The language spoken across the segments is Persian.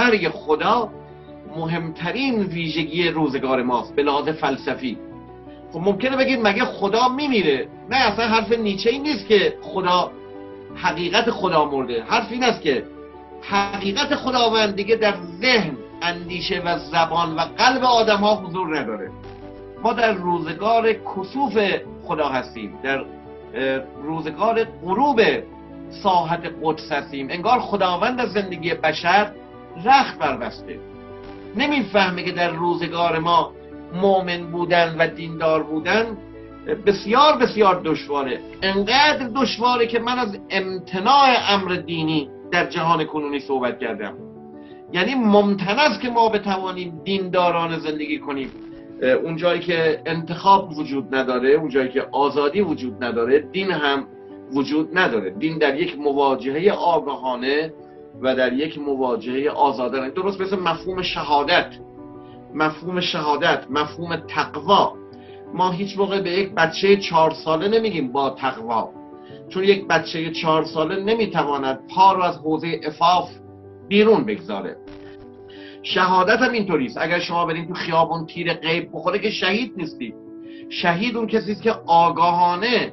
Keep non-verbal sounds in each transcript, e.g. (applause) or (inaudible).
مرگ خدا مهمترین ویژگی روزگار ماست به لحاظ فلسفی. خب ممکنه بگید مگه خدا میمیره؟ نه اصلا حرف نیچه این نیست که خدا حقیقت خدا مرده. حرف این است که حقیقت خداوند دیگه در ذهن اندیشه و زبان و قلب آدم ها حضور نداره. ما در روزگار کسوف خدا هستیم. در روزگار غروب ساحت قدس هستیم. انگار خداوند از زندگی بشر رخت بربسته نمی‌فهمه که در روزگار ما مؤمن بودن و دیندار بودن بسیار بسیار دشواره. انقدر دشواره که من از امتناع امر دینی در جهان کنونی صحبت کردم. یعنی ممتن است که ما بتوانیم دینداران زندگی کنیم. اون جایی که انتخاب وجود نداره اون جایی که آزادی وجود نداره دین هم وجود نداره. دین در یک مواجهه آگاهانه و در یک مواجهه آزادانه. درست مثل مفهوم شهادت. مفهوم شهادت مفهوم تقوا. ما هیچ موقع به یک بچه چهار ساله نمیگیم با تقوا. چون یک بچه چهار ساله نمی‌تواند پا رو از حوزه افاف بیرون بگذاره. شهادت هم اینطوریست اگر شما برین تو خیابون تیر غیب بخوره که شهید نیستی. شهید اون کسی است که آگاهانه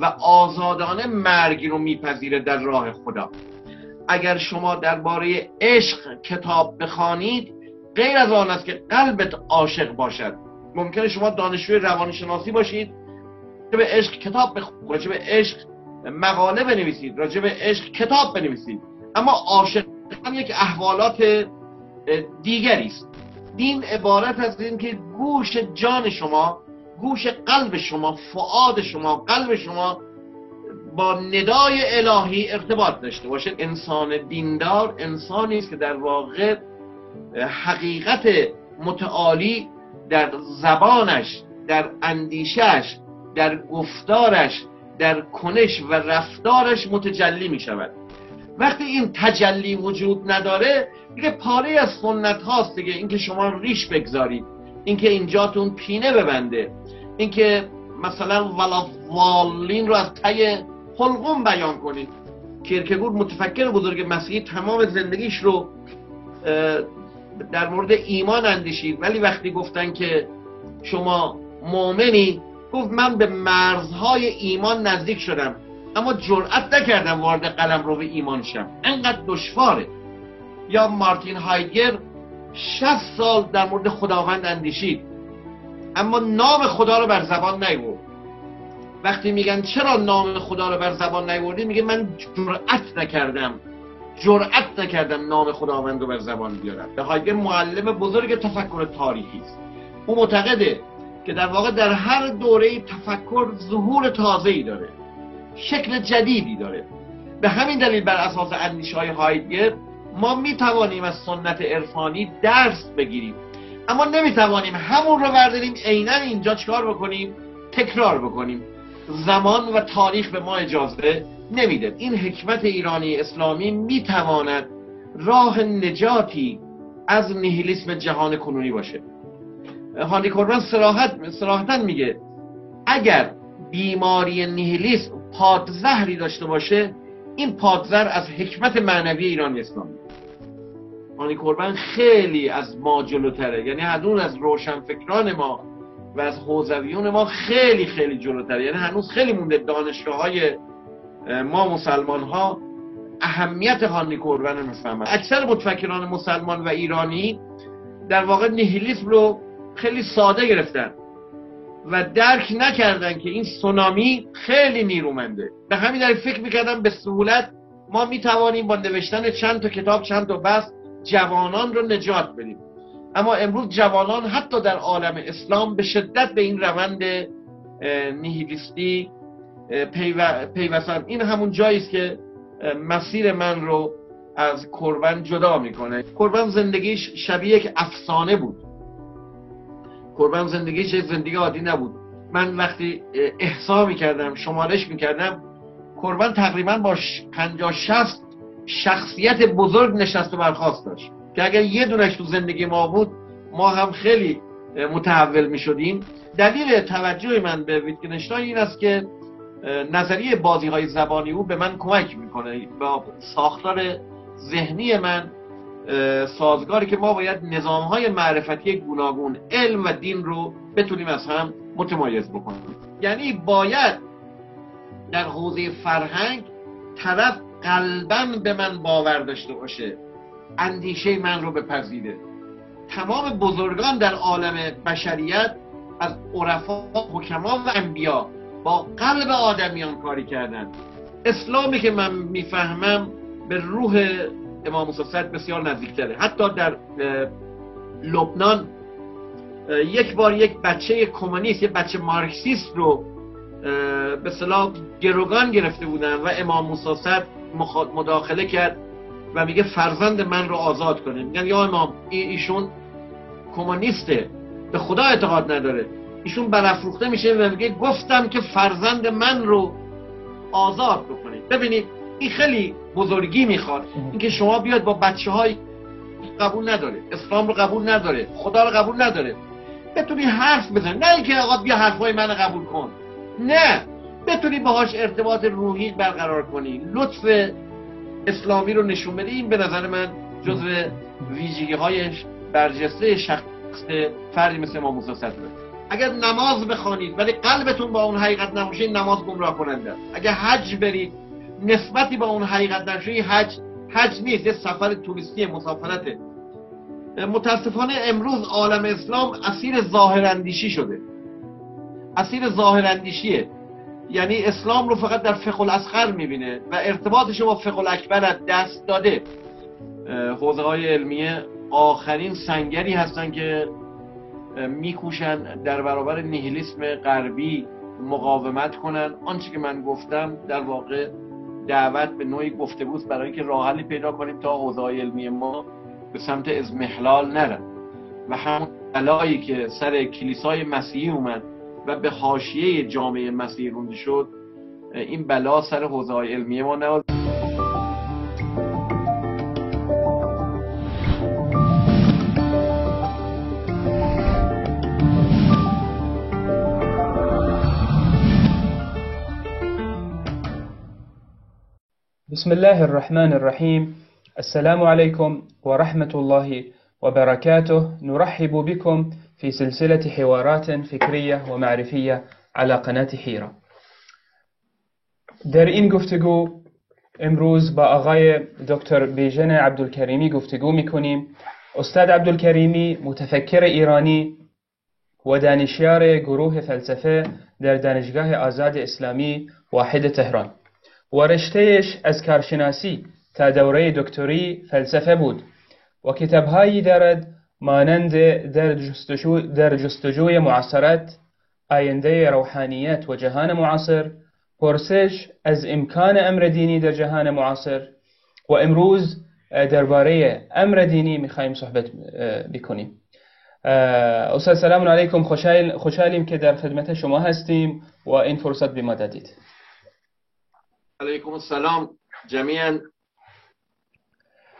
و آزادانه مرگی رو میپذیره در راه خدا. اگر شما درباره عشق کتاب بخوانید غیر از آن است که قلبت عاشق باشد. ممکنه شما دانشجوی روانشناسی باشید به عشق کتاب بخونید راجع به عشق مقاله بنویسید راجع به عشق کتاب بنویسید. اما عاشق هم یک احوالات دیگری است. دین عبارت از این که گوش جان شما گوش قلب شما فعاد شما قلب شما با ندای الهی ارتباط داشته باشه انسان دیندار انسانی است که در واقع حقیقت متعالی در زبانش در اندیشش در گفتارش در کنش و رفتارش متجلی می شود وقتی این تجلی وجود نداره دیگه پاره از سنت هاست دیگه. اینکه شما ریش بگذارید اینکه اینجاتون پینه ببنده اینکه مثلا ولا والین رو از تی حلقوم بیان کنید کیرکگور متفکر بزرگ مسیحی تمام زندگیش رو در مورد ایمان اندیشید. ولی وقتی گفتن که شما مؤمنی گفت من به مرزهای ایمان نزدیک شدم. اما جرأت نکردم وارد قلم رو به ایمان شم. انقدر دشواره. یا مارتین هایگر 60 سال در مورد خداوند اندیشید. اما نام خدا رو بر زبان نیورد. وقتی میگن چرا نام خدا رو بر زبان نیوردی میگه من جرأت نکردم. جرأت نکردم نام خداوند رو بر زبان بیارم. به هایگر معلم بزرگ تفکر تاریخی است. او معتقده که در واقع در هر دوره تفکر ظهور تازه ای داره. شکل جدیدی داره. به همین دلیل بر اساس اندیشه های هایدگر ما می توانیم از سنت عرفانی درس بگیریم. اما نمی توانیم همون رو برداریم عینا اینجا چکار بکنیم؟ تکرار بکنیم. زمان و تاریخ به ما اجازه نمیده. این حکمت ایرانی اسلامی می تواند راه نجاتی از نیهیلیسم جهان کنونی باشه. هانی کوربن سراحت سراحتا میگه اگر بیماری نیهیلیسم پادزهری داشته باشه این پادزر از حکمت معنوی ایرانی اسلامی. هانی کوربن خیلی از ما جلوتره. یعنی هنوز از روشنفکران ما و از حوزویون ما خیلی خیلی جلوتره. یعنی هنوز خیلی مونده دانشگاه های ما مسلمان ها اهمیت هانی کوربن می‌فهمن. اکثر متفکران مسلمان و ایرانی در واقع نیهیلیسم رو خیلی ساده گرفتن و درک نکردن که این سونامی خیلی نیرومنده. به همین دلیل فکر می‌کردن به سهولت ما می‌توانیم با نوشتن چند تا کتاب چند تا بس جوانان رو نجات بدیم. اما امروز جوانان حتی در عالم اسلام به شدت به این روند نیهیلیستی پیوستن. این همون جایی است که مسیر من رو از کربن جدا می‌کنه. کربن زندگیش شبیه یک افسانه بود. کربن زندگیش یک زندگی عادی نبود. من وقتی احسا می‌کردم شمارش می‌کردم کربن تقریبا با 50 60 شخصیت بزرگ نشست و برخواست داشت. که اگر یه دونش تو زندگی ما بود ما هم خیلی متحول می شدیم دلیل توجه من به ویتگنشتاین این است که نظریه بازی های زبانی او به من کمک می‌کنه. با ساختار ذهنی من سازگاری که ما باید نظام های معرفتی گوناگون علم و دین رو بتونیم از هم متمایز بکنیم. یعنی باید در حوزه فرهنگ طرف قلبا به من باور داشته باشه. اندیشه من رو بپذیره. تمام بزرگان در عالم بشریت از عرفا حکما و انبیا با قلب آدمیان کاری کردن اسلامی که من می‌فهمم به روح امام موسی بسیار نزدیکتره. حتی در لبنان یک بار یک بچه کمونیست یک بچه مارکسیست رو به صلاح گروگان گرفته بودن و امام موسی مداخله کرد. و میگه فرزند من رو آزاد کنه. میگن یا امام ایشون کمونیسته. به خدا اعتقاد نداره. ایشون برافروخته میشه و میگه گفتم که فرزند من رو آزاد بکنید. ببینید این خیلی بزرگی می‌خواد. اینکه شما بیاد با بچه های قبول نداره. اسلام رو قبول نداره. خدا رو قبول نداره. بتونی حرف بزن نه اینکه آقا بیا حرفای من قبول کن. نه. بتونی باهاش ارتباط روحی برقرار کنی. لطف اسلامی رو نشون بدی این به نظر من جزو ویژگی های برجسته شخص فردی مثل امام موسی اگر نماز بخوانید ولی قلبتون با اون حقیقت نباشه نماز گمراه کننده اگر حج برید نسبتی با اون حقیقت نشه حج حج نیست یه سفر توریستی مسافرته متاسفانه امروز عالم اسلام اسیر ظاهراندیشی شده. اسیر ظاهراندیشیه. یعنی اسلام رو فقط در فقه الاسخر می‌بینه و ارتباطش با فقه الاکبر دست داده. حوزه های علمیه آخرین سنگری هستن که میکوشن در برابر نیهیلیسم غربی مقاومت کنن. آنچه که من گفتم در واقع دعوت به نوعی گفتگوست برای اینکه راه حلی پیدا کنیم تا حوزه علمی ما به سمت ازمحلال نرن. و همون بلایی که سر کلیسای مسیحی اومد و به حاشیه جامعه مسیحی رونده شد این بلا سر حوزه علمی ما نه بسم الله الرحمن الرحيم السلام عليكم ورحمة الله وبركاته نرحب بكم في سلسلة حوارات فكرية ومعرفية على قناة حيرة. در این گفتگو امروز با آقای دکتر بیژن عبدالکریمی گفتگو میکنیم. استاد عبدالکریمی متفکر ایرانی و دانشیار گروه فلسفه در دانشگاه آزاد اسلامی واحد تهران. و رشتهش از کارشناسی تا دوره دکتری فلسفه بود و کتابهایی دارد مانند در, جستجو در جستجوی معاصرت آینده روحانیت و جهان معاصر پرسش از امکان أمر دینی در جهان معاصر و امروز درباره أمر دینی میخوایم صحبت بکنیم. استاد سلام علیکم خوشحالیم که در خدمت شما هستیم و این فرصت به ما دادید. علیکم السلام جمیعا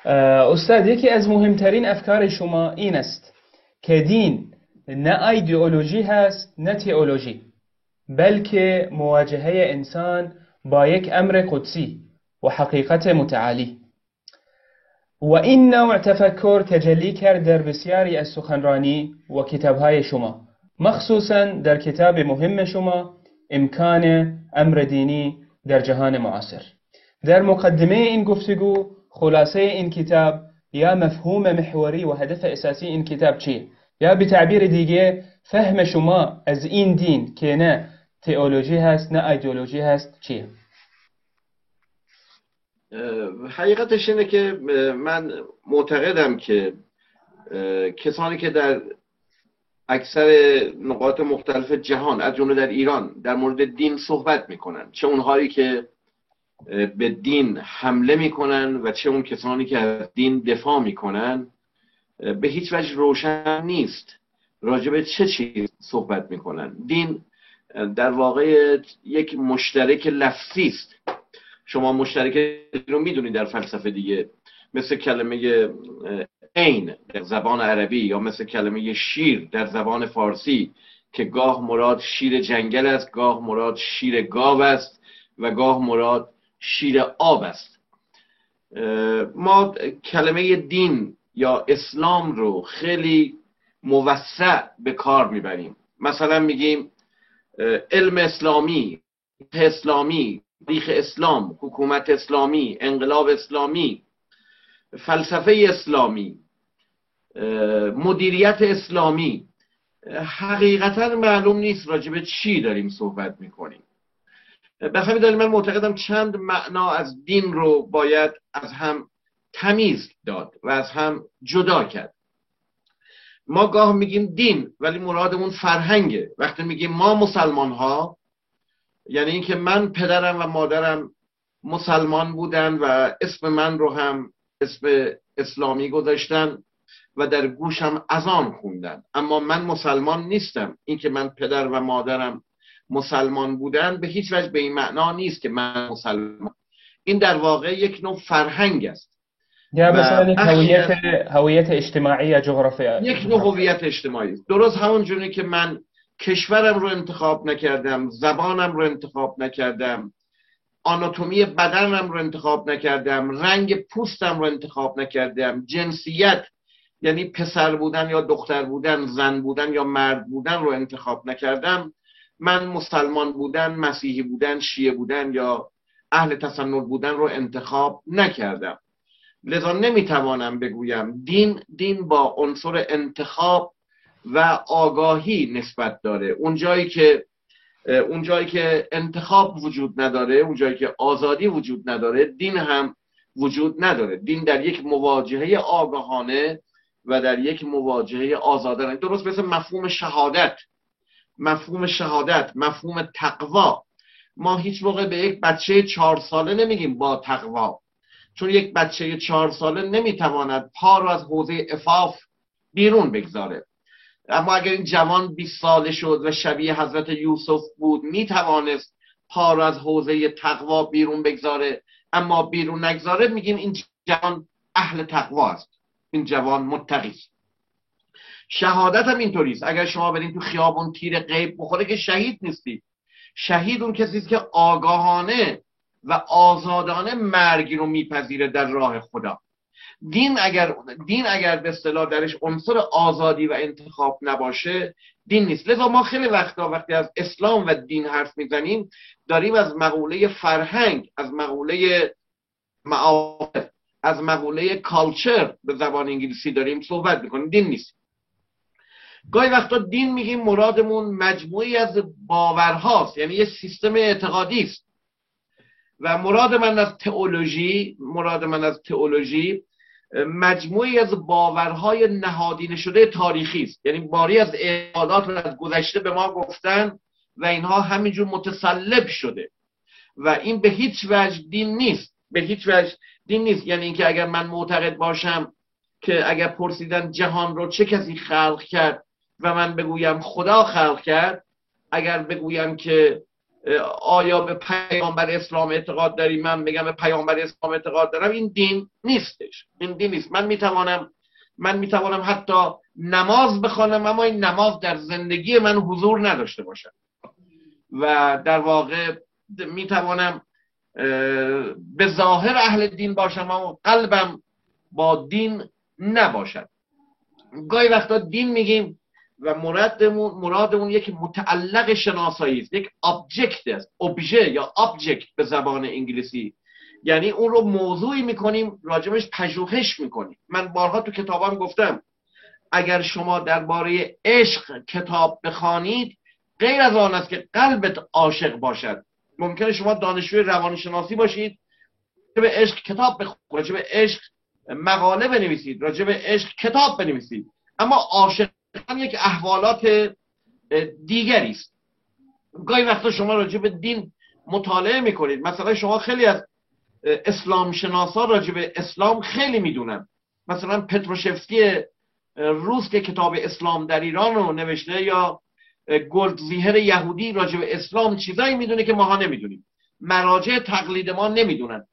استاد یکی از مهمترین افکار شما این است که دین نه ایدئولوژی هست نه تئولوژی بلکه مواجهه انسان با یک امر قدسی و حقیقت متعالی. و این نوع تفکر تجلی کرد در بسیاری از سخنرانی و کتابهای شما مخصوصا در کتاب مهم شما امکان امر دینی در جهان معاصر. در مقدمه این گفتگو خلاصه این کتاب یا مفهوم محوری و هدف اساسی این کتاب چیه؟ یا به تعبیر دیگه فهم شما از این دین که نه تئولوژی هست نه ایدئولوژی هست چیه؟ حقیقتش اینه که من معتقدم که کسانی که در اکثر نقاط مختلف جهان از جمله در ایران در مورد دین صحبت می‌کنن. چه اونهایی که به دین حمله می‌کنن و چه اون کسانی که از دین دفاع می‌کنن به هیچ وجه روشن نیست. راجع چه چیز صحبت می‌کنن؟ دین در واقع یک مشترک لفظی است. شما مشترک رو می‌دونید در فلسفه دیگه. مثل کلمه عین در زبان عربی یا مثل کلمه شیر در زبان فارسی که گاه مراد شیر جنگل است گاه مراد شیر گاو است و گاه مراد شیر آب است. ما کلمه دین یا اسلام رو خیلی موسع به کار می‌بریم. مثلا میگیم علم اسلامی اسلامی تاریخ اسلام حکومت اسلامی انقلاب اسلامی فلسفه اسلامی مدیریت اسلامی. حقیقتا معلوم نیست راجب چی داریم صحبت می‌کنیم. به همین دلیل من معتقدم چند معنا از دین رو باید از هم تمیز داد و از هم جدا کرد. ما گاه میگیم دین ولی مرادمون فرهنگه. وقتی میگیم ما مسلمان ها یعنی اینکه من پدرم و مادرم مسلمان بودن و اسم من رو هم اسم اسلامی گذاشتن و در گوشم اذان خوندن. اما من مسلمان نیستم. اینکه من پدر و مادرم مسلمان بودن به هیچ وجه به این معنا نیست که من مسلمان. این در واقع یک نوع فرهنگ است. یا مثلا هویت هویت اجتماعی جغرافیا یک نوع هویت اجتماعی درست همون جوری که من کشورم رو انتخاب نکردم زبانم رو انتخاب نکردم آناتومی بدنم رو انتخاب نکردم رنگ پوستم رو انتخاب نکردم جنسیت یعنی پسر بودن یا دختر بودن زن بودن یا مرد بودن رو انتخاب نکردم. من مسلمان بودن مسیحی بودن شیعه بودن یا اهل تصنع بودن رو انتخاب نکردم. لذا نمی‌توانم بگویم دین دین با عنصر انتخاب و آگاهی نسبت داره. اون جایی که اون جایی که انتخاب وجود نداره اون جایی که آزادی وجود نداره دین هم وجود نداره. دین در یک مواجهه آگاهانه و در یک مواجهه آزادانه. درست مثل مفهوم شهادت. مفهوم شهادت مفهوم تقوا. ما هیچ موقع به یک بچه چهار ساله نمیگیم با تقوا. چون یک بچه چهار ساله نمی‌تواند پا رو از حوزه افاف بیرون بگذاره. اما اگر این جوان 20 ساله شد و شبیه حضرت یوسف بود می‌توانست پا رو از حوزه تقوا بیرون بگذاره. اما بیرون نگذاره میگیم این جوان اهل تقوا است. این جوان متقی است. شهادت هم اینطوریست اگر شما برین تو خیابون تیر غیب بخوره که شهید نیستی. شهید اون کسی است که آگاهانه و آزادانه مرگی رو میپذیره در راه خدا. دین اگر دین اگر به اصطلاح درش عنصر آزادی و انتخاب نباشه دین نیست. لذا ما خیلی وقتا وقتی از اسلام و دین حرف می‌زنیم داریم از مقوله فرهنگ از مقوله معارف از مقوله کالچر به زبان انگلیسی داریم صحبت می‌کنیم. دین نیست. گاهی وقتا دین میگیم مرادمون مجموعی از باورهاست یعنی یه سیستم اعتقادی است. و مراد من از تئولوژی مراد من از تئولوژی مجموعی از باورهای نهادینه شده تاریخی است. یعنی باری از اعتقادات رو از گذشته به ما گفتن و اینها همینجور متسلب شده. و این به هیچ وجه دین نیست. به هیچ وجه دین نیست. یعنی اینکه اگر من معتقد باشم که اگر پرسیدن جهان رو چه کسی خلق کرد و من بگویم خدا خلق کرد اگر بگویم که آیا به پیامبر اسلام اعتقاد داری؟ من بگم به پیامبر اسلام اعتقاد دارم. این دین نیستش. این دین نیست. من می‌توانم من می‌توانم حتی نماز بخوانم اما این نماز در زندگی من حضور نداشته باشد. و در واقع می‌توانم به ظاهر اهل دین باشم اما قلبم با دین نباشد. گاهی وقتا دین میگیم و مرادمون مرادمون یک متعلق شناسایی است. یک object است. ابژه یا object به زبان انگلیسی. یعنی اون رو موضوعی می‌کنیم راجبش پژوهش می‌کنیم. من بارها تو کتابم گفتم اگر شما درباره عشق کتاب بخوانید غیر از آن است که قلبت عاشق باشد. ممکنه شما دانشجوی روانشناسی باشید به عشق کتاب بخونید راجب عشق مقاله بنویسید راجب عشق کتاب بنویسید. اما عاشق یک احوالات دیگری است. گاهی وقتا شما راجع به دین مطالعه می‌کنید. مثلا شما خیلی از اسلام شناسا راجع به اسلام خیلی می‌دونن. مثلا پتروشفسکی روس که کتاب اسلام در ایران رو نوشته یا زیهر یهودی راجع به اسلام چیزایی می‌دونه که ماها نمی‌دونیم. مراجع تقلید ما نمی‌دونن.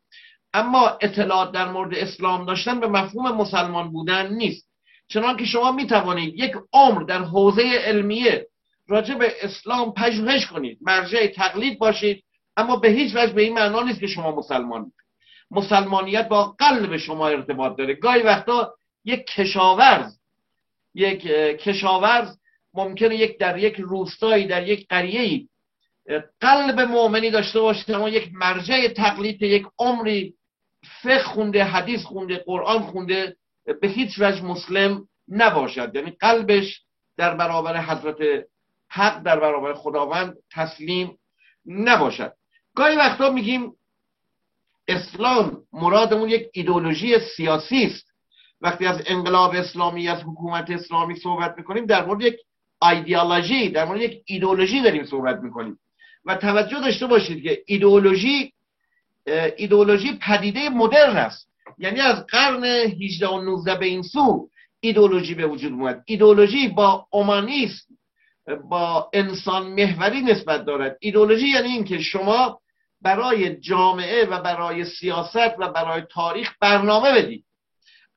اما اطلاعات در مورد اسلام داشتن به مفهوم مسلمان بودن نیست. چنان که شما می توانید یک عمر در حوزه علمیه راجع به اسلام پژوهش کنید مرجع تقلید باشید اما به هیچ وجه به این معنا نیست که شما مسلمان مسلمانیت با قلب شما ارتباط داره. گاهی وقتا یک کشاورز یک کشاورز ممکنه یک در یک روستایی در یک قریه قلب مؤمنی داشته باشه اما یک مرجع تقلید یک عمری فقه خونده حدیث خونده قرآن خونده به هیچ وجه مسلم نباشد. یعنی قلبش در برابر حضرت حق در برابر خداوند تسلیم نباشد. گاهی وقتا میگیم اسلام مرادمون یک ایدولوژی سیاسی است. وقتی از انقلاب اسلامی از حکومت اسلامی صحبت می‌کنیم در مورد یک ایدئولوژی در مورد یک ایدئولوژی داریم صحبت می‌کنیم. و توجه داشته باشید که ایدئولوژی ایدئولوژی پدیده مدرن است. یعنی از قرن 18 و 19 به این سو ایدئولوژی به وجود اومد. ایدئولوژی با اومانیسم با انسان محوری نسبت دارد. ایدئولوژی یعنی اینکه شما برای جامعه و برای سیاست و برای تاریخ برنامه بدید.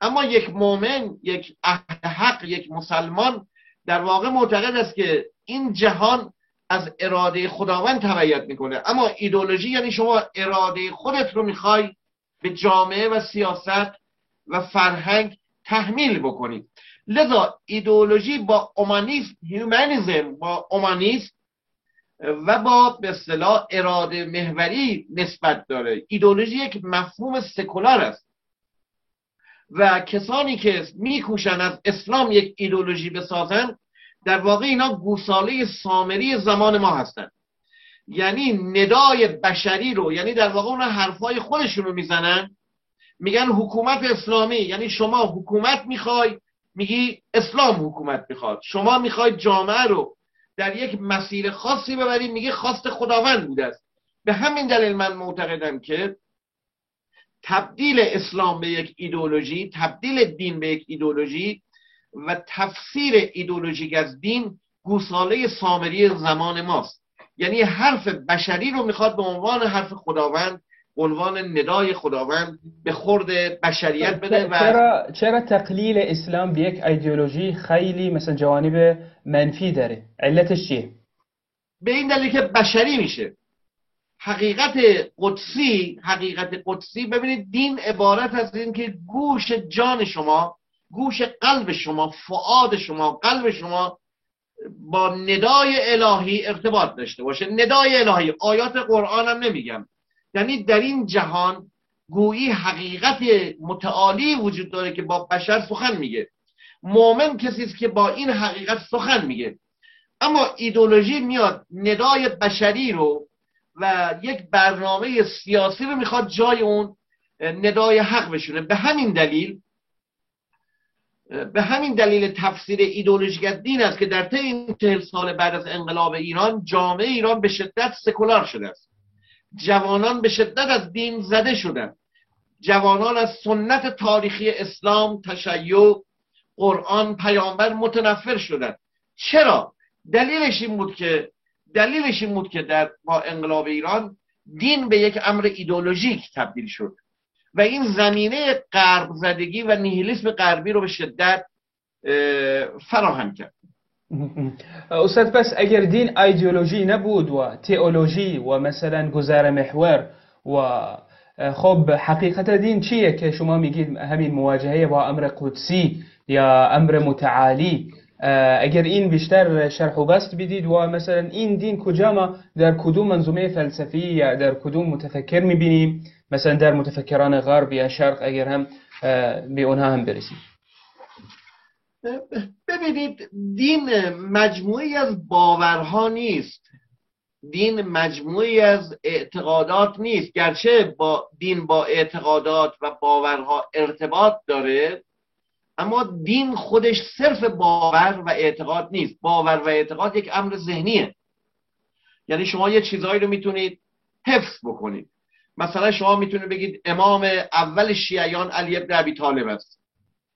اما یک مؤمن یک اهل حق یک مسلمان در واقع معتقد است که این جهان از اراده خداوند تبعیت می‌کنه. اما ایدولوژی یعنی شما اراده خودت رو می‌خوای به جامعه و سیاست و فرهنگ تحمیل بکنید. لذا ایدولوژی با اومانیسم هیومانیزم با اومانیسم و با به اصطلاح اراده محوری نسبت داره. ایدولوژی یک مفهوم سکولار است. و کسانی که میکوشن از اسلام یک ایدولوژی بسازن در واقع اینا گوساله سامری زمان ما هستند یعنی ندای بشری رو یعنی در واقع اون حرفای خودشون رو می‌زنن. میگن حکومت اسلامی یعنی شما حکومت می‌خوای میگی اسلام حکومت می‌خواد. شما می‌خوای جامعه رو در یک مسیر خاصی ببرید میگی خواست خداوند بوده است. به همین دلیل من معتقدم که تبدیل اسلام به یک ایدولوژی تبدیل دین به یک ایدولوژی و تفسیر ایدولوژیک از دین گوساله سامری زمان ماست. یعنی حرف بشری رو می‌خواد به عنوان حرف خداوند عنوان ندای خداوند به خورد بشریت بده و چرا, چرا تقلیل اسلام به یک ایدئولوژی خیلی مثلا جوانب منفی داره؟ علتش چیه؟ به این دلیل که بشری میشه. حقیقت قدسی حقیقت قدسی ببینید دین عبارت از این که گوش جان شما گوش قلب شما فعاد شما قلب شما با ندای الهی ارتباط داشته باشه. ندای الهی. آیات قرآن هم نمیگم. یعنی در این جهان گویی حقیقت متعالی وجود داره که با بشر سخن میگه. مؤمن کسی است که با این حقیقت سخن میگه. اما ایدولوژی میاد ندای بشری رو و یک برنامه سیاسی رو می‌خواد جای اون ندای حق بشونه. به همین دلیل به همین دلیل تفسیر ایدولوژیک دین است که در طی این چهل سال بعد از انقلاب ایران جامعه ایران به شدت سکولار شده است. جوانان به شدت از دین زده شدند جوانان از سنت تاریخی اسلام تشیع قرآن پیامبر متنفر شدند چرا؟ دلیلش این بود که دلیلش این بود که در با انقلاب ایران دین به یک امر ایدولوژیک تبدیل شد. و این زمینه غرب زدگی و نیهیلیسم غربی رو به شدت فراهم کرد. استاد پس اگر دین ایدئولوژی نبود و تئولوژی و مثلا گذر محور و خب حقیقت دین چیه که شما میگید همین مواجهه با امر قدسی یا امر متعالی؟ اگر این بیشتر شرح و بست بدید و مثلا این دین کجا ما در کدوم منظومه فلسفی یا در کدوم متفکر می‌بینیم؟ مثلا در متفکران غرب یا شرق اگر هم به اونها هم برسیم. ببینید دین مجموعی از باورها نیست. دین مجموعی از اعتقادات نیست. گرچه با دین با اعتقادات و باورها ارتباط داره اما دین خودش صرف باور و اعتقاد نیست. باور و اعتقاد یک امر ذهنیه. یعنی شما یه چیزهایی رو می‌تونید حفظ بکنید. مثلا شما می‌تونید بگید امام اول شیعیان علی ابن ابی طالب است.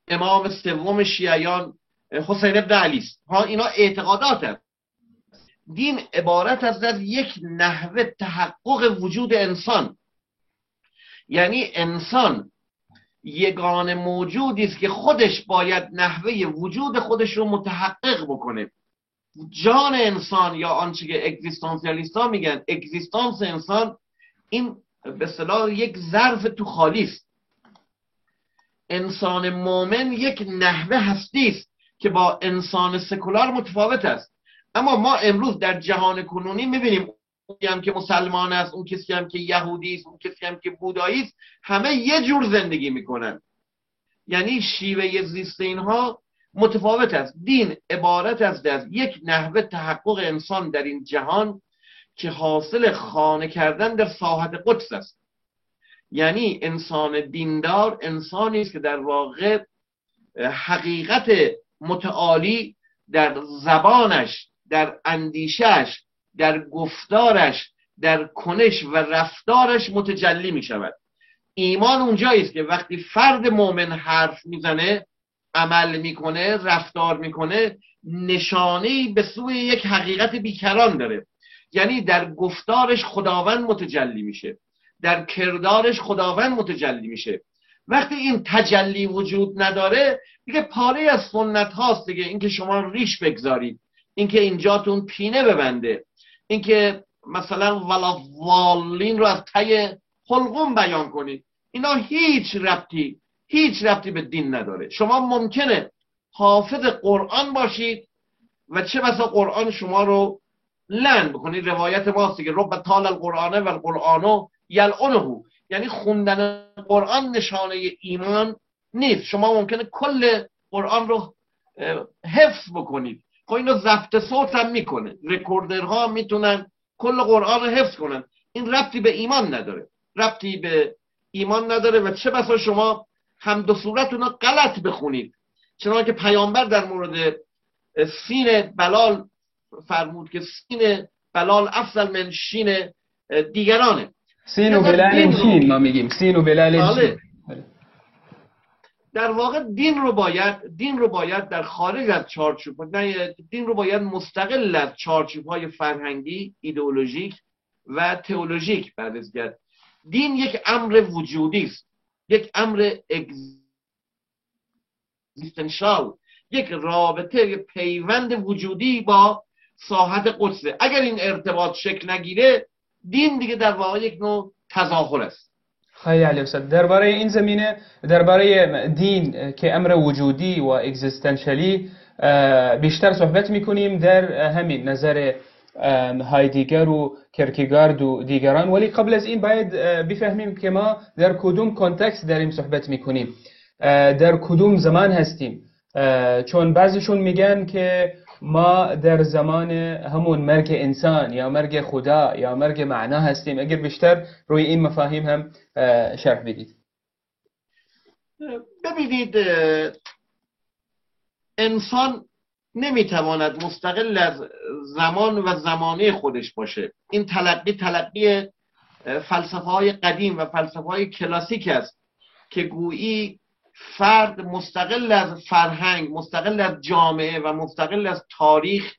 امام سوم شیعیان حسین ابن علی است. ها اینا اعتقادات هست. دین عبارت است از یک نحوه تحقق وجود انسان. یعنی انسان یگان موجودی است که خودش باید نحوه وجود خودش رو متحقق بکنه. جان انسان یا آنچه که اگزیستانسیالیست ها میگن اگزیستانس انسان این به صلاح یک ظرف تو خالی است. انسان مؤمن یک نحوه هستی است که با انسان سکولار متفاوت است. اما ما امروز در جهان کنونی می‌بینیم اون هم که مسلمان است اون کسی هم که یهودی است اون کسی هم که بودایی است همه یه جور زندگی می‌کنن. یعنی شیوه زیست اینها متفاوت است. دین عبارت است از یک نحوه تحقق انسان در این جهان که حاصل خانه کردن در ساحت قدس است. یعنی انسان دیندار انسانی است که در واقع حقیقت متعالی در زبانش در اندیشش در گفتارش در کنش و رفتارش متجلی می شود ایمان اونجایی است که وقتی فرد مؤمن حرف می‌زنه عمل می‌کنه رفتار می‌کنه نشانه به سوی یک حقیقت بیکران داره. یعنی در گفتارش خداوند متجلی میشه. در کردارش خداوند متجلی میشه. وقتی این تجلی وجود نداره دیگه پاره از سنت هاست دیگه. اینکه شما ریش بگذارید. اینکه اینجاتون پینه ببنده. اینکه مثلا ولا والین رو از تی حلقوم بیان کنید. اینا هیچ ربطی هیچ ربطی به دین نداره. شما ممکنه حافظ قرآن باشید و چه بسا قرآن شما رو لن بکنید روایت ماست که رب تال القرآنه و القرآنو یلعنه. یعنی خوندن قرآن نشانه ایمان نیست. شما ممکنه کل قرآن رو حفظ بکنید. خب اینو ضبط صوت هم می‌کنه. رکوردرها می‌تونن کل قرآن رو حفظ کنن. این ربطی به ایمان نداره. ربطی به ایمان نداره و چه بسا شما هم دو صورتون رو غلط بخونید. چنانکه که پیامبر در مورد سین بلال فرمود که سین بلال افضل من شین دیگرانه. سین و بلال شین ما میگیم. سین و بلال بله. در واقع دین رو باید دین رو باید در خارج از چارچوب نه دین رو باید مستقل از چارچوب های فرهنگی ایدئولوژیک و تئولوژیک بررسی کرد دین یک امر وجودی است. یک امر اگزیستنشال. یک رابطه یک پیوند وجودی با ساحت قدسه. اگر این ارتباط شکل نگیره دین دیگه در واقع یک نوع تظاهر است. خیلی علی استاد. درباره این زمینه درباره دین که امر وجودی و اگزیستنشالی بیشتر صحبت می‌کنیم در همین نظر هایدیگر و کرکیگارد و دیگران. ولی قبل از این باید بفهمیم که ما در کدوم کانتکست داریم صحبت می‌کنیم. در کدوم زمان هستیم. چون بعضیشون میگن که ما در زمان همون مرگ انسان یا مرگ خدا یا مرگ معنا هستیم. اگر بیشتر روی این مفاهیم هم شرح بدید. ببینید انسان نمی‌تواند مستقل از زمان و زمانه خودش باشه. این تلقی تلقی فلسفه های قدیم و فلسفه های کلاسیک است که گویی فرد مستقل از فرهنگ مستقل از جامعه و مستقل از تاریخ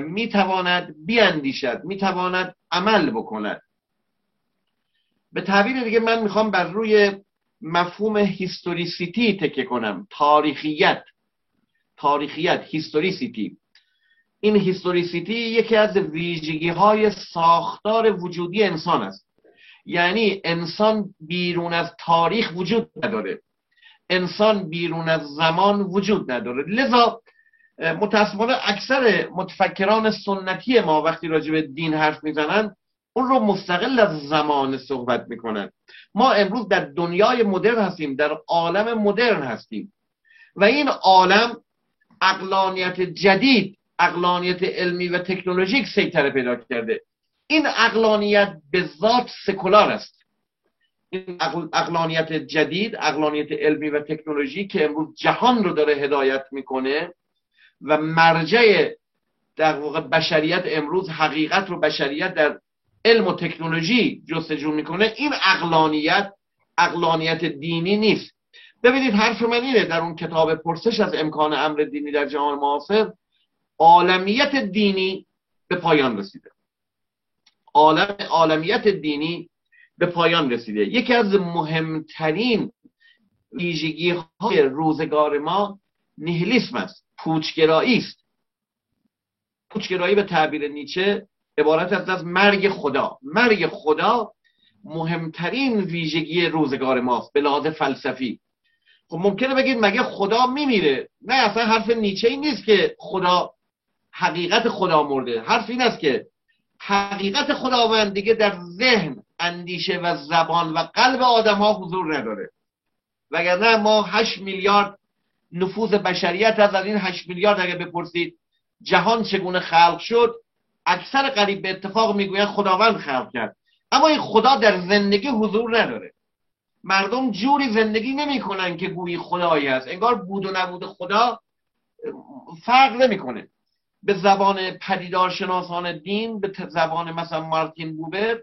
می‌تواند بیاندیشد می‌تواند عمل بکند. به تعبیر دیگه من می‌خوام بر روی مفهوم historicity تکیه کنم. تاریخیت. تاریخیت historicity. این historicity یکی از ویژگی های ساختار وجودی انسان است. یعنی انسان بیرون از تاریخ وجود نداره. انسان بیرون از زمان وجود نداره. لذا متاسفانه اکثر متفکران سنتی ما وقتی راجع به دین حرف می‌زنن اون رو مستقل از زمان صحبت می‌کنن. ما امروز در دنیای مدرن هستیم در عالم مدرن هستیم. و این عالم اقلانیت جدید اقلانیت علمی و تکنولوژیک سیطره پیدا کرده. این اقلانیت به ذات سکولار است. این اقلانیت جدید اقلانیت علمی و تکنولوژی که امروز جهان رو داره هدایت می‌کنه و مرجع در واقع بشریت امروز حقیقت رو بشریت در علم و تکنولوژی جستجو می‌کنه این اقلانیت اقلانیت دینی نیست. ببینید حرف من اینه در اون کتاب پرسش از امکان امر دینی در جهان معاصر عالمیت دینی به پایان رسیده. عالم عالمیت دینی به پایان رسیده. یکی از مهمترین ویژگی های روزگار ما نیهلیسم است پوچگرایی است. پوچگرایی به تعبیر نیچه عبارت است از مرگ خدا. مرگ خدا مهمترین ویژگی روزگار ماست به لحاظ فلسفی. خب ممکنه بگید مگه خدا میمیره؟ نه اصلا حرف نیچه ای نیست که خدا حقیقت خدا مرده. حرف این است که حقیقت خداوند دیگه در ذهن اندیشه و زبان و قلب آدم ها حضور نداره. وگرنه ما 8 میلیارد نفوذ بشریت از این 8 میلیارد اگه بپرسید جهان چگونه خلق شد اکثر قریب به اتفاق می‌گویند خداوند خلق کرد. اما این خدا در زندگی حضور نداره. مردم جوری زندگی نمی‌کنن که گویی خدایی هست. انگار بود و نبود خدا فرق نمی‌کنه. به زبان پدیدار شناسان دین به زبان مثلا مارتین بوبر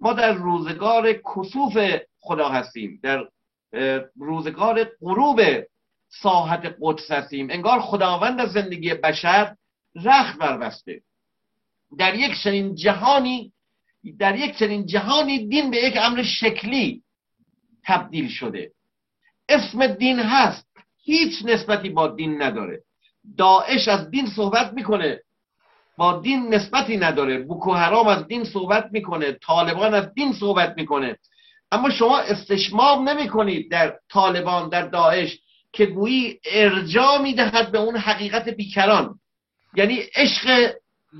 ما در روزگار کسوف خدا هستیم. در روزگار غروب ساحت قدس هستیم. انگار خداوند از زندگی بشر رخت بربسته در یک چنین جهانی در یک چنین جهانی دین به یک امر شکلی تبدیل شده. اسم دین هست. هیچ نسبتی با دین نداره. داعش از دین صحبت می‌کنه. با دین نسبتی نداره. بوکو حرام از دین صحبت می‌کنه طالبان از دین صحبت می‌کنه. اما شما استشمام نمی کنید در طالبان در داعش که گویی ارجا می‌دهد به اون حقیقت بیکران. یعنی عشق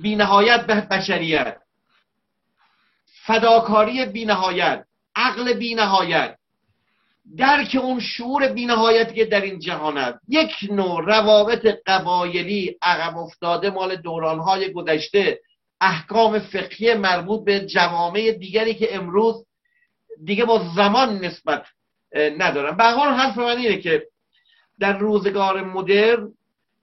بینهایت به بشریت. فداکاری بینهایت. عقل بینهایت. درک اون شعور بینهایتی که در این جهان است. یک نوع روابط قبایلی عقب افتاده مال دورانهای گذشته احکام فقهی مربوط به جوامع دیگری که امروز دیگه با زمان نسبت ندارن. به حال حرف من اینه که در روزگار مدرن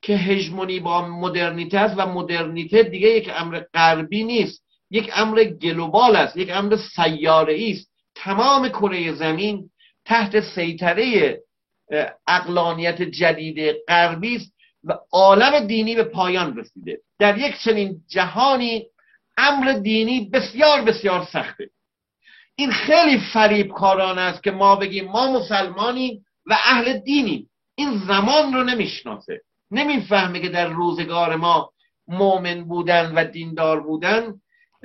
که هژمونی با مدرنیته است و مدرنیته دیگه یک امر غربی نیست. یک امر گلوبال است یک امر سیاره است. تمام کره زمین تحت سیطره اقلانیت جدید غربی است و عالم دینی به پایان رسیده. در یک چنین جهانی امر دینی بسیار بسیار سخته. این خیلی فریب کاران است که ما بگیم ما مسلمانیم و اهل دینیم. این زمان رو نمی‌شناسه. نمی‌فهمه که در روزگار ما مؤمن بودن و دیندار بودن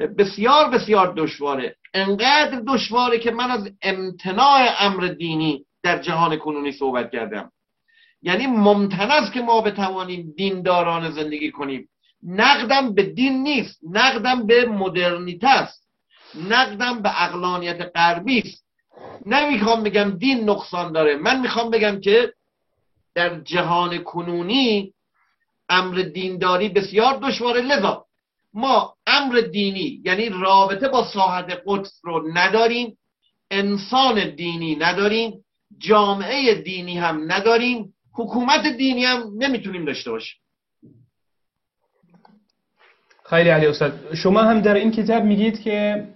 بسیار بسیار دشواره. انقدر دشواره که من از امتناع امر دینی در جهان کنونی صحبت کردم. یعنی ممتن که ما بتوانیم دینداران زندگی کنیم. نقدم به دین نیست. نقدم به مدرنیته است. نقدم به اقلانیت غربی است. نمی‌خوام بگم دین نقصان داره. من می‌خوام بگم که در جهان کنونی امر دینداری بسیار دشواره. لذا ما امر دینی یعنی رابطه با ساحت قدس رو نداریم انسان دینی نداریم جامعه دینی هم نداریم حکومت دینی هم نمی‌تونیم داشته باشیم. خیلی علی استاد. شما هم در این کتاب میگید که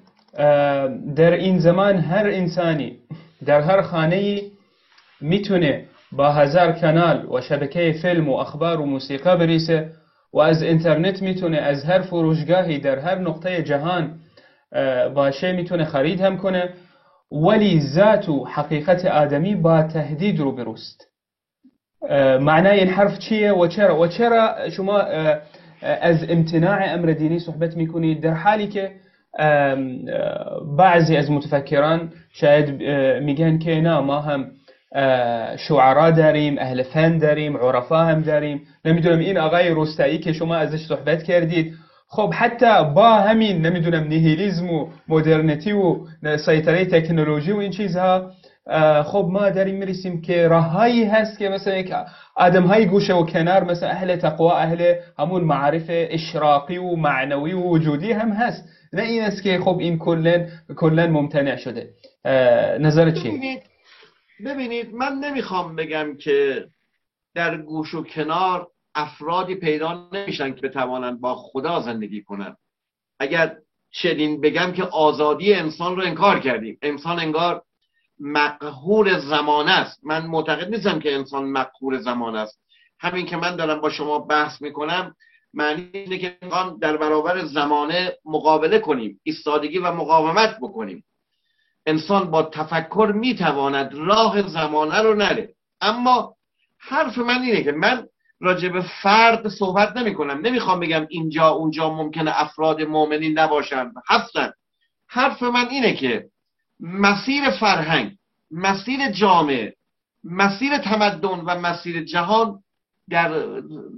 در این زمان هر انسانی در هر خانه می‌تونه با هزار کانال و شبکه فیلم و اخبار و موسیقی بریسه و از اینترنت می‌تونه از هر فروشگاهی در هر نقطه جهان باشه می‌تونه خرید هم کنه. ولی ذات و حقیقت آدمی با تهدید رو بروست. معنای این حرف چیه و چرا؟ و چرا شما از امتناع امر دینی صحبت می‌کنید؟ در حالی که بعضی از متفکران شاید میگن که نه ما هم شعرا داریم اهل فن داریم عرفا هم داریم. نمی‌دونم این آقای روستایی که شما ازش صحبت کردید. خب حتی با همین نمی‌دونم نیهیلیزم و مدرنیتی و سیطره تکنولوژی و این چیزها خب ما داریم می‌رسیم که راههایی هست که مثلا یک آدم های گوشه و کنار مثلا اهل تقوا اهل همون معرف اشراقی و معنوی و وجودی هم هست. نه این است که خب این کلن کلن ممتنع شده. نظر چیه ببینید من نمی‌خوام بگم که در گوش و کنار افرادی پیدا نمیشن که بتوانند با خدا زندگی کنند. اگر چنین بگم که آزادی انسان رو انکار کردیم. انسان انگار مقهور زمان است. من معتقد نیستم که انسان مقهور زمان است. همین که من دارم با شما بحث می‌کنم معنی اینه که در برابر زمانه مقابله کنیم ایستادگی و مقاومت بکنیم. انسان با تفکر می‌تواند راه زمانه رو نره. اما حرف من اینه که من راجع به فرد صحبت نمی کنم نمی‌خوام بگم اینجا اونجا ممکنه افراد مؤمنین نباشن. هستن. حرف من اینه که مسیر فرهنگ مسیر جامعه مسیر تمدن و مسیر جهان در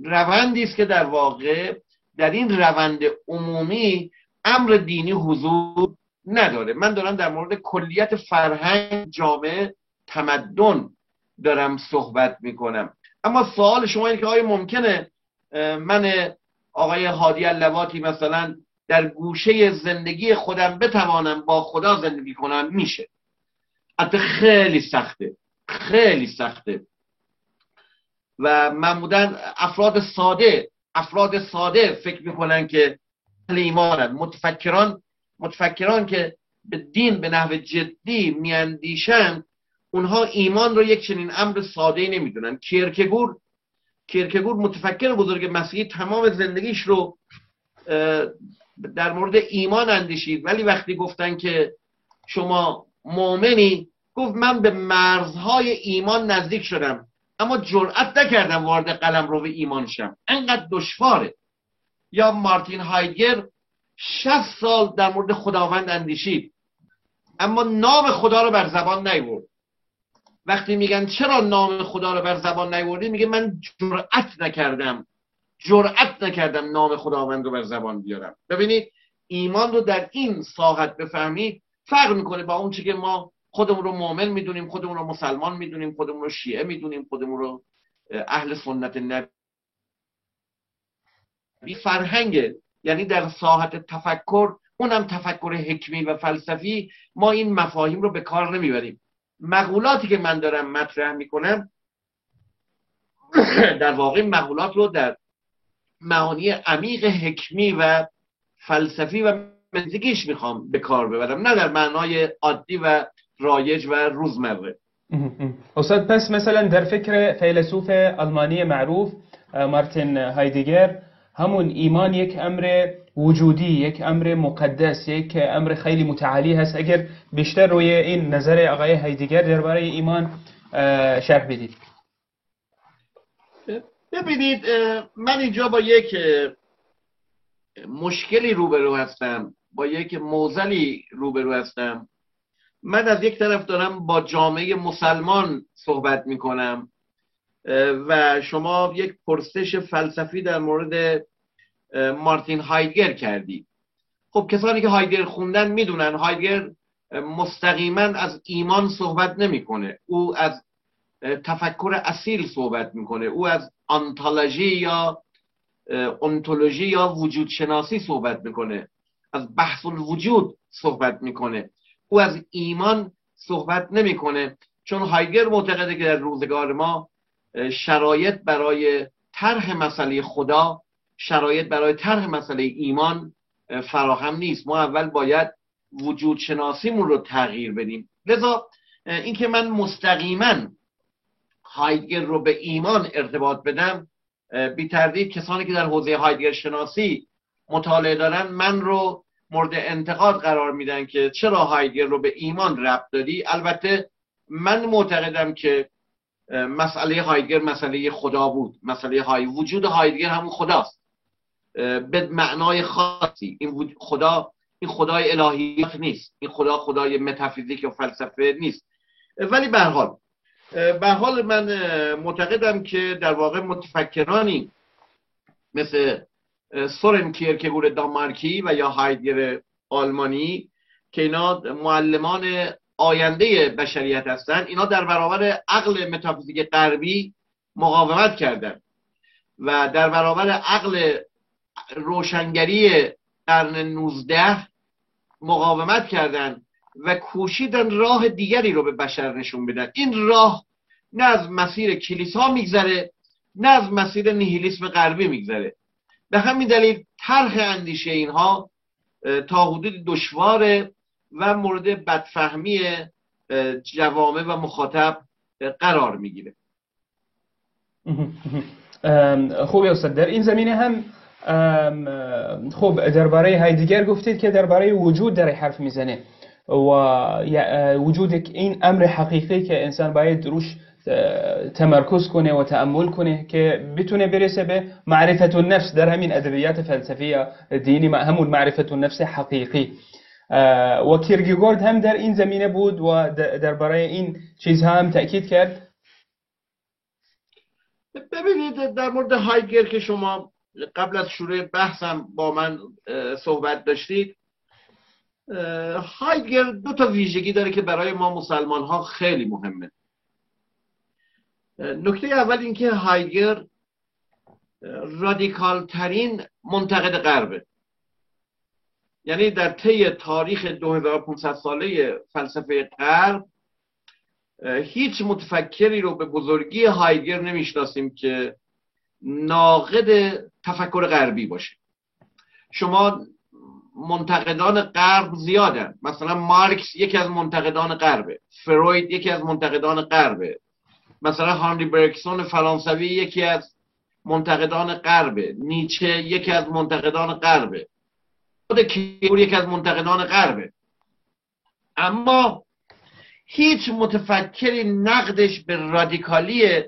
روندی است که در واقع در این روند عمومی امر دینی حضور نداره. من دارم در مورد کلیت فرهنگ جامعه تمدن دارم صحبت می‌کنم. اما سوال شما اینه که آیا ممکنه من آقای هادی اللواتی مثلا در گوشه زندگی خودم بتوانم با خدا زندگی کنم؟ میشه. حتی خیلی سخته. خیلی سخته. و معمولا افراد ساده افراد ساده فکر می‌کنن که اهل ایمانن. متفکران متفکران که به دین به نحو جدی میاندیشند اونها ایمان رو یک چنین امر ساده نمی‌دونن. کیرکگور کیرکگور متفکر بزرگ مسیحی تمام زندگیش رو در مورد ایمان اندیشید. ولی وقتی گفتن که شما مؤمنی گفت من به مرزهای ایمان نزدیک شدم. اما جرأت نکردم وارد قلم رو به ایمان شم. انقدر دشواره. یا مارتین هایگر 60 سال در مورد خداوند اندیشید. اما نام خدا رو بر زبان نیورد. وقتی میگن چرا نام خدا رو بر زبان نیوردی میگه من جرأت نکردم. جرأت نکردم نام خداوند رو بر زبان بیارم. ببینید ایمان رو در این ساحت بفهمید فرق می‌کنه با اون که ما خودمون رو مؤمن می‌دونیم خودمون رو مسلمان می‌دونیم خودمون رو شیعه می‌دونیم خودمون رو اهل سنت نبی. فرهنگ یعنی در ساحت تفکر اونم تفکر حکمی و فلسفی ما این مفاهیم رو به کار نمی‌بریم. مقولاتی که من دارم مطرح می‌کنم (coughs) در واقع مقولات رو در معانی عمیق حکمی و فلسفی و مزدگیش می‌خوام به کار ببرم نه در معنای عادی و رایج و روزمره. (laughs) استاد پس مثلا در فکر فیلسوف آلمانی معروف مارتین هایدگر همون ایمان یک امر وجودی یک امر مقدس یک امر خیلی متعالی هست. اگر بیشتر روی این نظر آقای هایدگر درباره ایمان شرح بدید. ببینید من اینجا با یک مشکلی روبرو هستم. با یک موزلی روبرو هستم. من از یک طرف دارم با جامعه مسلمان صحبت می کنم و شما یک پرسش فلسفی در مورد مارتین هایدگر کردی خب کسانی که هایدگر خوندن می‌دونن هایدگر مستقیما از ایمان صحبت نمی‌کنه. او از تفکر اصیل صحبت می‌کنه. او از آنتولوژی یا انتولوژی یا وجود شناسی صحبت می‌کنه. از بحث الوجود صحبت می‌کنه. او از ایمان صحبت نمی‌کنه. چون هایگر معتقده که در روزگار ما شرایط برای طرح مسئله خدا شرایط برای طرح مسئله ایمان فراهم نیست. ما اول باید وجود شناسیمون رو تغییر بدیم. لذا اینکه من مستقیما هایدگر رو به ایمان ارتباط بدم بی تردید کسانی که در حوزه هایدگر شناسی مطالعه دارن من رو مورد انتقاد قرار میدن که چرا هایدگر رو به ایمان ربط دادی البته من معتقدم که مسئله هایدگر مسئله خدا بود. مسئله های وجود هایدگر همون خداست. به معنای خاصی. این خدا این خدای الهیات نیست. این خدا خدای متافیزیک و فلسفه نیست. ولی به حال به حال من معتقدم که در واقع متفکرانی مثل سورن کیرکگور دانمارکی و یا هایدگر آلمانی که اینا معلمان آینده بشریت هستن اینا در برابر عقل متافیزیک غربی مقاومت کردند و در برابر عقل روشنگری قرن 19 مقاومت کردند و کوشیدن راه دیگری رو به بشر نشون بدن. این راه نه از مسیر کلیسا میگذره نه از مسیر نیهیلیسم غربی میگذره. به همین دلیل طرح اندیشه اینها تا حدود دشواره و مورد بدفهمی جوامع و مخاطب قرار می‌گیره. خوبی استاد. در این زمینه هم خب درباره هایدگر گفتید که درباره وجود در حرف می‌زنه و وجود این امر حقیقی که انسان باید روش تمرکز کنه و تأمل کنه که بتونه برسه به معرفت النفس در همین ادبیات فلسفی دینی همون معرفت النفس حقیقی. و کیرگیگورد هم در این زمینه بود و درباره این چیزها هم تأکید کرد. ببینید در مورد هایگر که شما قبل از شروع بحثم با من صحبت داشتید هایگر دو تا ویژگی داره که برای ما مسلمان ها خیلی مهمه. نکته اول اینکه هایگر رادیکال ترین منتقد غربه. یعنی در طی تاریخ 2500 ساله فلسفه غرب هیچ متفکری رو به بزرگی هایگر نمی‌شناسیم که ناقد تفکر غربی باشه. شما منتقدان غرب زیادن. مثلا مارکس یکی از منتقدان غربه. فروید یکی از منتقدان غربه. مثلا هانری برکسون فرانسوی یکی از منتقدان غربه. نیچه یکی از منتقدان غربه. خود کیور یکی از منتقدان غربه. اما هیچ متفکری نقدش به رادیکالی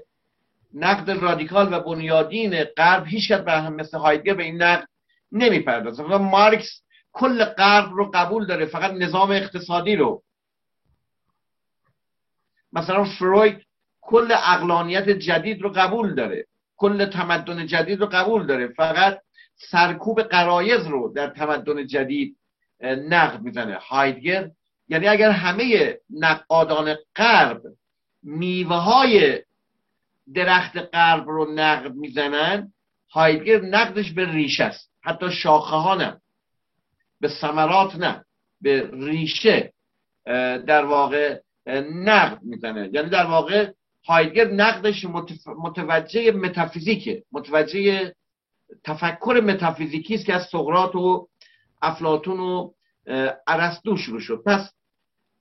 نقد رادیکال و بنیادین غرب هیچ به هم مثل هایدگر به این نقد نمی‌پردازه. و مارکس کل غرب رو قبول داره فقط نظام اقتصادی رو. مثلا فروید کل اقلانیت جدید رو قبول داره کل تمدن جدید رو قبول داره فقط سرکوب قرایز رو در تمدن جدید نقد می‌زنه. هایدگر یعنی اگر همه نقادان غرب میوه های درخت غرب رو نقد می‌زنن هایدگر نقدش به ریشه است. حتی شاخه ها نه. به ثمرات نه. به ریشه در واقع نقد می‌زنه. یعنی در واقع هایدگر نقدش متوجه متافیزیکه. متوجه تفکر متافیزیکی است که از سقراط و افلاتون و ارسطو شروع شد. پس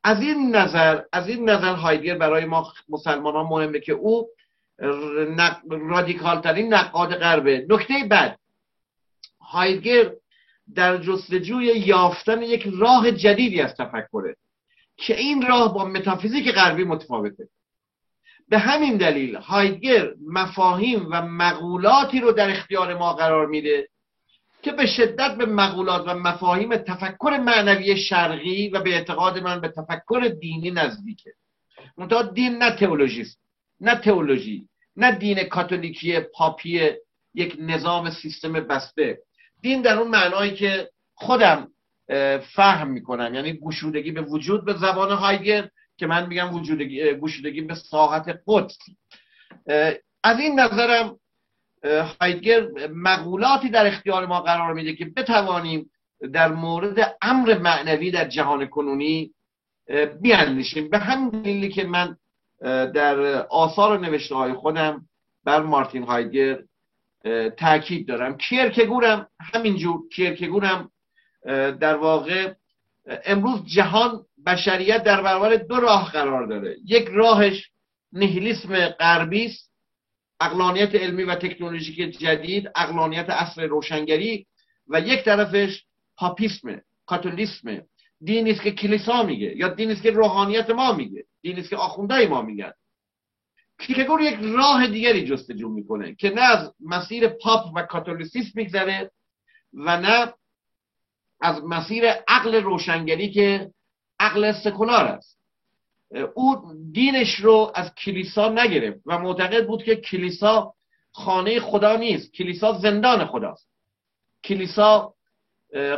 از این نظر از این نظر هایدگر برای ما مسلمان ها مهمه که او رادیکال ترین نقاد غربه. نکته بعد هایدگر در جستجوی یافتن یک راه جدیدی از تفکره که این راه با متافیزیک غربی متفاوته. به همین دلیل هایدگر مفاهیم و مقولاتی رو در اختیار ما قرار میده که به شدت به مقولات و مفاهیم تفکر معنوی شرقی و به اعتقاد من به تفکر دینی نزدیکه. منتها دین نه تئولوژیست نه تئولوژی نه دین کاتولیکی پاپی یک نظام سیستم بسته. دین در اون معنایی که خودم فهم می‌کنم یعنی گشودگی به وجود به زبان هایگر که من میگم گشودگی به ساحت قدس. از این نظرم هایدگر مقولاتی در اختیار ما قرار میده که بتوانیم در مورد امر معنوی در جهان کنونی بیاندیشیم. به همین دلیلی که من در آثار نوشته های خودم بر مارتین هایدگر تاکید دارم. کیرکگورم همینجور کیرکگورم در واقع امروز جهان بشریت در برابر دو راه قرار داره. یک راهش نهیلیسم غربی است اقلانیت علمی و تکنولوژیک جدید اقلانیت اصل روشنگری و یک طرفش پاپیسم کاتولیسم. دینی است که کلیسا میگه یا دینی است که روحانیت ما میگه دینی است که آخوندهای ما میگن. کیرکگور یک راه دیگری جستجو می‌کنه که نه از مسیر پاپ و کاتولیسیسم میگذره و نه از مسیر عقل روشنگری که عقل سکولار است. او دینش رو از کلیسا نگرفت و معتقد بود که کلیسا خانه خدا نیست کلیسا زندان خداست. کلیسا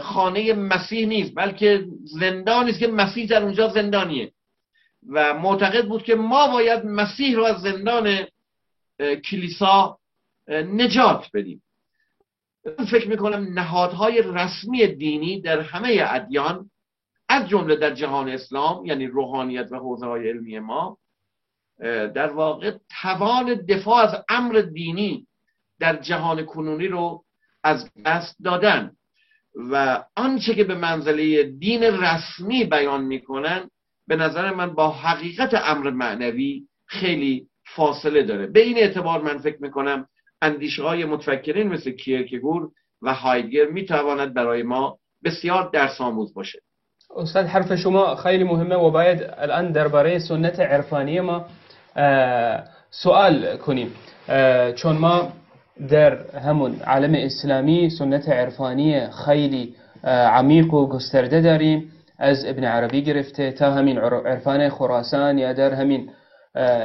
خانه مسیح نیست بلکه زندانی است که مسیح در اونجا زندانیه. و معتقد بود که ما باید مسیح رو از زندان کلیسا نجات بدیم. فکر می‌کنم نهادهای رسمی دینی در همه ادیان از جمله در جهان اسلام یعنی روحانیت و حوزه های علمی ما در واقع توان دفاع از امر دینی در جهان کنونی رو از دست دادن و آنچه که به منزله دین رسمی بیان می‌کنن به نظر من با حقیقت امر معنوی خیلی فاصله داره. به این اعتبار من فکر می‌کنم اندیشه های متفکرین مثل کیرکگور و هایدگر می‌تواند برای ما بسیار درس آموز باشه. استاد حرف شما خیلی مهمه و باید الان درباره سنت عرفانی ما سوال کنیم. چون ما در همون عالم اسلامی سنت عرفانی خیلی عمیق و گسترده داریم. از ابن عربی گرفته تا همین عرفان خراسان یا در همین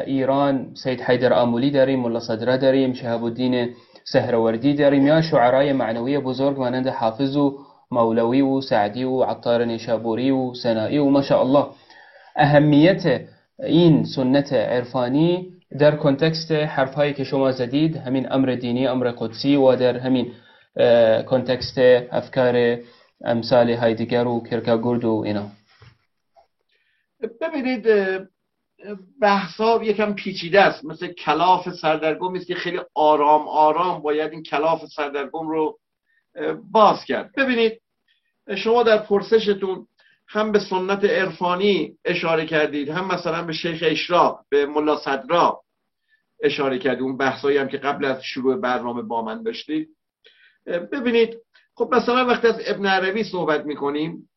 ایران سید حیدر آمولی داریم ملا صدره داریم شهاب الدین سهروردی داریم یا شعرای معنوی بزرگ مانند حافظ و مولوی و سعدی و عطار نیشابوری و سنایی و ماشاءالله. اهمیت این سنت عرفانی در کنتکست حرف هایی که شما زدید همین امر دینی امر قدسی و در همین کنتکست افکار امثال هایدگر و کرکاگورد و اینا. ببینید بحثا یکم پیچیده است. مثل کلاف سردرگم است که خیلی آرام آرام باید این کلاف سردرگم رو باز کرد. ببینید شما در پرسشتون هم به سنت عرفانی اشاره کردید هم مثلا به شیخ اشراق به ملا صدرا اشاره کردید اون بحثایی هم که قبل از شروع برنامه با من داشتید. ببینید خب مثلا وقتی از ابن عربی صحبت می‌کنیم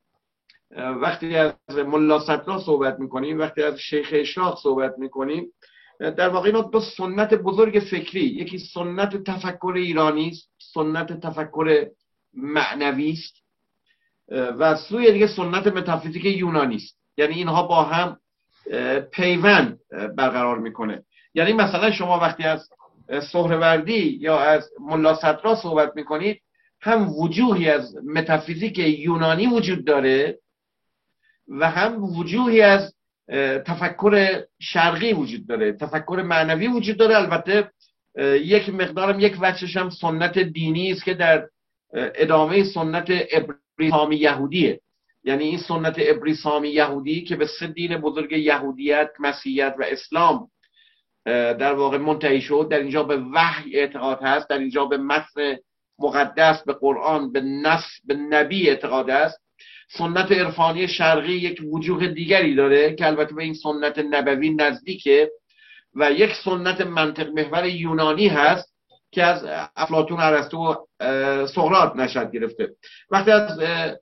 وقتی از ملا صدرا صحبت می‌کنیم وقتی از شیخ اشراق صحبت می‌کنیم در واقع اینا دو سنت بزرگ فکری یکی سنت تفکر ایرانی است سنت تفکر معنوی است. و سوی دیگه سنت متافیزیک یونانی است. یعنی اینها با هم پیوند برقرار می‌کنه. یعنی مثلا شما وقتی از سهروردی یا از ملا صدرا صحبت می‌کنید هم وجوهی از متافیزیک یونانی وجود داره و هم وجوهی از تفکر شرقی وجود داره. تفکر معنوی وجود داره. البته یک مقدارم یک وجهش هم سنت دینی است که در ادامه سنت ابریسامی یهودیه. یعنی این سنت ابریسامی یهودی که به سه دین بزرگ یهودیت مسیحیت و اسلام در واقع منتهی شد در اینجا به وحی اعتقاد هست در اینجا به متن مقدس به قرآن به نص به نبی اعتقاد است سنت عرفانی شرقی یک وجوه دیگری داره که البته به این سنت نبوی نزدیکه و یک سنت منطق محور یونانی هست که از افلاتون ارسطو و سقراط نشد گرفته. وقتی از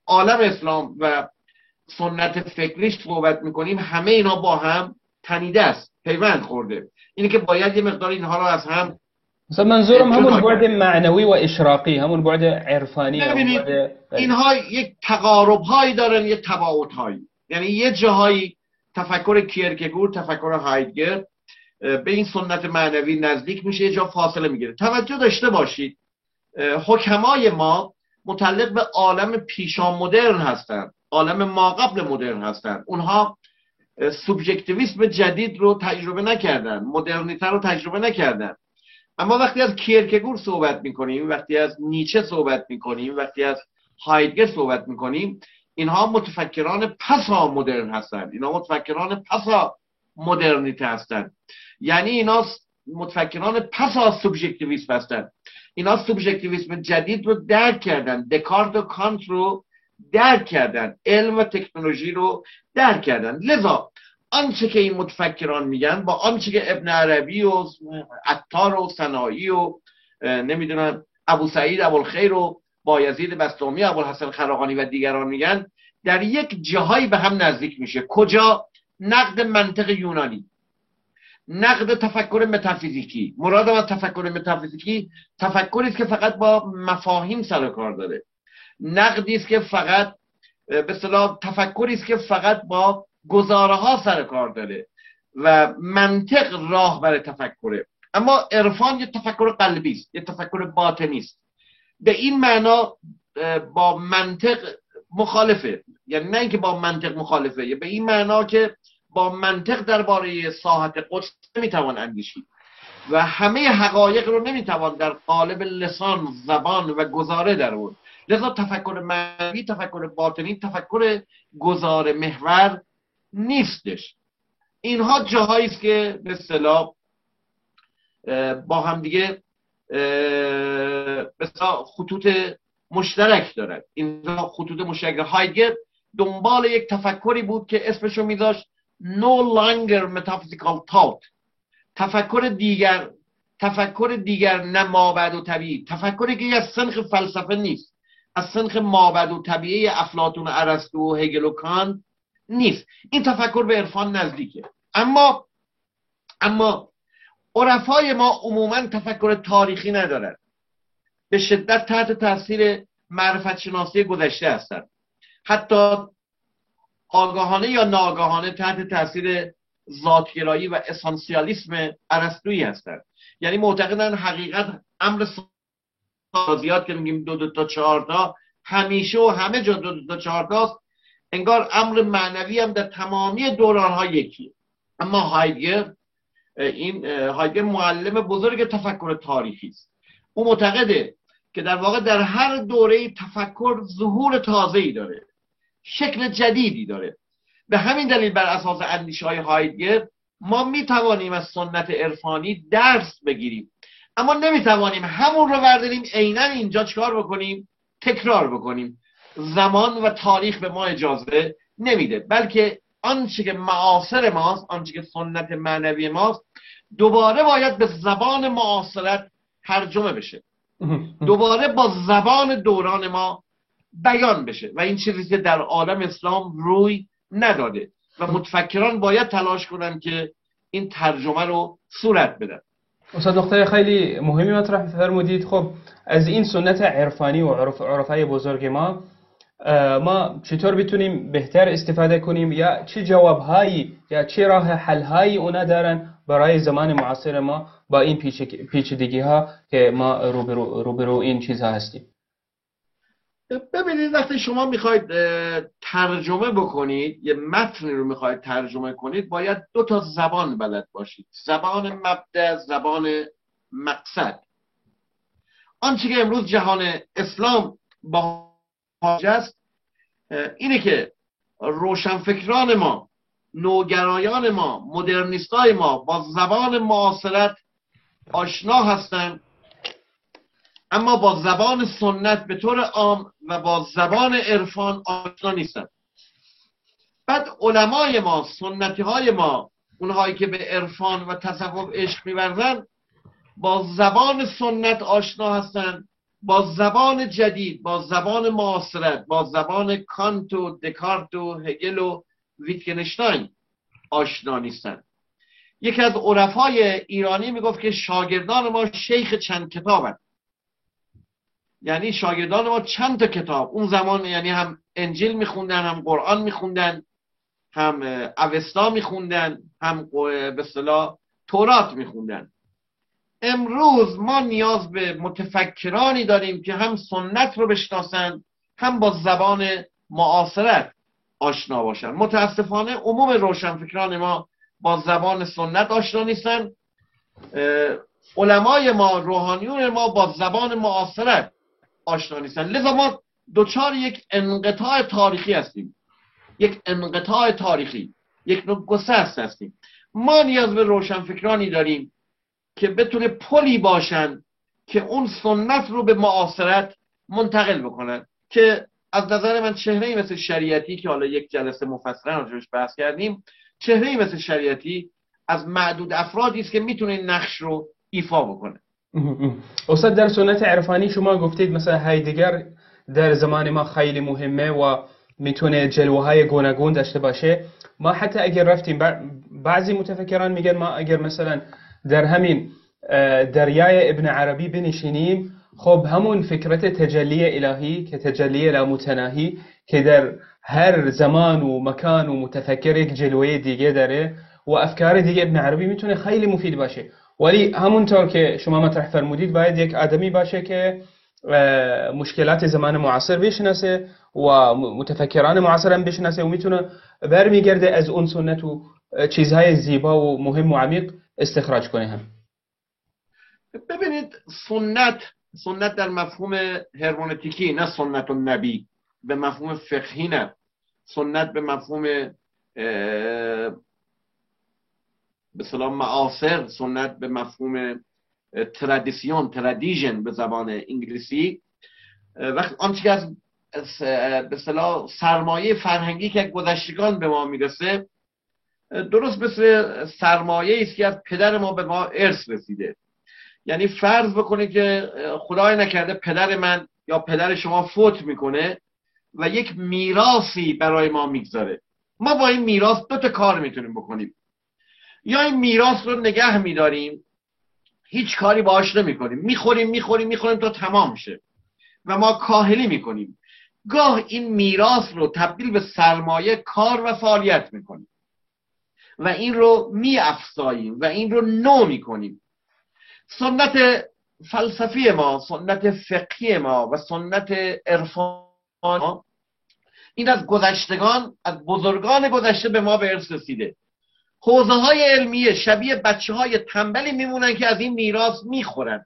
عالم اسلام و سنت فکریش صحبت می‌کنیم همه اینا با هم تنیده است پیوند خورده. اینه که باید یه مقدار اینها رو از هم مثلا منظورم همون بعد معنوی و اشراقی همون بعد عرفانی ببینید اینها یک تقارب هایی دارن یک تباوت هایی یعنی یه جاهایی تفکر کیرکگور تفکر هایدگر به این سنت معنوی نزدیک میشه یه جا فاصله می‌گیره. توجه داشته باشید حکمای ما متعلق به عالم پیشا مدرن هستند عالم ما قبل مدرن هستند. اونها سوبژکتیویسم جدید رو تجربه نکردن مدرنیته رو تجربه نکردن. اما وقتی از کیرکگور صحبت می‌کنیم وقتی از نیچه صحبت می‌کنیم وقتی از هایدگر صحبت می‌کنیم اینها متفکران پسا مدرن هستند. اینها متفکران پسا مدرنیته هستند. یعنی اینا متفکران پسا سوبژکتیویسم هستند. اینا سوبژکتیویسم جدید رو درک کردن دکارت و کانت رو درک کردن علم و تکنولوژی رو درک کردن. لذا آنچه که این متفکران میگن با آنچه که ابن عربی و عطار و سنایی و نمی‌دونم ابو سعید ابوالخیر و بایزید بستامی ابوالحسن خراقانی و دیگران میگن در یک جاهایی به هم نزدیک میشه. کجا؟ نقد منطق یونانی نقد تفکر متافیزیکی. مراد از تفکر متافیزیکی تفکری است که فقط با مفاهیم سر کار داره. نقدی است که فقط به اصطلاح تفکری است که فقط با گزاره ها سر کار داره و منطق راه برای تفکره. اما عرفان یه تفکر قلبی است یه تفکر باطنی است. به این معنا با منطق مخالفه. یعنی نه اینکه با منطق مخالفه به این معنا که با منطق درباره ساحت قدس نمی‌توان اندیشید. و همه حقایق رو نمی‌توان در قالب لسان زبان و گزاره در اون لذا تفکر معنوی تفکر باطنی تفکر گزاره محور نیستش. اینها جاهایی است که به اصطلاح با هم دیگه خطوط مشترک دارد. اینها خطوط مشترک. هایگر دنبال یک تفکری بود که اسمشو میذاشت no longer metaphysical thought. تفکر دیگر تفکر دیگر نه مابد و طبیعی. تفکری که از سنخ فلسفه نیست. از سنخ مابد و طبیعی افلاتون و ارسطو و هگل و کان نیست. این تفکر به عرفان نزدیکه. اما اما عرفای ما عموما تفکر تاریخی ندارد به شدت تحت تاثیر معرفت شناسی گذشته هستند حتی آگاهانه یا ناگاهانه تحت تاثیر ذاتگرایی و اسانسیالیسم ارسطویی هستند. یعنی معتقدن حقیقت امر سازیات که میگیم دو دو تا چهار تا همیشه و همه جا دو دو تا چهار تاست. انگار امر معنوی هم در تمامی دوران ها یکیه. اما هایدگر این هایدگر معلم بزرگ تفکر تاریخی است. او معتقده که در واقع در هر دوره تفکر ظهور تازه ای داره. شکل جدیدی داره. به همین دلیل بر اساس اندیشه های هایدگر ما می توانیم از سنت عرفانی درس بگیریم. اما نمی توانیم همون رو برداریم عینا اینجا چکار بکنیم؟ تکرار بکنیم. زمان و تاریخ به ما اجازه نمیده بلکه آنچه که معاصر ماست آنچه که سنت معنوی ماست دوباره باید به زبان معاصرت ترجمه بشه. (laughs) دوباره با زبان دوران ما بیان بشه و این چیزی که در عالم اسلام روی نداده و متفکران باید تلاش کنن که این ترجمه رو صورت بدن. استاد نقطه خیلی مهمی مطرح فرمودید. خب از این سنت عرفانی و عرف عرفای بزرگ ما ما چطور بتونیم بهتر استفاده کنیم؟ یا چه جوابهایی یا چه راه حلهایی اونا دارن برای زمان معاصر ما با این پیچیدگی ها که ما روبرو, روبرو این چیزها هستیم؟ ببینید وقتی شما می‌خواید ترجمه بکنید یه متنی رو می‌خواید ترجمه کنید باید دو تا زبان بلد باشید. زبان مبدع زبان مقصد. آنچه که امروز جهان اسلام با است اینه که روشنفکران ما نوگرایان ما مدرنیستای ما با زبان معاصرت آشنا هستند. اما با زبان سنت به طور عام و با زبان عرفان آشنا نیستند بعد علمای ما سنتی های ما اونهایی که به عرفان و تصوف عشق میورزن با زبان سنت آشنا هستند با زبان جدید با زبان معاصرت با زبان کانت و دکارت و هگل و ویتگنشتاین آشنا نیستند یکی از عرفای ایرانی می‌گفت که شاگردان ما شیخ چند کتابند یعنی شاگردان ما چند تا کتاب اون زمان یعنی هم انجیل میخوندن هم قرآن میخوندن هم اوستا میخوندن هم به صلاح تورات میخوندن. امروز ما نیاز به متفکرانی داریم که هم سنت رو بشناسن هم با زبان معاصرت آشنا باشن. متاسفانه عموم روشنفکران ما با زبان سنت آشنا نیستن. علمای ما روحانیون ما با زبان معاصرت آشنا نیستن. لذا ما دوچار یک انقطاع تاریخی هستیم. یک انقطاع تاریخی. یک نوع گسست هستیم. ما نیاز به روشنفکرانی داریم که بتونه پلی باشن که اون سنت رو به معاصرت منتقل بکنن که از نظر من چهره مثل شریعتی که حالا یک جلسه مفصلا راجعش بحث کردیم چهره مثل شریعتی از معدود افرادی است که می‌تونه این نقش رو ایفا بکنه. استاد در سنت عرفانی شما گفتید مثلا هایدگر در زمان ما خیلی مهمه و می‌تونه جلوه گوناگون داشته باشه. ما حتی اگر رفتیم بعضی متفکران میگن ما اگر مثلا در همین دریای ابن عربی بنشینیم خب همون فکرت تجلی الهی که تجلی لامتناهی که در هر زمان و مکان و متفکر یک جلوه دیگه داره و افکار دیگه ابن عربی می‌تونه خیلی مفید باشه. ولی همونطور که شما مطرح فرمودید باید یک آدمی باشه که مشکلات زمان معاصر بشناسه و متفکران معاصر هم بشناسه و می‌تونه برمیگرده از اون سنت و چیزهای زیبا و مهم و عمیق استخراج کنه هم. ببینید سنت سنت در مفهوم هرمونتیکی نه سنت النبی به مفهوم فقهی نه. سنت به مفهوم به سلام معاصر سنت به مفهوم ترادیسیون ترادیژن به زبان انگلیسی. وقت آنچه که از به سرمایه فرهنگی که گذشتگان به ما می‌رسه درست مثل سرمایه است که از پدر ما به ما ارث رسیده. یعنی فرض بکنید که خدای نکرده پدر من یا پدر شما فوت می‌کنه و یک میراثی برای ما می‌گذاره. ما با این میراث دو تا کار می‌تونیم بکنیم. یا این میراث رو نگه میداریم هیچ کاری باش نمی‌کنیم. می‌خوریم می‌خوریم می‌خوریم تا تمام شه. و ما کاهلی می‌کنیم. گاه این میراث رو تبدیل به سرمایه کار و فعالیت می‌کنیم. و این رو می افزاییم و این رو نو می کنیم سنت فلسفی ما سنت فقهی ما و سنت عرفان ما این از گذشتگان از بزرگان گذشته به ما به ارث رسیده. حوزه های علمیه شبیه بچه های تنبلی میمونن که از این میراث می‌خورن.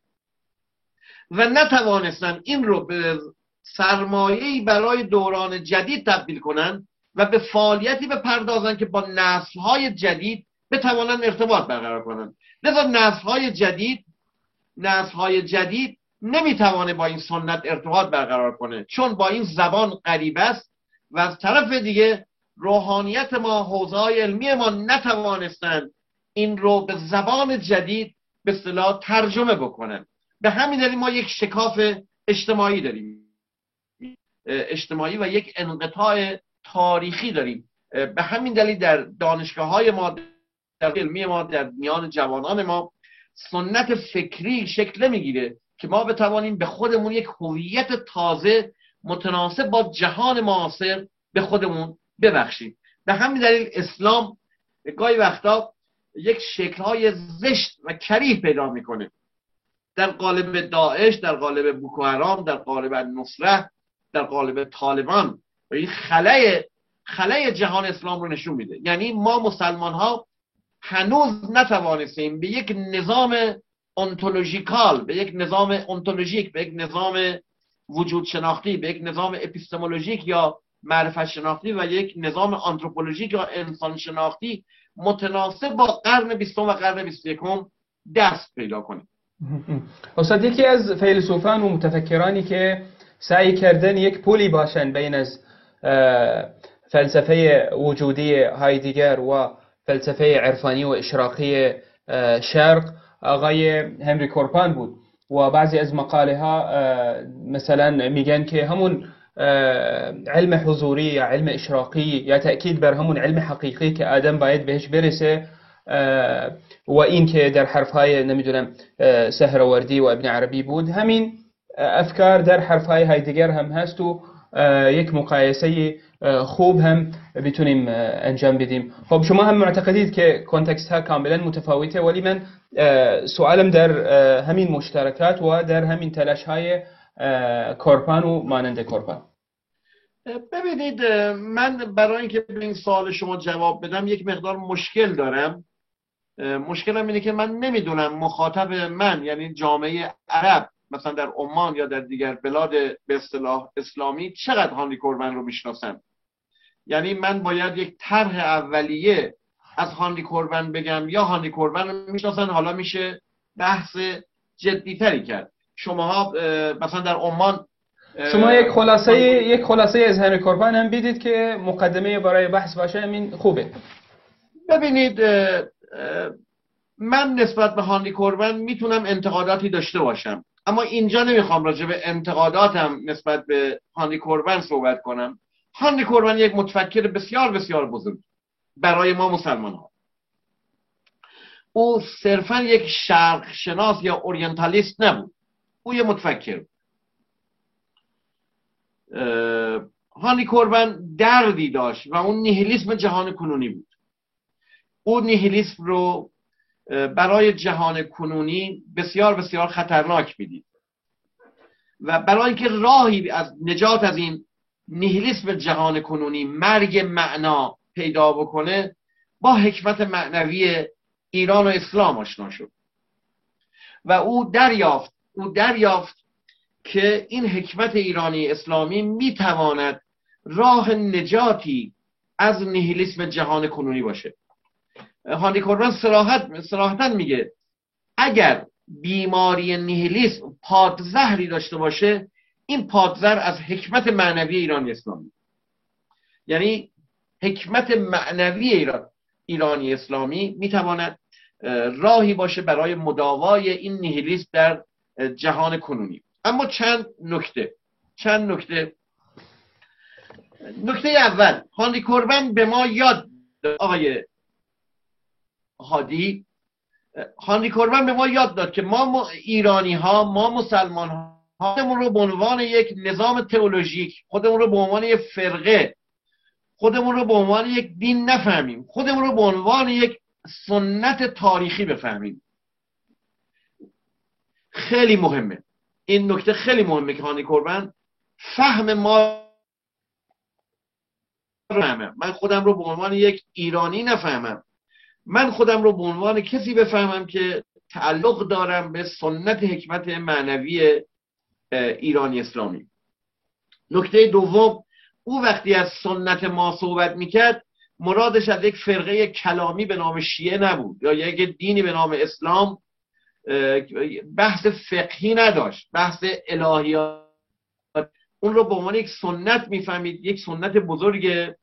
و نتوانستن این رو به سرمایه‌ای برای دوران جدید تبدیل کنن و به فعالیتی بپردازن که با نسلهای جدید بتوانن ارتباط برقرار کنن. لذا نسلهای جدید نسلهای جدید نمی‌توانه با این سنت ارتباط برقرار کنه. چون با این زبان غریب است و از طرف دیگه روحانیت ما حوزه علمی ما نتوانستند این رو به زبان جدید به اصطلاح ترجمه بکنن. به همین دلیل ما یک شکاف اجتماعی داریم. اجتماعی و یک انقطاع تاریخی داریم. به همین دلیل در دانشگاه های ما در علمی ما در میان جوانان ما سنت فکری شکل می‌گیره که ما بتوانیم به خودمون یک هویت تازه متناسب با جهان معاصر به خودمون ببخشیم به همین دلیل اسلام گاهی وقتا یک شکلهای زشت و کریه پیدا می‌کنه. در قالب داعش در قالب بوکو حرام در قالب نصره در قالب طالبان. و این خلای خلای جهان اسلام رو نشون میده. یعنی ما مسلمان ها هنوز نتوانستیم به یک نظام ontological به یک نظام انتولوژیک به یک نظام وجود شناختی به یک نظام اپیستمولوژیک یا معرفت شناختی و یک نظام آنتروپولوژیک یا انسان شناختی متناسب با قرن بیستم و قرن بیست یکم دست پیدا کنیم استاد یکی از فیلسوفان و متفکرانی که سعی کردن یک پولی باشن بین از فلسفه وجودی هایدگر و فلسفه عرفانی و اشراقی شرق آقای هنری کورپان بود. و بعضی از مقاله ها مثلا میگن که همون علم حضوری یا علم اشراقی یا تأکید بر همون علم حقیقی که آدم باید بهش برسه. و این که در حرف های نمیدونم سهروردی و ابن عربی بود. همین افکار در حرف های هایدگر هم هست و یک مقایسه خوب هم بتونیم انجام بدیم. خب شما هم معتقدید که کنتکست ها کاملا متفاوته ولی من سوالم در همین مشترکات و در همین تلاش های کورپان و مانند کورپان ببینید من برای اینکه به این سوال شما جواب بدم یک مقدار مشکل دارم. مشکلم اینه که من نمی‌دونم مخاطب من یعنی جامعه عرب مثلا در عمان یا در دیگر بلاد به اصطلاح اسلامی چقدر هانری کوربن رو می‌شناسن؟ یعنی من باید یک طرح اولیه از هانری کوربن بگم یا هانری کوربن رو می‌شناسن حالا میشه بحث جدیتری کرد. شماها مثلا در عمان شما یک خلاصه یک خلاصه از هنری کوربن هم بیدید که مقدمه برای بحث باشه همین خوبه. ببینید من نسبت به هانری کوربن می‌تونم انتقاداتی داشته باشم. اما اینجا نمی‌خوام راجع به انتقاداتم نسبت به هانری کوربن صحبت کنم. هانری کوربن یک متفکر بسیار بسیار بزرگ برای ما مسلمان ها او صرفا یک شرق شناس یا اورینتالیست نبود. او یه متفکر هانی کوربن دردی داشت و اون نیهیلیسم جهان کنونی بود. او نیهیلیسم رو برای جهان کنونی بسیار بسیار خطرناک می‌دید. و برای اینکه راهی از نجات از این نیهیلیسم جهان کنونی مرگ معنا پیدا بکنه با حکمت معنوی ایران و اسلام آشنا شد. و او دریافت او دریافت که این حکمت ایرانی اسلامی می‌تواند راه نجاتی از نیهیلیسم جهان کنونی باشه. هانی کوربن سراحت میگه اگر بیماری نیهیلیسم پادزهری داشته باشه این پادزر از حکمت معنوی ایرانی اسلامی. یعنی حکمت معنوی ایران ایرانی اسلامی می‌تواند راهی باشه برای مداوای این نیهیلیسم در جهان کنونی. اما چند نکته چند نکته. نکته اول هانری کوربن به ما یاد آقای هادی. هانری کوربن به ما یاد داد که ما ایرانی ها ما مسلمان ها خودمون رو به عنوان یک نظام تئولوژیک خودمون رو به عنوان یک فرقه خودمون رو به عنوان یک دین نفهمیم خودمون رو به عنوان یک سنت تاریخی بفهمیم. خیلی مهمه. این نکته خیلی مهمه که هانی کربن فهم ما من خودم رو به عنوان یک ایرانی نفهمم. من خودم رو به عنوان کسی بفهمم که تعلق دارم به سنت حکمت معنوی ایرانی اسلامی. نکته دوم او وقتی از سنت ما صحبت می‌کرد مرادش از یک فرقه کلامی به نام شیعه نبود یا یک دینی به نام اسلام بحث فقهی نداشت. بحث الهیات. اون رو به عنوان یک سنت می‌فهمید یک سنت بزرگ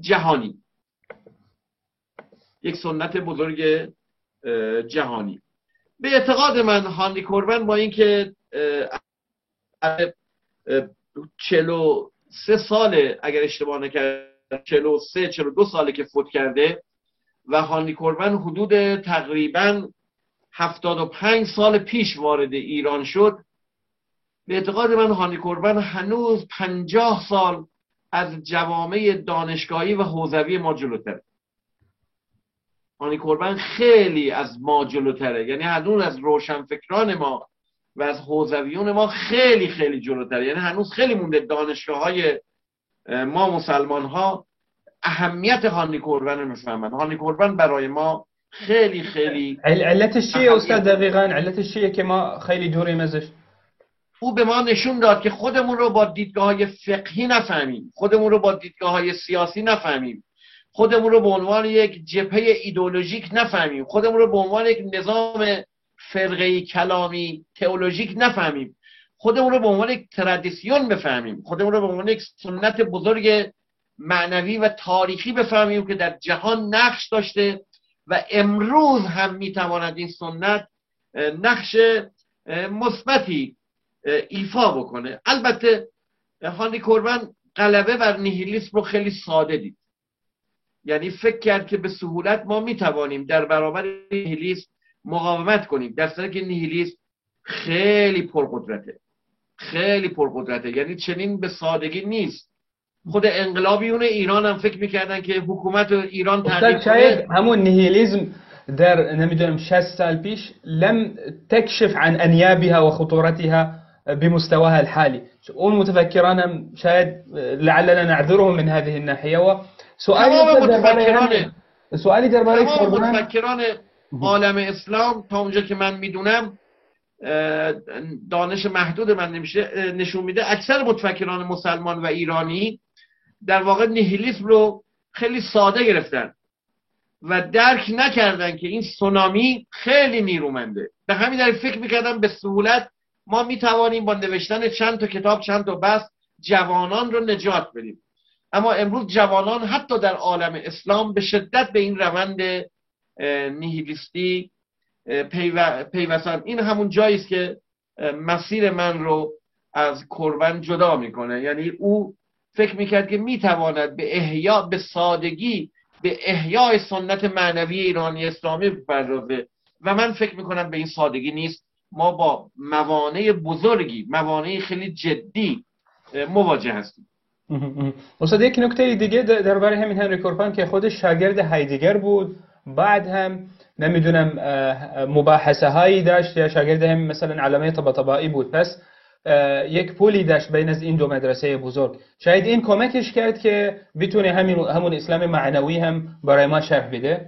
جهانی. یک سنت بزرگ جهانی. به اعتقاد من هانی کوربن با اینکه چلو سه ساله اگر اشتباه نکردم چلو سه چلو دو ساله که فوت کرده و هانی کوربن حدود تقریبا هفتاد و پنج سال پیش وارد ایران شد. به اعتقاد من هانی کوربن هنوز پنجاه سال از جوامع دانشگاهی و حوزوی ما جلوتره. هانی کوربن خیلی از ما جلوتره. یعنی هنوز از روشنفکران ما و از حوزویون ما خیلی خیلی جلوتره. یعنی هنوز خیلی مونده دانشگاه های ما مسلمان ها اهمیت هانی کوربن رو می‌فهمن هانی کوربن برای ما خیلی خیلی علت چیه استاد؟ دقیقا علت چیه که ما خیلی دوریم ازش او به ما نشون داد که خودمون رو با دیدگاه های فقهی نفهمیم. خودمون رو با دیدگاه های سیاسی نفهمیم. خودمون رو به عنوان یک جبهه ایدولوژیک نفهمیم. خودمون رو به عنوان یک نظام فرقه کلامی تئولوژیک نفهمیم. خودمون رو به عنوان یک تردیسیون بفهمیم. خودمون رو به عنوان یک سنت بزرگ معنوی و تاریخی بفهمیم که در جهان نقش داشته و امروز هم می‌تواند این سنت نقش مثبتی ایفا بکنه. البته هانی کوربن غلبه بر نیهیلیسم رو خیلی ساده دید. یعنی فکر کرد که به سهولت ما می‌توانیم در برابر نیهیلیسم مقاومت کنیم. در که نیهیلیسم خیلی پرقدرته. خیلی پرقدرته. یعنی چنین به سادگی نیست. خود انقلابیون ایران هم فکر می‌کردن که حکومت ایران تغییر شاید همون نیهیلیزم در نمی‌دونم 60 سال پیش لم تكشف عن انيابها وخطورتها بمستواها الحالي اون متفكران هم شاید لعلنا نعذرهم من هذه الناحيه وسؤالي متفکران سوالی درباره متفکران عالم اسلام تا اونجا که من می‌دونم دانش محدود من نمیشه نشون میده. اکثر متفکران مسلمان و ایرانی در واقع نیهیلیسم رو خیلی ساده گرفتن و درک نکردن که این سونامی خیلی نیرومنده. به همین دلیل فکر می‌کردن به سهولت ما می‌توانیم با نوشتن چند تا کتاب چند تا بس جوانان رو نجات بدیم. اما امروز جوانان حتی در عالم اسلام به شدت به این روند نیهیلیستی پیوستن. این همون جایی است که مسیر من رو از کربن جدا می‌کنه. یعنی او فکر می‌کرد که می‌تواند به احیا به سادگی به احیای سنت معنوی ایرانی اسلامی بپردازه. و من فکر می‌کنم به این سادگی نیست. ما با موانع بزرگی موانع خیلی جدی مواجه هستیم. (laughs) استاد یک نکته دیگه درباره همین هنری کورپان که خودش شاگرد هایدگر بود. بعد هم نمی‌دونم مباحثه هایی داشت یا شاگرد هم مثلا علامه طباطبایی بود. پس یک پولی داشت بین از این دو مدرسه بزرگ. شاید این کمکش کرد که بتونه همین همون اسلام معنوی هم برای ما شرح بده.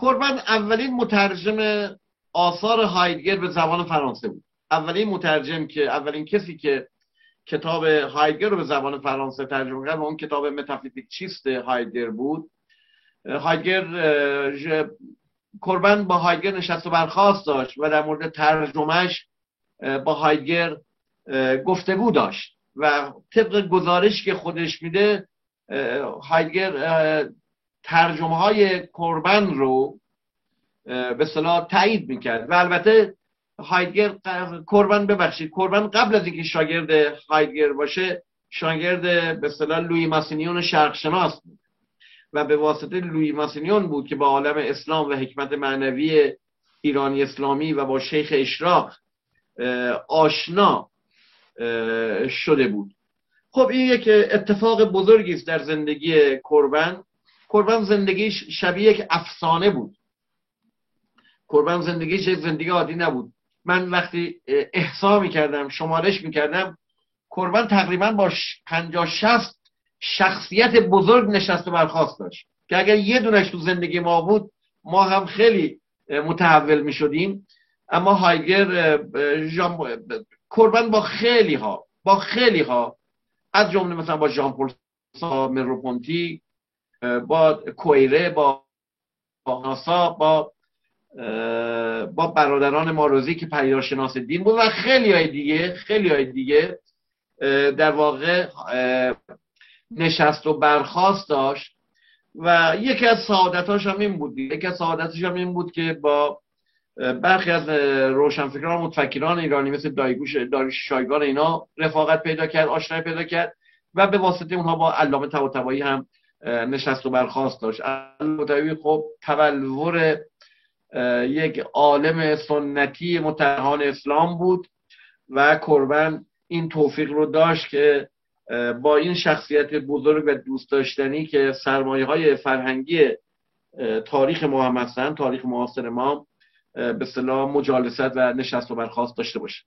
کربن اولین مترجم آثار هایدگر به زبان فرانسه بود. اولین مترجم که اولین کسی که کتاب هایدگر رو به زبان فرانسه ترجمه کرد و اون کتاب متافیزیک چیست هایدگر بود. هایدگر کربن با هایدگر نشست و برخواست داشت و در مورد ترجمهش با هایدگر گفتگو داشت. و طبق گزارش که خودش میده هایدگر ترجمه های کربن رو به صلاح تایید می‌کرد. و البته هایدگر کربن ببخشید کربن قبل از اینکه شاگرد هایدگر باشه شاگرد به صلاح لوی ماسینیون شرقشناس بود. و به واسطه لوی ماسینیون بود که با عالم اسلام و حکمت معنوی ایرانی اسلامی و با شیخ اشراق آشنا شده بود. خب این یک اتفاق بزرگی است در زندگی کربن کربن زندگیش شبیه یک افسانه بود. کربن زندگیش یک زندگی عادی نبود. من وقتی احسا می‌کردم شمارش می‌کردم کربن تقریبا با 50 60 شخصیت بزرگ نشست و برخواست داشت. که اگر یه دونش تو زندگی ما بود ما هم خیلی متحول می شدیم اما هایگر کربن با خیلی ها با خیلی ها از جمله مثلا با ژان پل مروپونتی با کویره با با ناسا با با برادران ماروزی که پدیدارشناس دین بود و خیلی های دیگه خیلی های دیگه در واقع نشست و برخواست داشت. و یکی از سعادتاش هم این بود یکی از سعادتش هم این بود که با برخی از روشنفکران متفکران ایرانی مثل دایگوش داریش شایگان اینا رفاقت پیدا کرد آشنایی پیدا کرد و به واسطه اونها با علامه طباطبایی هم نشست و برخواست داشت. علامه خب تبلور یک عالم سنتی متحان اسلام بود و کربن این توفیق رو داشت که با این شخصیت بزرگ و دوست داشتنی که سرمایه های فرهنگی تاریخ ما هم تاریخ معاصر ما به صلاح مجالست و نشست و برخواست داشته باشه.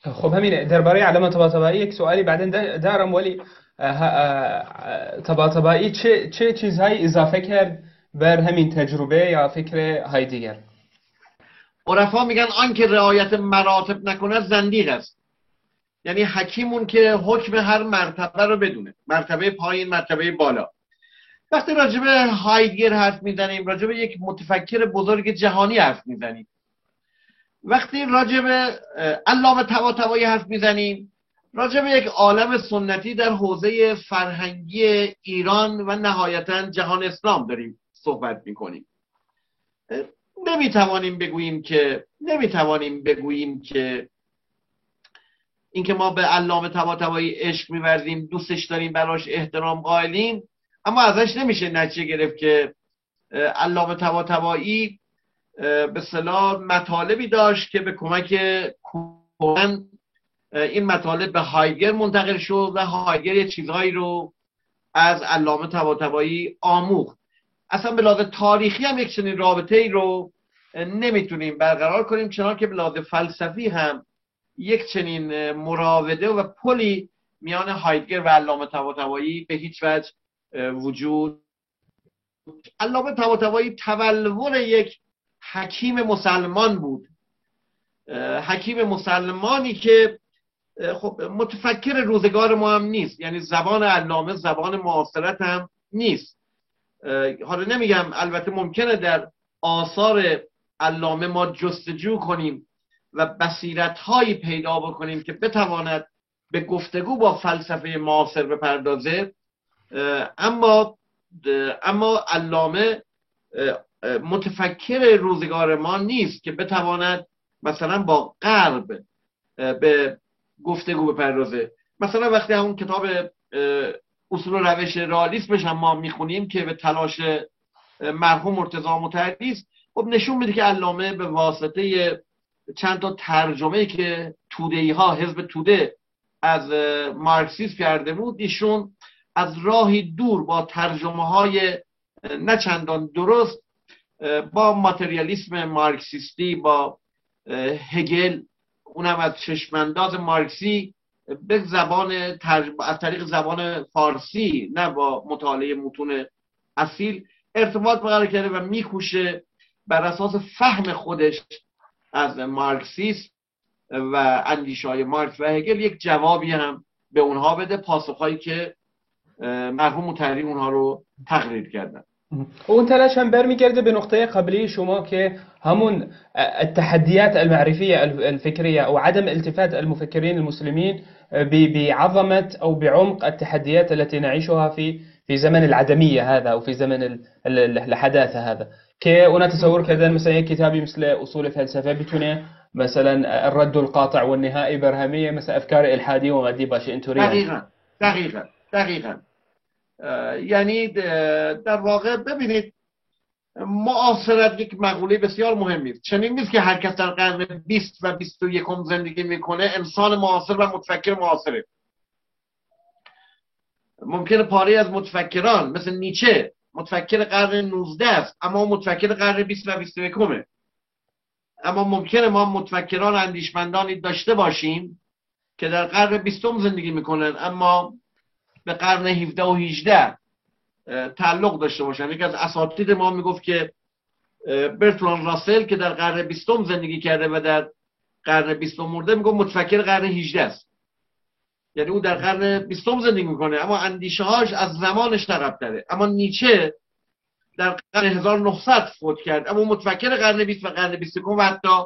خب همینه. درباره علامه طباطبایی یک سوالی بعدين دارم ولی طباطبایی چه چه چیزهایی اضافه کرد بر همین تجربه یا فکر های دیگر؟ عرفا میگن آن که رعایت مراتب نکنه زندیق است. یعنی حکیمون که حکم هر مرتبه رو بدونه. مرتبه پایین مرتبه بالا. وقتی راجب هایدگر حرف می‌زنیم راجب یک متفکر بزرگ جهانی حرف می‌زنیم. وقتی راجب علامه طباطبایی حرف می‌زنیم راجب یک عالم سنتی در حوزه فرهنگی ایران و نهایتا جهان اسلام داریم صحبت می‌کنیم. نمی‌توانیم بگوییم که نمی‌توانیم بگوییم که اینکه ما به علامه طباطبایی عشق میورزیم دوستش داریم براش احترام قائلیم. اما ازش نمیشه نتیجه گرفت که علامه طباطبایی به صلاح مطالبی داشت که به کمک کهن این مطالب به هایگر منتقل شد و هایگر یه چیزهایی رو از علامه طباطبایی آموخت. اصلا به لحاظ تاریخی هم یک چنین رابطه ای رو نمی‌تونیم برقرار کنیم چنان که به فلسفی هم یک چنین مراوده و پلی میان هایدگر و علامه طباطبایی به هیچ وجه وجود. علامه طباطبایی تولور یک حکیم مسلمان بود. حکیم مسلمانی که خب متفکر روزگار ما هم نیست. یعنی زبان علامه زبان معاصرت هم نیست. حالا نمیگم البته ممکنه در آثار علامه ما جستجو کنیم و بصیرت هایی پیدا بکنیم که بتواند به گفتگو با فلسفه معاصر بپردازه. اما اما علامه متفکر روزگار ما نیست که بتواند مثلا با غرب به گفتگو بپردازه. مثلا وقتی همون کتاب اصول و روش رالیسمش هم ما می‌خونیم که به تلاش مرحوم مرتضی متحدی است خب نشون میده که علامه به واسطه چند تا ترجمه که توده ها حزب توده از مارکسیسم کرده بود ایشون از راهی دور با ترجمه های نه چندان درست با ماتریالیسم مارکسیستی با هگل اونم از چشمانداز مارکسی به زبان از طریق زبان فارسی نه با مطالعه متون اصیل ارتباط برقرار کرده و میکوشه بر اساس فهم خودش از مارکسیسم و اندیشه های مارکس و هگل. یک جوابی هم به اونها بده پاسخهایی که مرحوم متحریم اونها رو تقریر کردن. اون تلاش هم برمیگرده به نقطه قبلی شما که همون التحديات المعرفية الفكرية أو عدم التفات المفكرين المسلمين بعظمة أو بعمق التحديات التي نعيشها في في زمن العدمية هذا أو في زمن الحداثة هذا. كي أنا تصور كذا مثلا كتابي مثل أصول الفلسفة بتونه مثلا الرد القاطع والنهائي برهمية مثلا أفكار إلحادية وما دي باشي انتوريا دقيقا دقيقا. دقيقا یعنی در واقع ببینید معاصرت یک مقوله بسیار مهمی است. چنین نیست که هر کس در قرن 20 و 21 زندگی می‌کنه انسان معاصر و متفکر معاصره. ممکنه پاره از متفکران مثل نیچه متفکر قرن 19 است اما متفکر قرن 20 و 21 اما ممکنه ما متفکران اندیشمندانی داشته باشیم که در قرن بیستم زندگی می‌کنن اما به قرن 17 و 18 تعلق داشته باشن. یکی از اساتید ما می‌گفت که برتران راسل که در قرن بیستم زندگی کرده و در قرن بیستم مرده می‌گفت متفکر قرن 18 است. یعنی او در قرن بیستم زندگی می‌کنه اما اندیشه هاش از زمانش تقب داره اما نیچه در قرن 1900 فوت کرد. اما متفکر قرن 20 و قرن 21 و حتی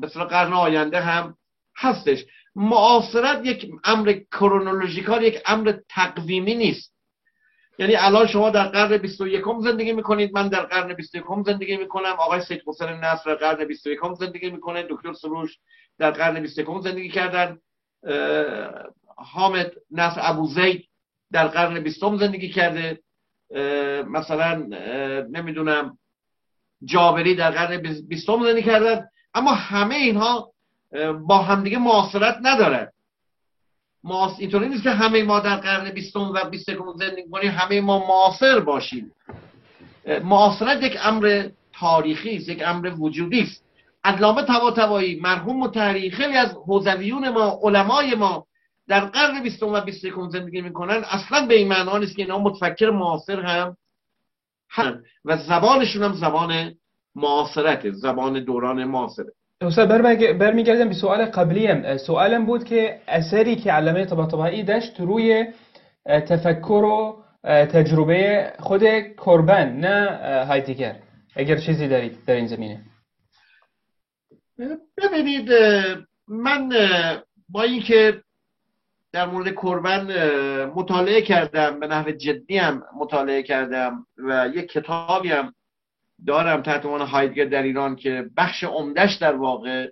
به قرن آینده هم هستش. معاصرت یک امر کرونولوژیکال یک امر تقویمی نیست. یعنی الان شما در قرن 21 زندگی می‌کنید من در قرن 21 زندگی می‌کنم آقای سید حسین نصر در قرن 21 زندگی می‌کنه دکتر سروش در قرن 21 زندگی کردن حامد نصر ابو زید در قرن 20 زندگی کرده مثلا نمی‌دونم جابری در قرن 20 زندگی کردن. اما همه اینها با همدیگه معاصرت ندارد معاص... اینطوری نیست که همه ما در قرن بیستم و بیست زندگی کنیم همه ما معاصر باشیم. معاصرت یک امر تاریخی است یک امر وجودی است. علامه طباطبایی مرحوم متحری خیلی از حوزویون ما علمای ما در قرن بیستم و بیست زندگی می‌کنن. اصلا به این معنا نیست که اینا متفکر معاصر هم هم و زبانشون هم زبان معاصرت زبان دوران معاصره. استاد برمیگردم به سوال قبلیم. سوالم بود که اثری که علامه طباطبایی داشت روی تفکر و تجربه خود کربن نه دیگر اگر چیزی دارید در این زمینه. ببینید من با اینکه در مورد کربن مطالعه کردم به نحو جدی هم مطالعه کردم و یک کتابی هم دارم تحت عنوان هایدگر در ایران که بخش عمدهش در واقع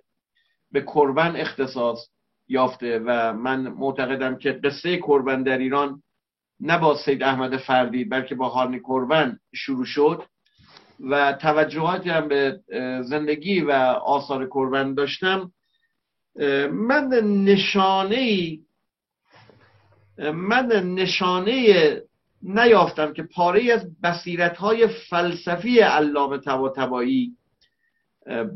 به کربن اختصاص یافته و من معتقدم که قصه کربن در ایران نه با سید احمد فردی بلکه با هارنی کربن شروع شد و توجهاتی هم به زندگی و آثار کربن داشتم. من نشانه من نشانه نیافتم که پاره از بصیرت های فلسفی علامه طباطبایی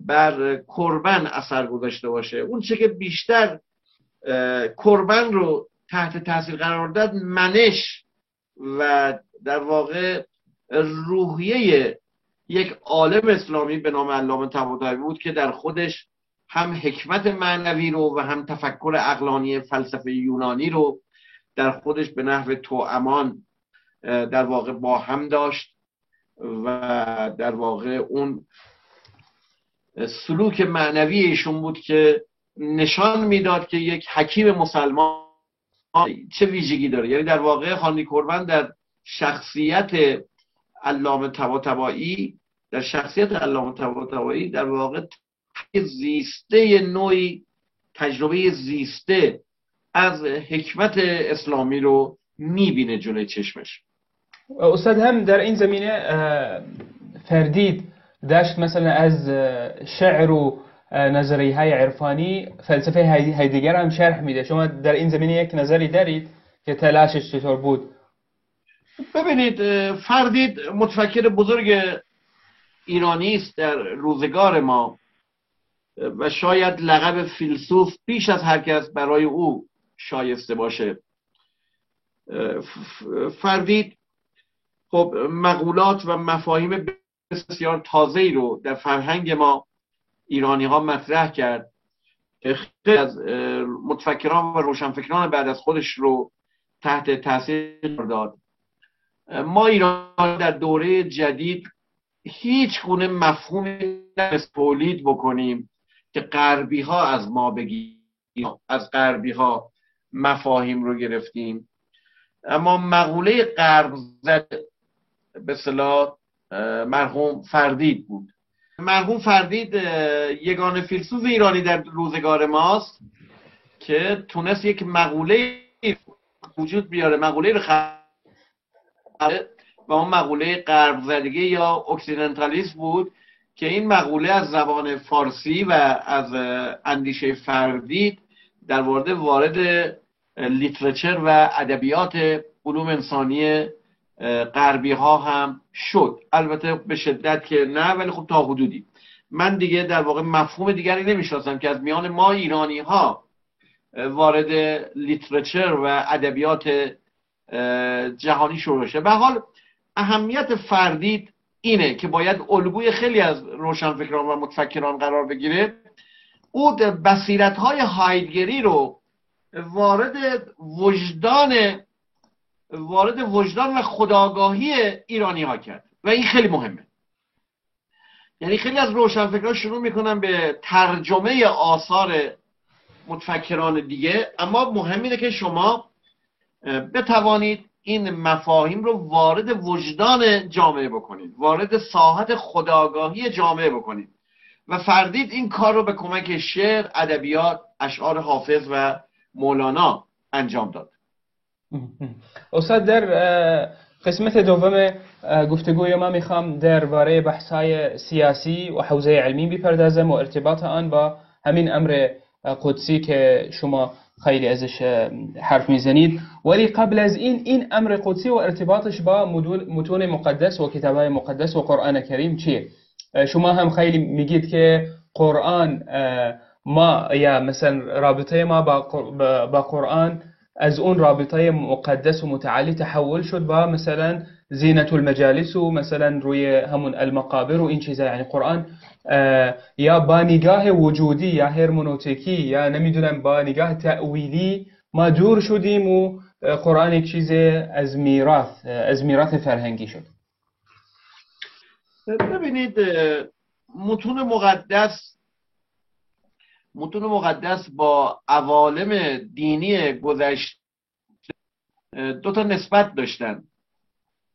بر کربن اثر گذاشته باشه. اون چه که بیشتر کربن رو تحت تاثیر قرار داد منش و در واقع روحیه یک عالم اسلامی به نام علامه طباطبایی بود که در خودش هم حکمت معنوی رو و هم تفکر اقلانی فلسفه یونانی رو در خودش به نحو تو امان در واقع با هم داشت و در واقع اون سلوک معنوی ایشون بود که نشان می‌داد که یک حکیم مسلمان چه ویژگی داره. یعنی در واقع خانی کربن در شخصیت علامه طباطبایی در شخصیت علامه طباطبایی در واقع زیسته نوعی تجربه زیسته از حکمت اسلامی رو می‌بینه جلوی چشمش. استاد هم در این زمینه فردید داشت مثلا از شعر و نظریه های عرفانی فلسفه هایدگر هم شرح میده. شما در این زمینه یک نظری دارید که تلاشش چطور بود؟ ببینید فردید متفکر بزرگ ایرانی است در روزگار ما و شاید لقب فیلسوف بیش از هر کس برای او شایسته باشه. فردید خب مقولات و مفاهیم بسیار تازه ای رو در فرهنگ ما ایرانی ها مطرح کرد خیلی از متفکران و روشنفکران بعد از خودش رو تحت تاثیر داد. ما ایران در دوره جدید هیچ گونه مفهومی تولید بکنیم که غربی ها از ما بگیم از غربی ها مفاهیم رو گرفتیم. اما مقوله غرب زد به صلاح مرحوم فردید بود. مرحوم فردید یگان فیلسوف ایرانی در روزگار ماست که تونست یک مقوله وجود بیاره مقوله رو و اون مقوله غرب زدگی یا اکسیدنتالیسم بود که این مقوله از زبان فارسی و از اندیشه فردید در وارد وارد literature و ادبیات علوم انسانی غربی ها هم شد. البته به شدت که نه ولی خب تا حدودی. من دیگه در واقع مفهوم دیگری نمی‌شناسم که از میان ما ایرانی ها وارد literature و ادبیات جهانی شروع بشه. به حال اهمیت فردید اینه که باید الگوی خیلی از روشنفکران و متفکران قرار بگیره. او بصیرت های هایدگری رو وارد وجدان وارد وجدان و خداگاهی ایرانی ها کرد. و این خیلی مهمه. یعنی خیلی از روشنفکران شروع می‌کنن به ترجمه آثار متفکران دیگه. اما مهم اینه که شما بتوانید این مفاهیم رو وارد وجدان جامعه بکنید. وارد ساحت خداگاهی جامعه بکنید. و فردید این کار رو به کمک شعر، ادبیات، اشعار حافظ و مولانا انجام داد. استاد در قسمت دوم گفتگوی ما می‌خوام درباره بحثای سیاسی و حوزه علمی بپردازم و ارتباط آن با همین امر قدسی که شما خیلی ازش حرف می‌زنید. ولی قبل از این این امر قدسی و ارتباطش با متون مقدس و کتابهای مقدس و قرآن کریم چیه؟ شما هم خیلی میگید که قرآن ما یا مثلا رابطه ما با قرآن از اون رابطه مقدس و متعالی تحول شد با مثلا زینت المجالس و مثلا روی همون المقابر و این چیزا. یعنی قرآن یا با نگاه وجودی یا هرمونوتیکی یا نمی‌دونم با نگاه تأویلی ما دور شدیم و قرآن یک چیز از میراث از میراث فرهنگی شد. ببینید متون مقدس متون مقدس با عوالم دینی گذشته دو تا نسبت داشتن.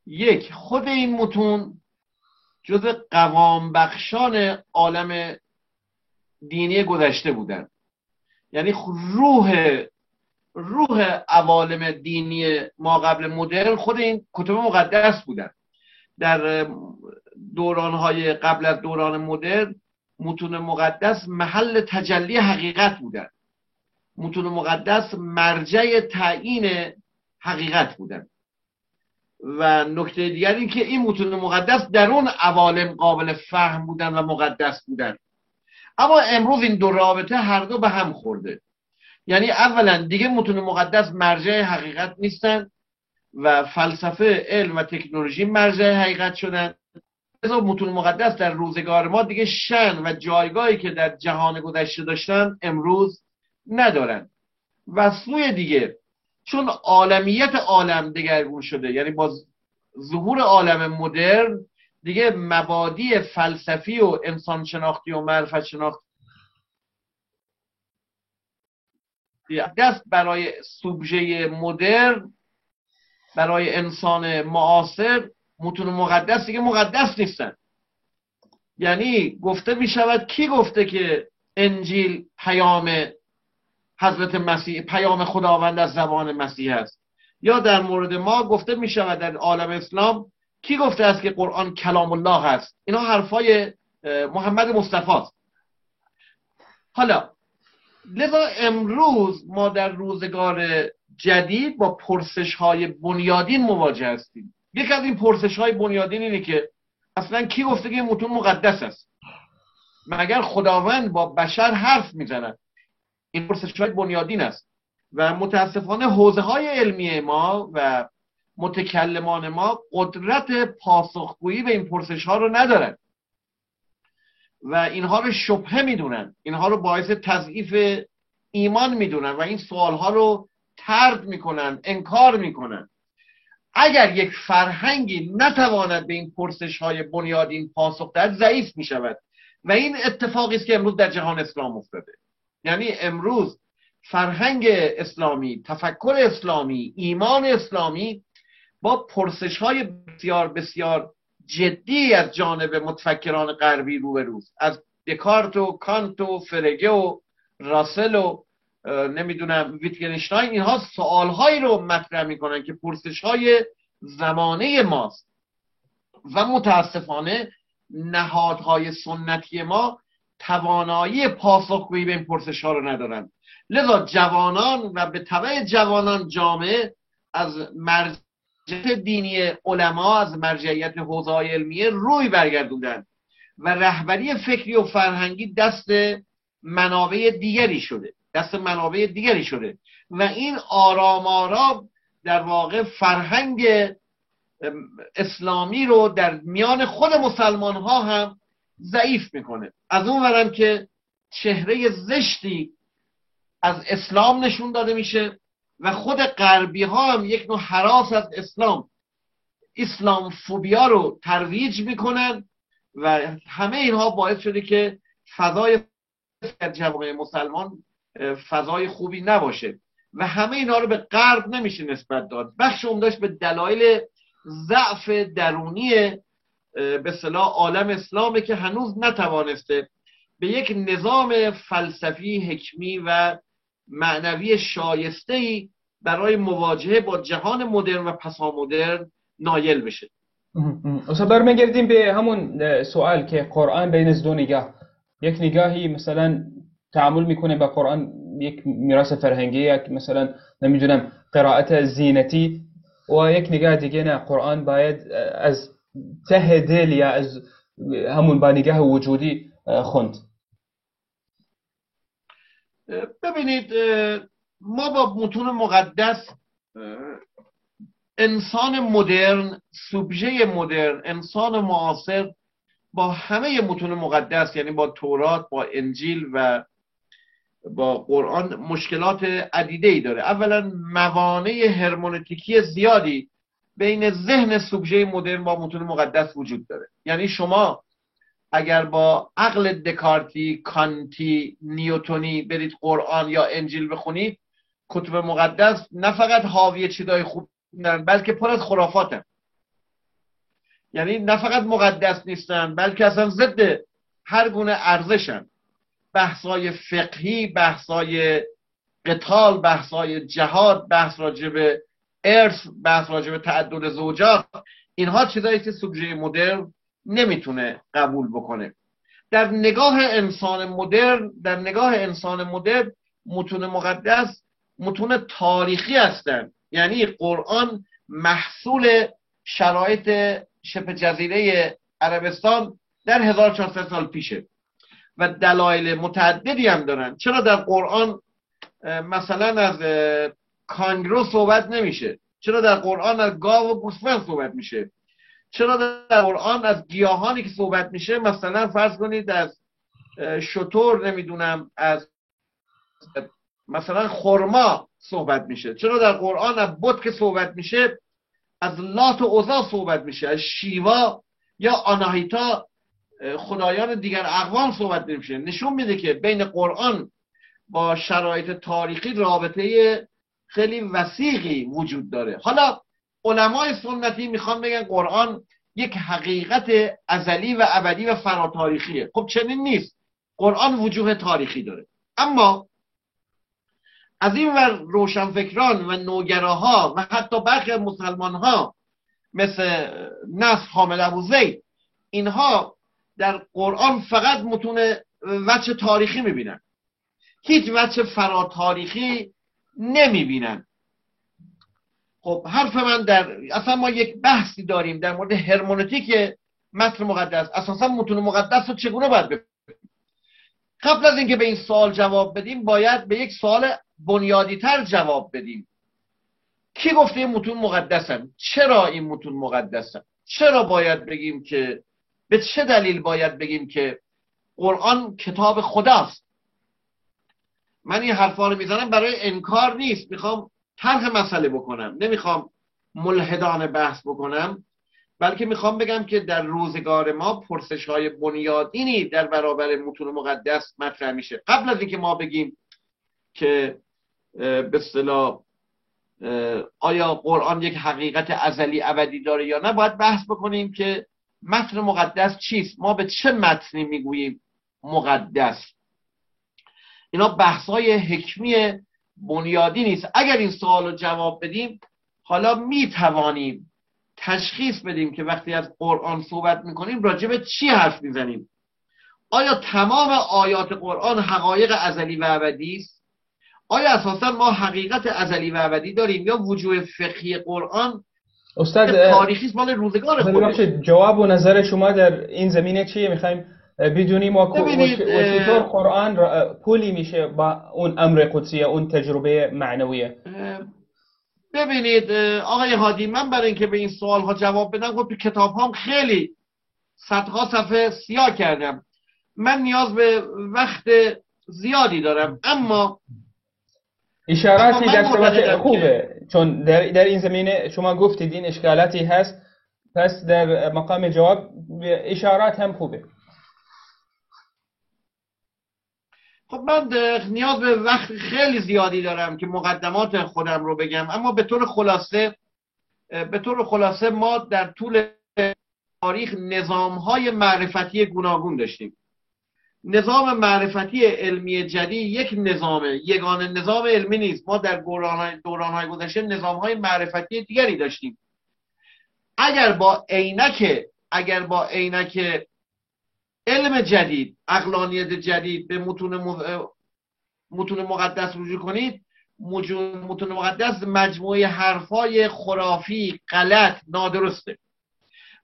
یک خود این متون جز قوام بخشان عالم دینی گذشته بودن. یعنی روح روح عوالم دینی ما قبل مدرن خود این کتب مقدس بودن. در دورانهای قبل از دوران مدرن متون مقدس محل تجلی حقیقت بودن. متون مقدس مرجع تعیین حقیقت بودن. و نکته دیگر این که این متون مقدس در اون عوالم قابل فهم بودن و مقدس بودن. اما امروز این دو رابطه هر دو به هم خورده. یعنی اولا دیگه متون مقدس مرجع حقیقت نیستن و فلسفه علم و تکنولوژی مرجع حقیقت شدن. لذا متون مقدس در روزگار ما دیگه شن و جایگاهی که در جهان گذشته داشتن امروز ندارن. و سوی دیگه چون عالمیت عالم دگرگون شده یعنی با ظهور عالم مدرن دیگه مبادی فلسفی و انسان شناختی و معرفت شناختی دست برای سوبژه مدرن برای انسان معاصر متون مقدس دیگه مقدس نیستن. یعنی گفته می شود کی گفته که انجیل پیام حضرت مسیح پیام خداوند از زبان مسیح است؟ یا در مورد ما گفته می شود در عالم اسلام کی گفته است که قرآن کلام الله است؟ اینا حرفای محمد مصطفی است. حالا لذا امروز ما در روزگار جدید با پرسش های بنیادین مواجه هستیم. یکی از این پرسش های بنیادین اینه که اصلا کی گفته که این متون مقدس است؟ مگر خداوند با بشر حرف می‌زند؟ این پرسش های بنیادین است. و متاسفانه حوزه های علمی ما و متکلمان ما قدرت پاسخگویی به این پرسش ها رو ندارن. و اینها رو شبهه می‌دونن. اینها رو باعث تضعیف ایمان می‌دونن و این سوال ها رو ترد می‌کنن انکار می‌کنن. اگر یک فرهنگی نتواند به این پرسش های بنیادین پاسخ دهد ضعیف می شود و این اتفاقی است که امروز در جهان اسلام افتاده. یعنی امروز فرهنگ اسلامی تفکر اسلامی ایمان اسلامی با پرسش های بسیار بسیار جدی از جانب متفکران غربی روبروست از دکارت و کانت و فرگه و راسل و نمی‌دونم ویتگنشتاین اینها سوالهایی رو مطرح می‌کنن که پرسش های زمانه ماست. و متاسفانه نهادهای سنتی ما توانایی پاسخگویی به این پرسش ها رو ندارن لذا جوانان و به طبع جوانان جامعه از مرجعیت دینی علما از مرجعیت حوزه علمیه روی برگردوندن و رهبری فکری و فرهنگی دست منابع دیگری شده. دست منابع دیگری شده. و این آرام آرام در واقع فرهنگ اسلامی رو در میان خود مسلمان ها هم ضعیف می‌کنه. از اون ورم که چهره زشتی از اسلام نشون داده میشه و خود غربی ها هم یک نوع حراس از اسلام اسلام فوبیا رو ترویج می‌کنن و همه اینها باعث شده که فضای جوامع مسلمان فضای خوبی نباشه. و همه اینها رو به غرب نمیشه نسبت داد. بخش عمدهش به دلایل ضعف درونی به صلاح عالم اسلامه که هنوز نتوانسته به یک نظام فلسفی حکمی و معنوی شایسته ای برای مواجهه با جهان مدرن و پسامدرن نایل بشه. اصلا برمیگردیم به همون سوال که قرآن بین از دو نگاه. یک نگاهی مثلا تعامل می‌کنه با قرآن یک میراث فرهنگی یک مثلا نمی‌دونم قرائت زینتی و یک نگاه دیگه نه قرآن باید از ته دل یا از همون با نگاه وجودی خوند. ببینید ما با متون مقدس انسان مدرن سوبژه مدرن انسان معاصر با همه متون مقدس یعنی با تورات با انجیل و با قرآن مشکلات عدیده ای داره. اولا موانع هرمونتیکی زیادی بین ذهن سوبژه مدرن با متون مقدس وجود داره. یعنی شما اگر با عقل دکارتی کانتی نیوتونی برید قرآن یا انجیل بخونید کتب مقدس نه فقط حاوی چیزای خوب نیستن بلکه پر از خرافاتن. یعنی نه فقط مقدس نیستن بلکه اصلا ضد هر گونه ارزشن. بحثای فقهی بحثای قتال بحثای جهاد بحث راجب ارث بحث راجب تعدد زوجات اینها چیزایی که سوبژه مدرن نمی‌تونه قبول بکنه. در نگاه انسان مدرن در نگاه انسان مدرن متون مقدس متون تاریخی هستند یعنی قرآن محصول شرایط شبه جزیره عربستان در 1400 سال پیشه. و دلایل متعددی هم دارن. چرا در قرآن مثلا از کانگرو صحبت نمیشه؟ چرا در قرآن از گاو و گوسفند صحبت میشه؟ چرا در قرآن از گیاهانی که صحبت میشه مثلا فرض کنید از شطور نمی‌دونم از مثلا خرما صحبت میشه؟ چرا در قرآن از بت که صحبت میشه از لات و اوزا صحبت میشه؟ از شیوا یا آناهیتا خدایان دیگر اقوام صحبت نمیشه نشون میده که بین قرآن با شرایط تاریخی رابطه خیلی وسیقی وجود داره. حالا علمای سنتی می‌خوان بگن قرآن یک حقیقت ازلی و ابدی و فراتاریخیه. خب چنین نیست. قرآن وجوه تاریخی داره. اما از این ور روشنفکران و نوگراها و حتی برخی مسلمان ها مثل نصر حامل ابو زید اینها در قرآن فقط متون وچه تاریخی می‌بینن. هیچ وچه فراتاریخی نمی‌بینن. خب حرف من در اصلا ما یک بحثی داریم در مورد هرمونتیک متن مقدس. اساسا متون مقدس رو چگونه باید بفهمیم؟ قبل از اینکه به این سوال جواب بدیم باید به یک سوال بنیادی تر جواب بدیم. کی گفته این متون مقدسن چرا این متون مقدسن چرا باید بگیم که به چه دلیل باید بگیم که قرآن کتاب خداست؟ من این حرفا رو می‌زنم برای انکار نیست. می‌خوام طرح مسئله بکنم. نمی‌خوام ملحدانه بحث بکنم بلکه می‌خوام بگم که در روزگار ما پرسش های بنیادینی در برابر متون مقدس مطرح میشه. قبل از اینکه ما بگیم که به اصطلاح آیا قرآن یک حقیقت ازلی ابدی داره یا نه باید بحث بکنیم که متن مقدس چیست؟ ما به چه متنی می‌گوییم مقدس؟ اینا بحثای حکمی بنیادی نیست. اگر این سوال رو جواب بدیم حالا می توانیم تشخیص بدیم که وقتی از قرآن صحبت می‌کنیم راجع به چی حرف می‌زنیم. آیا تمام آیات قرآن حقایق ازلی و ابدی است؟ آیا اساسا ما حقیقت ازلی و ابدی داریم یا وجوه فقهی قرآن استاد تاریخی مال روزگار خودش. جواب و نظر شما در این زمینه چیه؟ می‌خوایم بدونیم و چطور قرآن پولی میشه با اون امر قدسی اون تجربه معنویه. ببینید آقای هادی من برای اینکه به این سوال ها جواب بدم خب تو کتاب هم خیلی صدها صفحه سیاه کردم. من نیاز به وقت زیادی دارم اما اشاراتی در خوبه. چون در, در این زمینه شما گفتید این اشکالاتی هست پس در مقام جواب اشارات هم خوبه. خب من نیاز به وقت خیلی زیادی دارم که مقدمات خودم رو بگم اما به طور خلاصه به طور خلاصه ما در طول تاریخ نظام های معرفتی گوناگون داشتیم. نظام معرفتی علمی جدید یک نظامه. یگانه نظام علمی نیست. ما در دوران های گذشته نظام های معرفتی دیگری داشتیم. اگر با عینک اگر با عینک علم جدید اقلانیت جدید به متون, متون مقدس رجوع کنید متون مقدس مجموعه حرفای خرافی غلط نادرسته.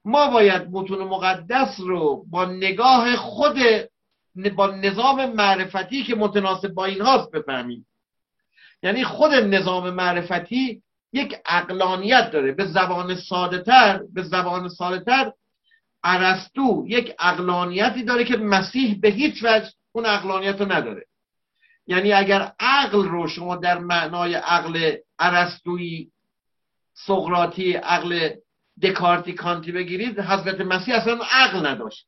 ما باید متون مقدس رو با نگاه خود با نظام معرفتی که متناسب با این هاست بفهمیم. یعنی خود نظام معرفتی یک اقلانیت داره. به زبان ساده تر به زبان ساده تر ارسطو یک اقلانیتی داره که مسیح به هیچ وجه اون اقلانیت رو نداره. یعنی اگر عقل رو شما در معنای عقل ارسطویی سقراطی عقل دکارتی کانتی بگیرید حضرت مسیح اصلا عقل نداشت.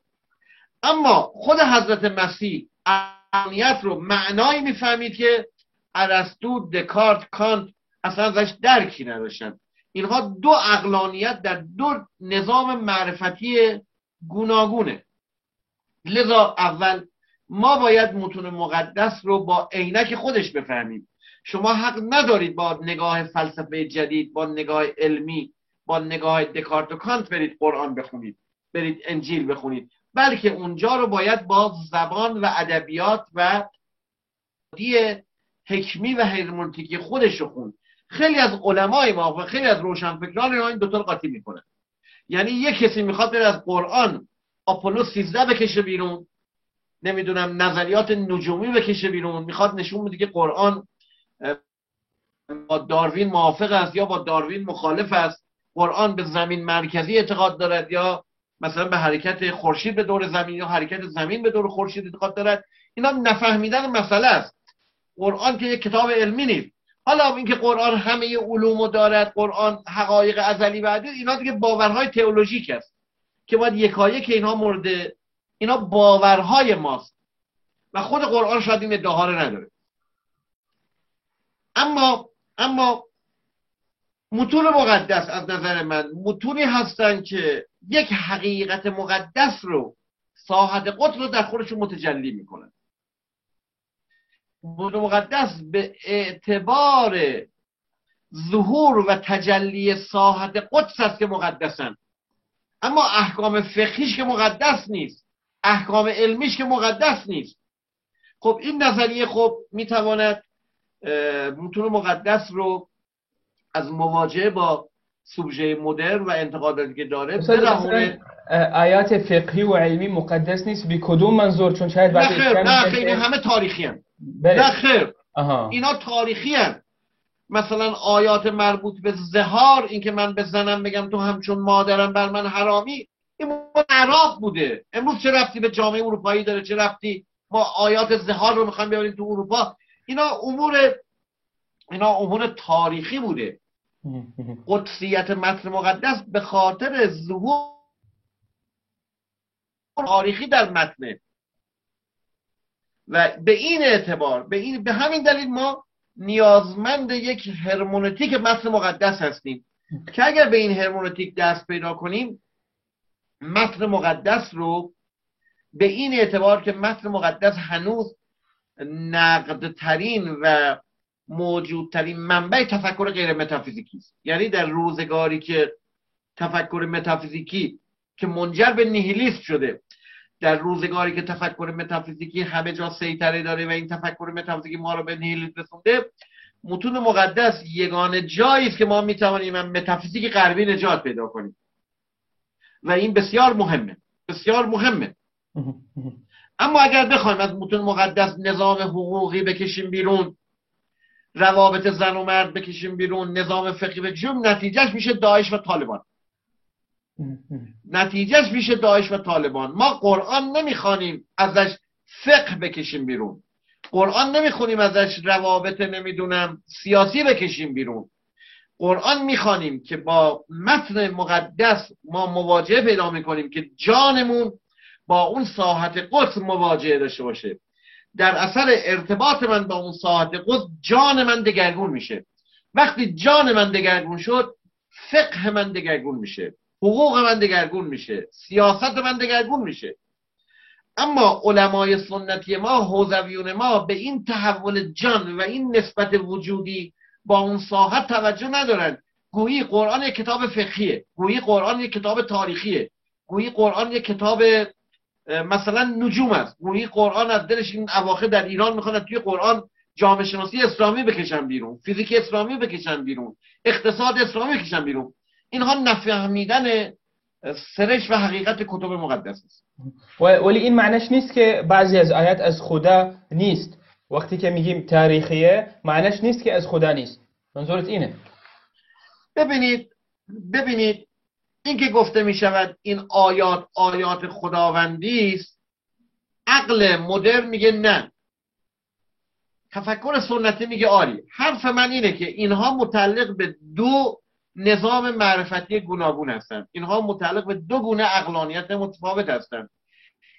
اما خود حضرت مسیح اقلانیت رو معنایی می‌فهمید که ارسطو دکارت کانت اصلا ازش درکی نداشتن. اینها دو اقلانیت در دو نظام معرفتی گوناگونه. لذا اول ما باید متون مقدس رو با عینک خودش بفهمیم. شما حق ندارید با نگاه فلسفه جدید با نگاه علمی با نگاه دکارت و کانت برید قرآن بخونید برید انجیل بخونید. بلکه اونجا رو باید با زبان و ادبیات و دی حکمی و هرمونتیکی خودش رو خون خیلی از علمای ما و خیلی از روشنفکران این دوتا رو قاطی می‌کنن یعنی یک کسی می‌خواد بره از قرآن آپولو 13 بکشه بیرون نمی‌دونم نظریات نجومی بکشه بیرون می‌خواد نشون بده که قرآن با داروین موافق است یا با داروین مخالف است قرآن به زمین مرکزی اعتقاد دارد یا مثلا به حرکت خورشید به دور زمین یا حرکت زمین به دور خورشید اعتقاد دارد اینا نفهمیدن مسئله است. قرآن که یک کتاب علمی نیست. حالا اینکه قرآن همه علومو دارد قرآن حقایق ازلی و اینا دیگه باورهای تئولوژیک است که باید یکایک که اینها مورد اینا باورهای ماست. و خود قرآن شاید این ادعاها نداره. اما اما متون مقدس از نظر من متونی هستن که یک حقیقت مقدس رو ساحت قدس رو در خودشون متجلی می‌کنن. مقدس به اعتبار ظهور و تجلی ساحت قدس است که مقدسن. اما احکام فقهیش که مقدس نیست. احکام علمیش که مقدس نیست. خب این نظریه خب می‌تواند متون مقدس رو از مواجهه با سوژه مدرن و انتقاداتی که داره آیات فقهی و علمی مقدس نیست. بی کدوم منظور؟ چون شاید نه خیر نه خیر همه تاریخی هم. بله. نه خیر. اینا تاریخی هم. مثلا آیات مربوط به زهار اینکه من به زنم بگم تو همچون مادرم بر من حرامی این عراق بوده. امروز چه رفتی به جامعه اروپایی داره؟ چه رفتی ما آیات زهار رو می‌خوایم بیاریم تو اروپا؟ اینا امور اینا امور تاریخی بوده. (laughs) قدسیت متن مقدس به خاطر ظهور تاریخی در متنه و به این اعتبار به, این به همین دلیل ما نیازمند یک هرمونتیک متن مقدس هستیم. که اگر به این هرمونتیک دست پیدا کنیم متن مقدس رو به این اعتبار که متن مقدس هنوز نقدترین و موجودترین منبع تفکر غیر متافیزیکی است. یعنی در روزگاری که تفکر متافیزیکی که منجر به نیهیلیست شده در روزگاری که تفکر متافیزیکی همه جا سیطره داره و این تفکر متافیزیکی ما رو به نیهیلیسم رسونده متون مقدس یگان جایی است که ما می‌توانیم متافیزیک غربی نجات پیدا کنیم. و این بسیار مهمه بسیار مهمه. اما اگر بخوایم از متون مقدس نظام حقوقی بکشیم بیرون روابط زن و مرد بکشیم بیرون نظام فقهی بکشیم نتیجهش میشه داعش و طالبان. نتیجهش میشه داعش و طالبان. ما قرآن نمی‌خوانیم ازش فقه بکشیم بیرون. قرآن نمی‌خونیم ازش روابط نمی‌دونم سیاسی بکشیم بیرون. قرآن می‌خوانیم که با متن مقدس ما مواجهه پیدا می‌کنیم که جانمون با اون ساحت قدس مواجهه داشته باشه. در اثر ارتباط من با اون ساحت قدس جان من دگرگون میشه. وقتی جان من دگرگون شد فقه من دگرگون میشه. حقوق من دگرگون میشه. سیاست من دگرگون میشه. اما علمای سنتی ما حوزویون ما به این تحول جان و این نسبت وجودی با اون ساحت توجه ندارن. گویی قرآن یک کتاب فقهیه. گویی قرآن یک کتاب تاریخیه. گویی قرآن یک کتاب مثلا نجوم است. گویی قرآن از دلش این اواخر در ایران می‌خوان توی قرآن جامعه شناسی اسلامی بکشن بیرون. فیزیک اسلامی بکشن بیرون. اقتصاد اسلامی بکشن بیرون. اینها نفهمیدن سرش و حقیقت کتب مقدس است. ولی این معنیش نیست که بعضی از آیات از خدا نیست. وقتی که میگیم تاریخیه معنیش نیست که از خدا نیست. منظورت اینه. ببینید ببینید این که گفته می شود این آیات آیات خداوندی است عقل مدرن میگه نه. تفکر سنتی میگه آری. حرف من اینه که اینها متعلق به دو نظام معرفتی گوناگون هستند. اینها متعلق به دو گونه اقلانیت متفاوت هستند.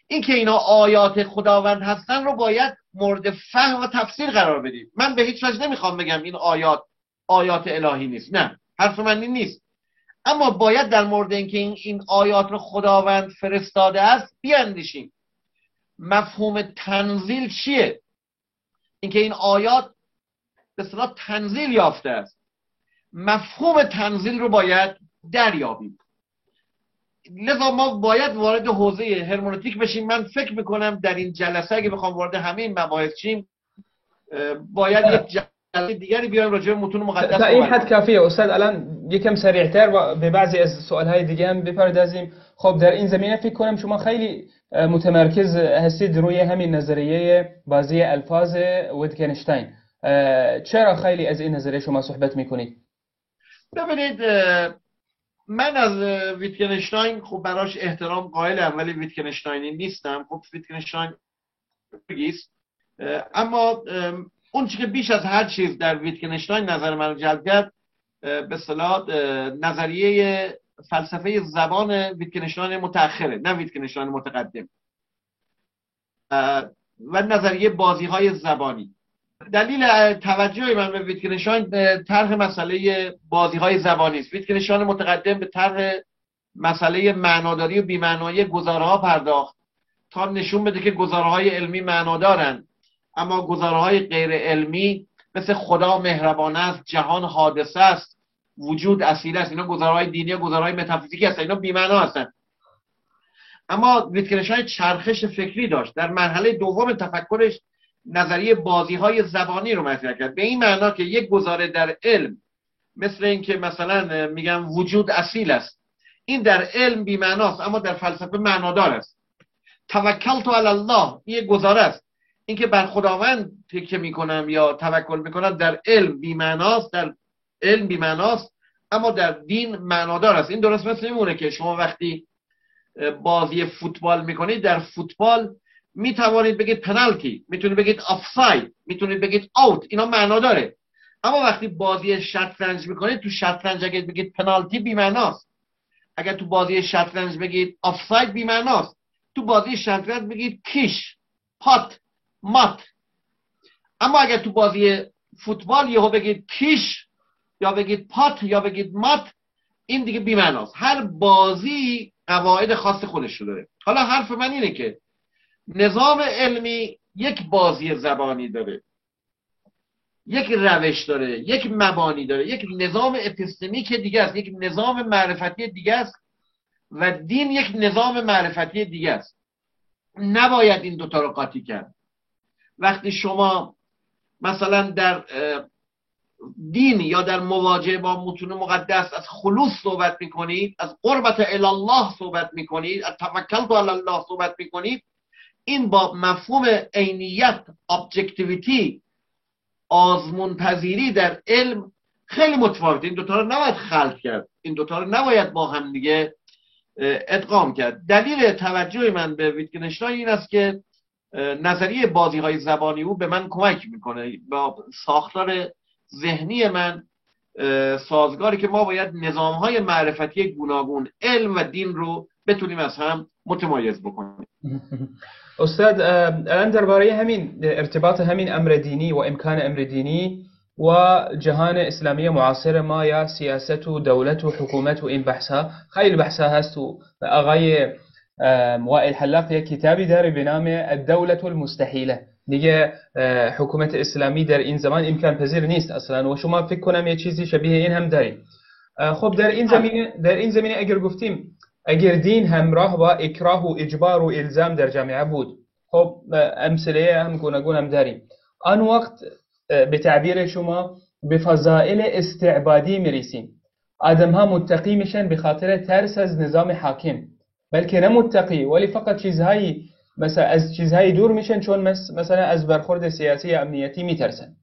این که اینا آیات خداوند هستن رو باید مورد فهم و تفسیر قرار بدید من به هیچ وجه نمی‌خوام بگم این آیات آیات الهی نیست. نه. حرف من این نیست. اما باید در مورد اینکه این, این آیات رو خداوند فرستاده است بیاندیشیم. مفهوم تنزیل چیه؟ اینکه این آیات به صلاح تنزیل یافته است. مفهوم تنزیل رو باید دریابیم. لذا ما باید وارد حوزه هرمونتیک بشیم. من فکر می‌کنم در این جلسه اگه بخوام وارد همه این مباحث چیم باید یک دیگری بیایم راجع به متون مقدس تا این حد کافیه. استاد الان یکم سریعتر و به بعضی از سوالهای دیگه هم بپردازیم. خب در این زمینه فکر کنم شما خیلی متمرکز هستید روی همین نظریه بازی الفاظ ویتگنشتاین. چرا خیلی از این نظریه شما صحبت می‌کنید؟ ببینید من از ویتکنشتاین خب براش احترام قائلم ولی ویتکنشتاینی نیستم. خب ویتکنشتاین بگیست اما اون که بیش از هر چیز در ویتکنشتاین نظر من جلب کرد به صلاح نظریه فلسفه زبان ویتکنشتاین متأخره نه ویتکنشتاین متقدم. و نظریه بازی های زبانی. دلیل توجه من به ویتکنشاین طرح مسئله بازی های زبانی است. ویتکنشاین متقدم به طرح مسئله معناداری و بیمعنایی گزاره ها پرداخت تا نشون بده که گزاره های علمی معنا دارن اما گزاره های غیر علمی مثل خدا مهربان است جهان حادثه است وجود اصیل است اینا گزاره های دینی و گزاره های متافیزیکی هستن اینا بیمعنا هستن. اما ویتکنشاین چرخش فکری داشت در مرحله دوم تفکرش نظریه بازی های زبانی رو مطرح کرد. به این معنا که یک گزاره در علم مثل اینکه مثلا میگم وجود اصیل است این در علم بی معناست اما در فلسفه معنادار است. توکل تو الله این گزاره است. اینکه بر خداوند تکیه می‌کنم یا توکل می‌کنم در علم بی معناست در علم بی معناست اما در دین معنادار است. این درست مثل میمونه که شما وقتی بازی فوتبال می‌کنید در فوتبال می توانید بگید پنالتی می‌تونید بگید آفساید می‌تونید بگید آوت اینا معنا داره اما وقتی بازی شطرنج می‌کنید تو شطرنج اگه بگید پنالتی بی معناست اگر تو بازی شطرنج بگید آفساید بی معناست تو بازی شطرنج بگید کیش پات. مات. اما اگر تو بازی فوتبال یهو بگید کیش یا بگید پات یا بگید مات این دیگه بی معناست هر بازی قواعد خاص خودش داره. حالا حرف من اینه که نظام علمی یک بازی زبانی داره. یک روش داره یک مبانی داره یک نظام اپیستمیک دیگه است یک نظام معرفتی دیگه است و دین یک نظام معرفتی دیگه است. نباید این دوتا رو قاطی کرد. وقتی شما مثلا در دین یا در مواجهه با متون مقدس از خلوص صحبت می‌کنید از قربت الله صحبت می‌کنید از توکل علی الله صحبت می‌کنید این با مفهوم عینیت ابجکتیویتی آزمون پذیری در علم خیلی متفاوت این دوتا رو نباید خلط کرد. این دوتا رو نباید با هم دیگه ادغام کرد. دلیل توجه من به ویتگنشتاین این است که نظریه بازی های زبانی او به من کمک می‌کنه. با ساختار ذهنی من سازگاری که ما باید نظام های معرفتی گوناگون علم و دین رو بتونیم از هم متمایز بکنیم. (laughs) استاد الان درباره همین ارتباط همین امر دینی و امکان امر دینی و جهان اسلامی معاصر ما یا سیاست و دولت و حکومت و این بحثها خیلی بحثها هست و آقای وائل حلاق یک کتابی داره به نام الدولة المستحیله دیگه حکومت اسلامی در این زمان امکان پذیر نیست أصلا و شما فکر کنم یه چیزی شبیه این هم داریم خب در این زمینه در این زمینه اگر گفتیم اگر دین همراه با اکراه و اجبار و الزام در جامعه بود خب امثله هم گوناگون هم داریم. آن وقت به تعبیر شما به فضائل استعبادی میرسیم. آدم ها متقی میشن به خاطر ترس از نظام حاکم. بلکه نه متقی ولی فقط چیزهایی مثلا از چیزهایی دور میشن چون مثلا از برخورد سیاسی امنیتی میترسن.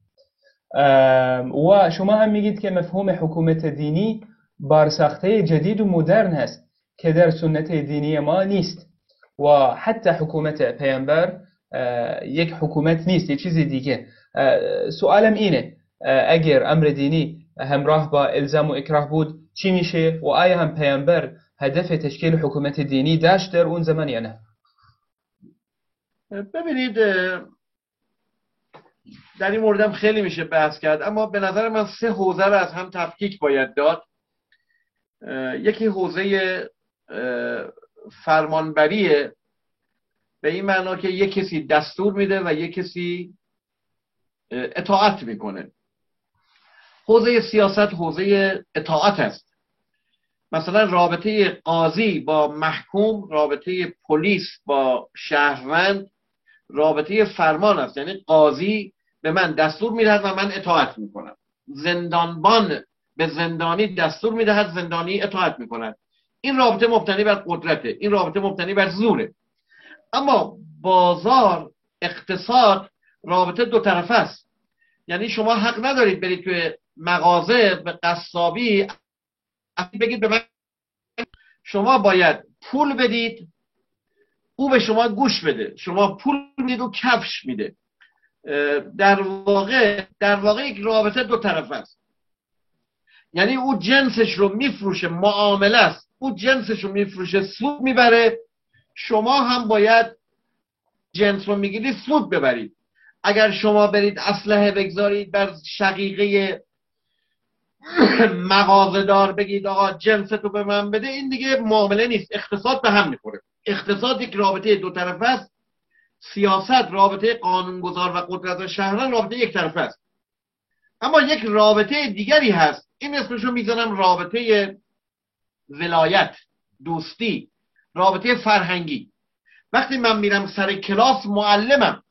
و شما هم میگید که مفهوم حکومت دینی بارساخته جدید و مدرن هست که در سنت دینی ما نیست. و حتی حکومت پیامبر یک حکومت نیست یه چیزی دیگه. سوالم اینه اگر امر دینی همراه با الزام و اکراه بود چی میشه؟ و آیا هم پیامبر هدف تشکیل حکومت دینی داشت در اون زمان یا نه؟ ببینید در این موردم خیلی میشه بحث کرد اما به نظر من سه حوزه رو از هم تفکیک باید داد. یکی حوزه فرمانبریه به این معنا که یک کسی دستور میده و یک کسی اطاعت می‌کنه. حوزه سیاست حوزه اطاعت است. مثلا رابطه قاضی با محکوم رابطه پلیس با شهروند رابطه فرمان است. یعنی قاضی به من دستور می‌دهد و من اطاعت می‌کنم. زندانبان به زندانی دستور می‌دهد زندانی اطاعت می‌کند. این رابطه مبتنی بر قدرته این رابطه مبتنی بر زوره. اما بازار اقتصاد رابطه دو طرفه است. یعنی شما حق ندارید برید توی مغازه به قصابی بگید به من شما باید پول بدید او به شما گوش بده. شما پول می‌دید و کفش میده. در واقع در واقع یک رابطه دو طرف است. یعنی او جنسش رو میفروشه معامله است. او جنسش رو میفروشه سود می‌بره. شما هم باید جنس رو می‌گیرید سود ببرید. اگر شما برید اسلحه بگذارید بر شقیقه (coughs) مغازدار بگید آقا جنس تو به من بده. این دیگه معامله نیست. اقتصاد به هم می‌خوره. اقتصاد یک رابطه دو طرفه است. سیاست رابطه قانونگذار و قدرت شهران رابطه یک طرفه است. اما یک رابطه دیگری هست. این اسمشو می‌زنم رابطه ولایت دوستی رابطه فرهنگی. وقتی من میرم سر کلاس معلمم.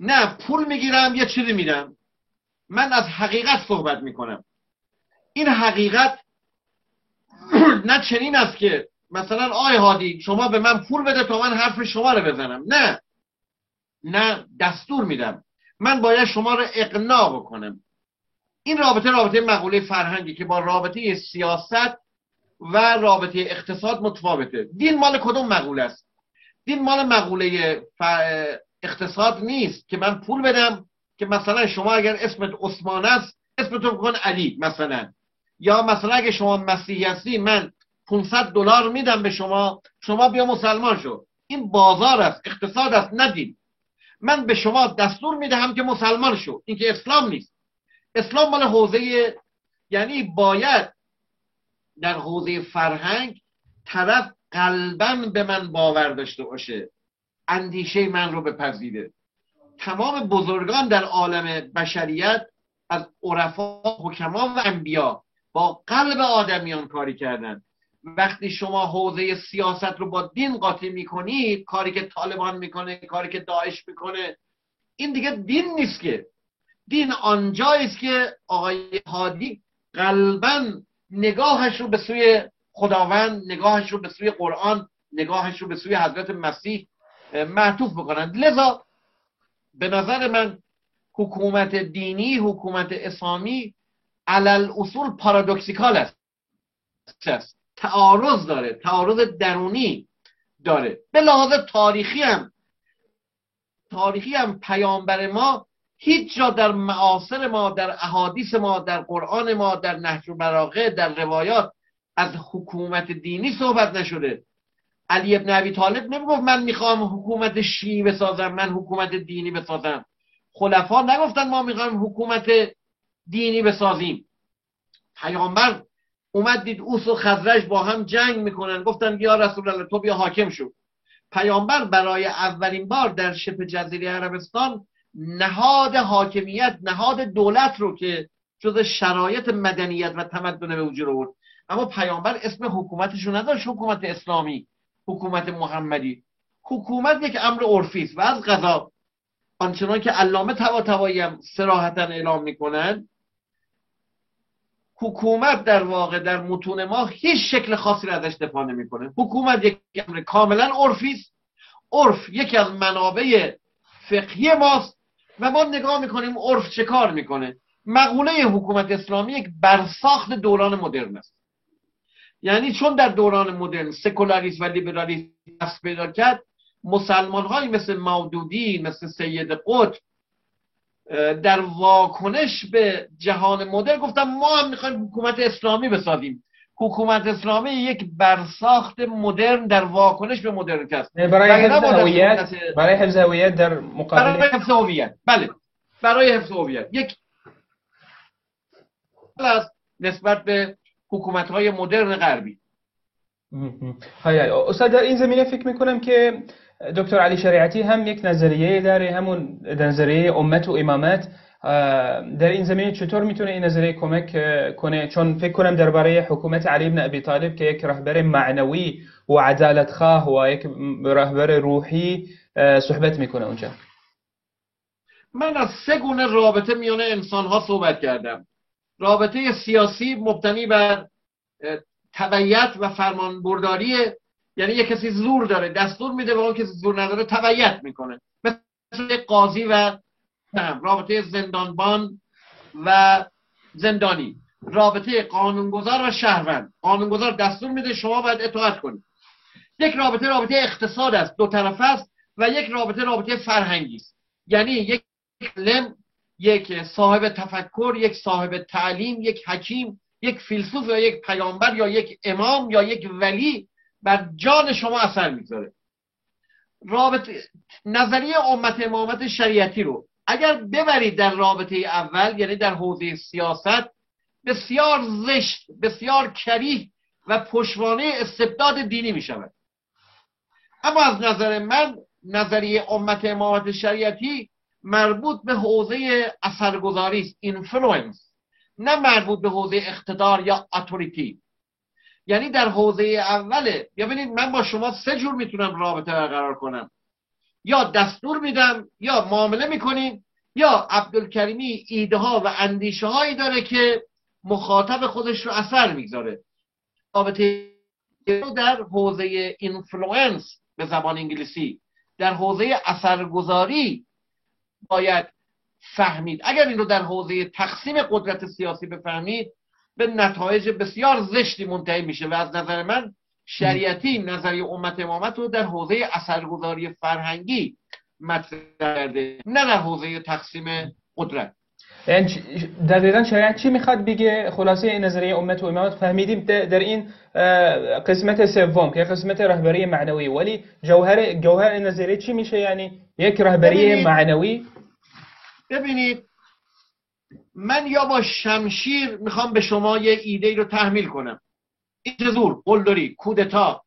نه پول می‌گیرم یه چیزی میدم. من از حقیقت صحبت می‌کنم. این حقیقت (clears throat) نه چنین است که مثلا آی هادی شما به من پول بده تا من حرف شما رو بزنم. نه. نه دستور میدم. من باید شما رو اقناع بکنم. این رابطه رابطه مقوله فرهنگی که با رابطه سیاست و رابطه اقتصاد متفاوته. دین مال کدوم مقوله است؟ دین مال مقوله اقتصاد نیست که من پول بدم که مثلا شما اگر اسمت عثمان است اسمتو بکن علی مثلا. یا مثلا اگه شما مسیحی هستی من 500 دلار میدم به شما شما بیا مسلمان شو. این بازار است اقتصاد است ندین من به شما دستور می‌دهم که مسلمان شو. این که اسلام نیست. اسلام مال حوزه یعنی باید در حوزه فرهنگ طرف قلبا به من باور داشته باشه. اندیشه من رو بپذیره. تمام بزرگان در عالم بشریت از عرفا حکما و انبیا با قلب آدمیان کاری کردن. وقتی شما حوزه سیاست رو با دین قاطی می‌کنید کاری که طالبان می‌کنه کاری که داعش می‌کنه این دیگه دین نیست که. دین آنجایی که آقای هادی قلبا نگاهش رو به سوی خداوند نگاهش رو به سوی قرآن نگاهش رو به سوی حضرت مسیح معطوف بکنند لذا به نظر من حکومت دینی حکومت اسلامی علل اصول پارادوکسیکال است. تعارض داره تعارض درونی داره. به لحاظ تاریخی هم تاریخی هم پیامبر ما هیچ جا در معاصر ما در احادیث ما در قرآن ما در نهج و در روایات از حکومت دینی صحبت نشده. علی ابن ابی طالب نمی‌گفت من می‌خوام حکومت شیعی بسازم من حکومت دینی بسازم. خلفا نگفتن ما می‌خوایم حکومت دینی بسازیم. پیامبر اومد دید اوس و خزرش با هم جنگ می‌کنن. گفتن یا رسول الله تو بیا حاکم شو. پیامبر برای اولین بار در شبه جزیره عربستان نهاد حاکمیت نهاد دولت رو که جز شرایط مدنیت و تمدن به وجود آورد. اما پیامبر اسم حکومتش رو نداشت حکومت اسلامی حکومت محمدی. حکومت یک امر عرفی است. و از قضا آنچنان که علامه طباطبایی هم سراحتا اعلام می‌کنن حکومت در واقع در متون ما هیچ شکل خاصی را ازش دفاع نمی‌کنه. حکومت یک امر کاملا عرفی است. عرف یکی از منابع فقهی ماست و ما نگاه می‌کنیم عرف چه کار می‌کنه؟ مقوله حکومت اسلامی یک برساخت دوران مدرن است. یعنی چون در دوران مدرن سکولاریسم و لیبرالیسم دست پیدا کرد مسلمان های مثل مودودی مثل سید قطب در واکنش به جهان مدرن گفتم ما هم می‌خوایم حکومت اسلامی بسازیم. حکومت اسلامی یک برساخت مدرن در واکنش به مدرنیته است. برای حفظ هویت برای حفظ هویت در مقابل برای حفظ هویت. بله. برای حفظ هویت. یک نسبت به حکومت های مدرن غربی. استاد در این زمینه فکر می‌کنم که دکتر علی شریعتی هم یک نظریه داره همون نظریه امت و امامت. در این زمینه چطور می‌تونه این نظریه کمک کنه؟ چون فکر کنم درباره حکومت علی بن ابی طالب که یک رهبر معنوی و عدالت خواه و یک رهبر روحی صحبت می‌کنه اونجا. من از سه گونه رابطه میان انسان ها صحبت کردم. رابطه سیاسی مبتنی بر تبعیت و فرمان برداری یعنی یه کسی زور داره دستور میده و اون کسی زور نداره تبعیت می‌کنه. مثل قاضی و رابطه زندانبان و زندانی. رابطه قانونگذار و شهروند. قانونگذار دستور میده شما باید اطاعت کنید یک رابطه رابطه اقتصاد است دو طرفه است و یک رابطه رابطه فرهنگی است. یعنی یک لم یک صاحب تفکر یک صاحب تعلیم یک حکیم یک فیلسوف یا یک پیامبر یا یک امام یا یک ولی بر جان شما اثر می‌ذاره رابطه نظریه امت امامت شریعتی رو اگر ببرید در رابطه اول یعنی در حوزه سیاست بسیار زشت بسیار کریه و پشتوانه استبداد دینی می شود اما از نظر من نظریه امت امامت شریعتی مربوط به حوزه اثرگذاری است influence نه مربوط به حوزه اقتدار یا authority یعنی در حوزه اوله ببینید من با شما سه جور می‌تونم رابطه برقرار کنم. یا دستور میدم یا معامله می‌کنیم یا عبدالکریمی ایده ها و اندیشه هایی داره که مخاطب خودش رو اثر می‌گذاره. رابطه در حوزه influence به زبان انگلیسی. در حوزه اثرگذاری باید فهمید. اگر این رو در حوزه تقسیم قدرت سیاسی بفهمید به نتایج بسیار زشتی منتهی میشه و از نظر من شریعتی نظریه امت امامت رو در حوزه اثرگذاری فرهنگی مطرح کرده. نه در حوزه تقسیم قدرت. یعنی دقیقا شریعت چی می‌خواد بگه؟ خلاصه این نظریه امت و امامت فهمیدیم در این قسمت سوم که قسمت رهبری معنوی. ولی جوهر جوهر نظریه چی میشه؟ یعنی یک رهبری معنوی. ببینید من یا با شمشیر می‌خوام به شما یه ایده رو تحمیل کنم. این زور؟ قلدری کودتا.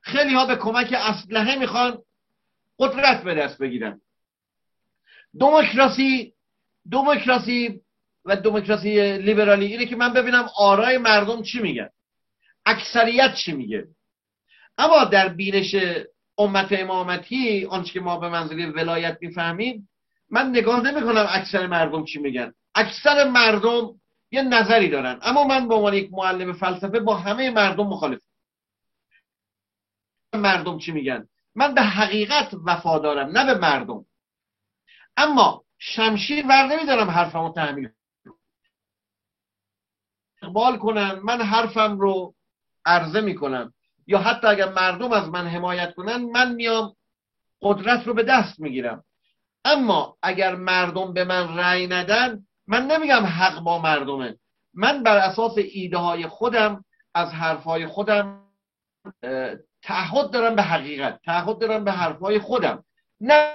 خیلی ها به کمک اسلحه می‌خوان قدرت به دست بگیرن. دموکراسی دموکراسی و دموکراسی لیبرالی اینه که من ببینم آرای مردم چی میگن. اکثریت چی میگه. اما در بینش امت امامتی آنچه که ما به منزله ولایت می‌فهمیم من نگاه نمی کنم اکثر مردم چی میگن. اکثر مردم یه نظری دارن. اما من به عنوان یک معلم فلسفه با همه مردم مخالف مردم چی میگن؟ من به حقیقت وفادارم نه به مردم. اما شمشیر ور نمیدارم حرفمو تحمیل اقبال کنن من حرفم رو عرضه می‌کنم. یا حتی اگر مردم از من حمایت کنن من میام قدرت رو به دست می‌گیرم. اما اگر مردم به من رأی ندن من نمیگم حق با مردمه. من بر اساس ایده های خودم از حرفهای خودم تعهد دارم به حقیقت تعهد دارم به حرفهای خودم. نه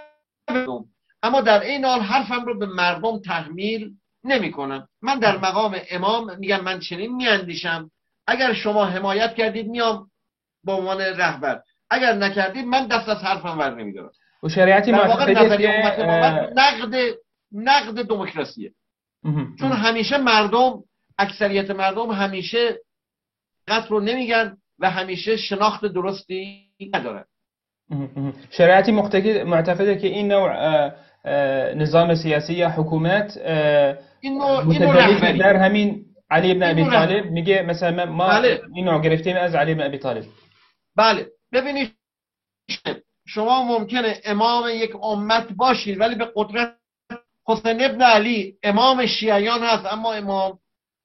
اما در این حال حرفم رو به مردم تحمیل نمی کنم من در مقام امام میگم من چنین میاندیشم. اگر شما حمایت کردید میام به عنوان رهبر. اگر نکردید من دست از حرفم ور نمیدارم. و شریعتی نقد نقد دموکراسیه. چون همیشه مردم اکثریت مردم همیشه قط رو نمیگن و همیشه شناخت درستی ندارن. شریعتی معتقده که این نوع نظام سیاسی یا حکومت نوع در همین علی ابن ابی طالب میگه مثلا ما بله. این نوع گرفتیم از علی ابن ابی طالب. بله. ببینید شما ممکنه امام یک امت باشید ولی به قدرت حسین ابن علی امام شیعیان هست اما امام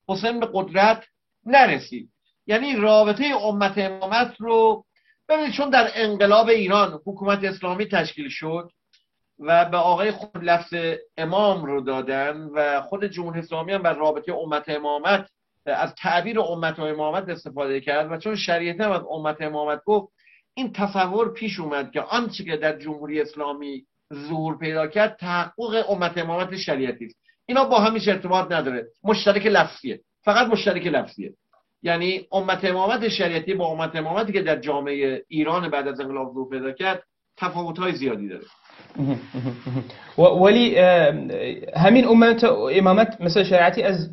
حسین به قدرت نرسید. یعنی رابطه امت امامت رو ببینید چون در انقلاب ایران حکومت اسلامی تشکیل شد و به آقای خود لفظ امام رو دادن و خود جمهوری اسلامی هم بر رابطه امت امامت از تعبیر امت و امامت استفاده کرد و چون شریعت هم از امت امامت گفت این تصور پیش اومد که آنچه که در جمهوری اسلامی ظهور پیدا کرد تحقق امت امامت شریعتی است. اینا با همیش ارتباط نداره. مشترک لفظیه. فقط مشترک لفظیه. یعنی امت امامت شریعتی با امت امامتی که در جامعه ایران بعد از انقلاب ظهور پیدا کرد تفاوت های زیادی داره. ولی همین امت امامت مثل شریعتی از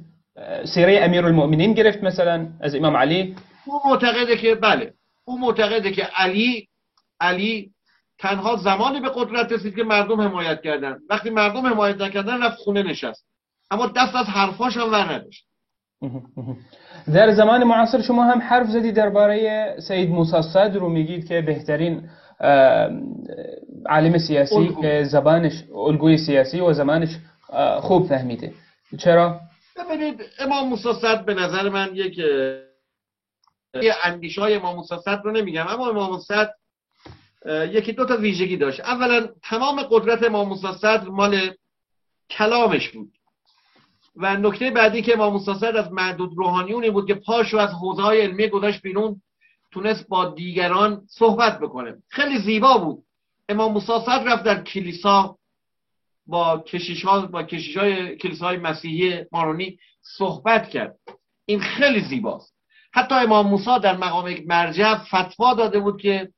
سیره امیر المؤمنین گرفت مثلا از امام علی؟ او معتقده که بله. او معتقده که علی علی تنها زمانی به قدرت رسید که مردم حمایت کردن. وقتی مردم حمایت نکردن رفت خونه نشست. اما دست از حرفاش هم ور نداشت. (laughs) در زمان معاصر شما هم حرف زدی درباره سید موسی صدر رو میگید که بهترین عالم سیاسی که زبانش الگوی سیاسی و زمانش خوب فهمیده. چرا؟ ببینید امام موسی صدر به نظر من یک اندیشه های امام موسی صدر رو نمیگم. اما امام صدر یکی دو تا ویژگی داشت. اولا تمام قدرت امام موسی مال کلامش بود. و نکته بعدی که امام موسی از معدود روحانیونی بود که پاشو از حوزه های علمی گذاشت بیرون تونست با دیگران صحبت بکنه. خیلی زیبا بود. امام موسی رفت در کلیسا با کشیش ها با کشیش های کلیسای مسیحی مارونی صحبت کرد. این خیلی زیباست. حتی امام موسی در مقام مرجع فتوا داده بود که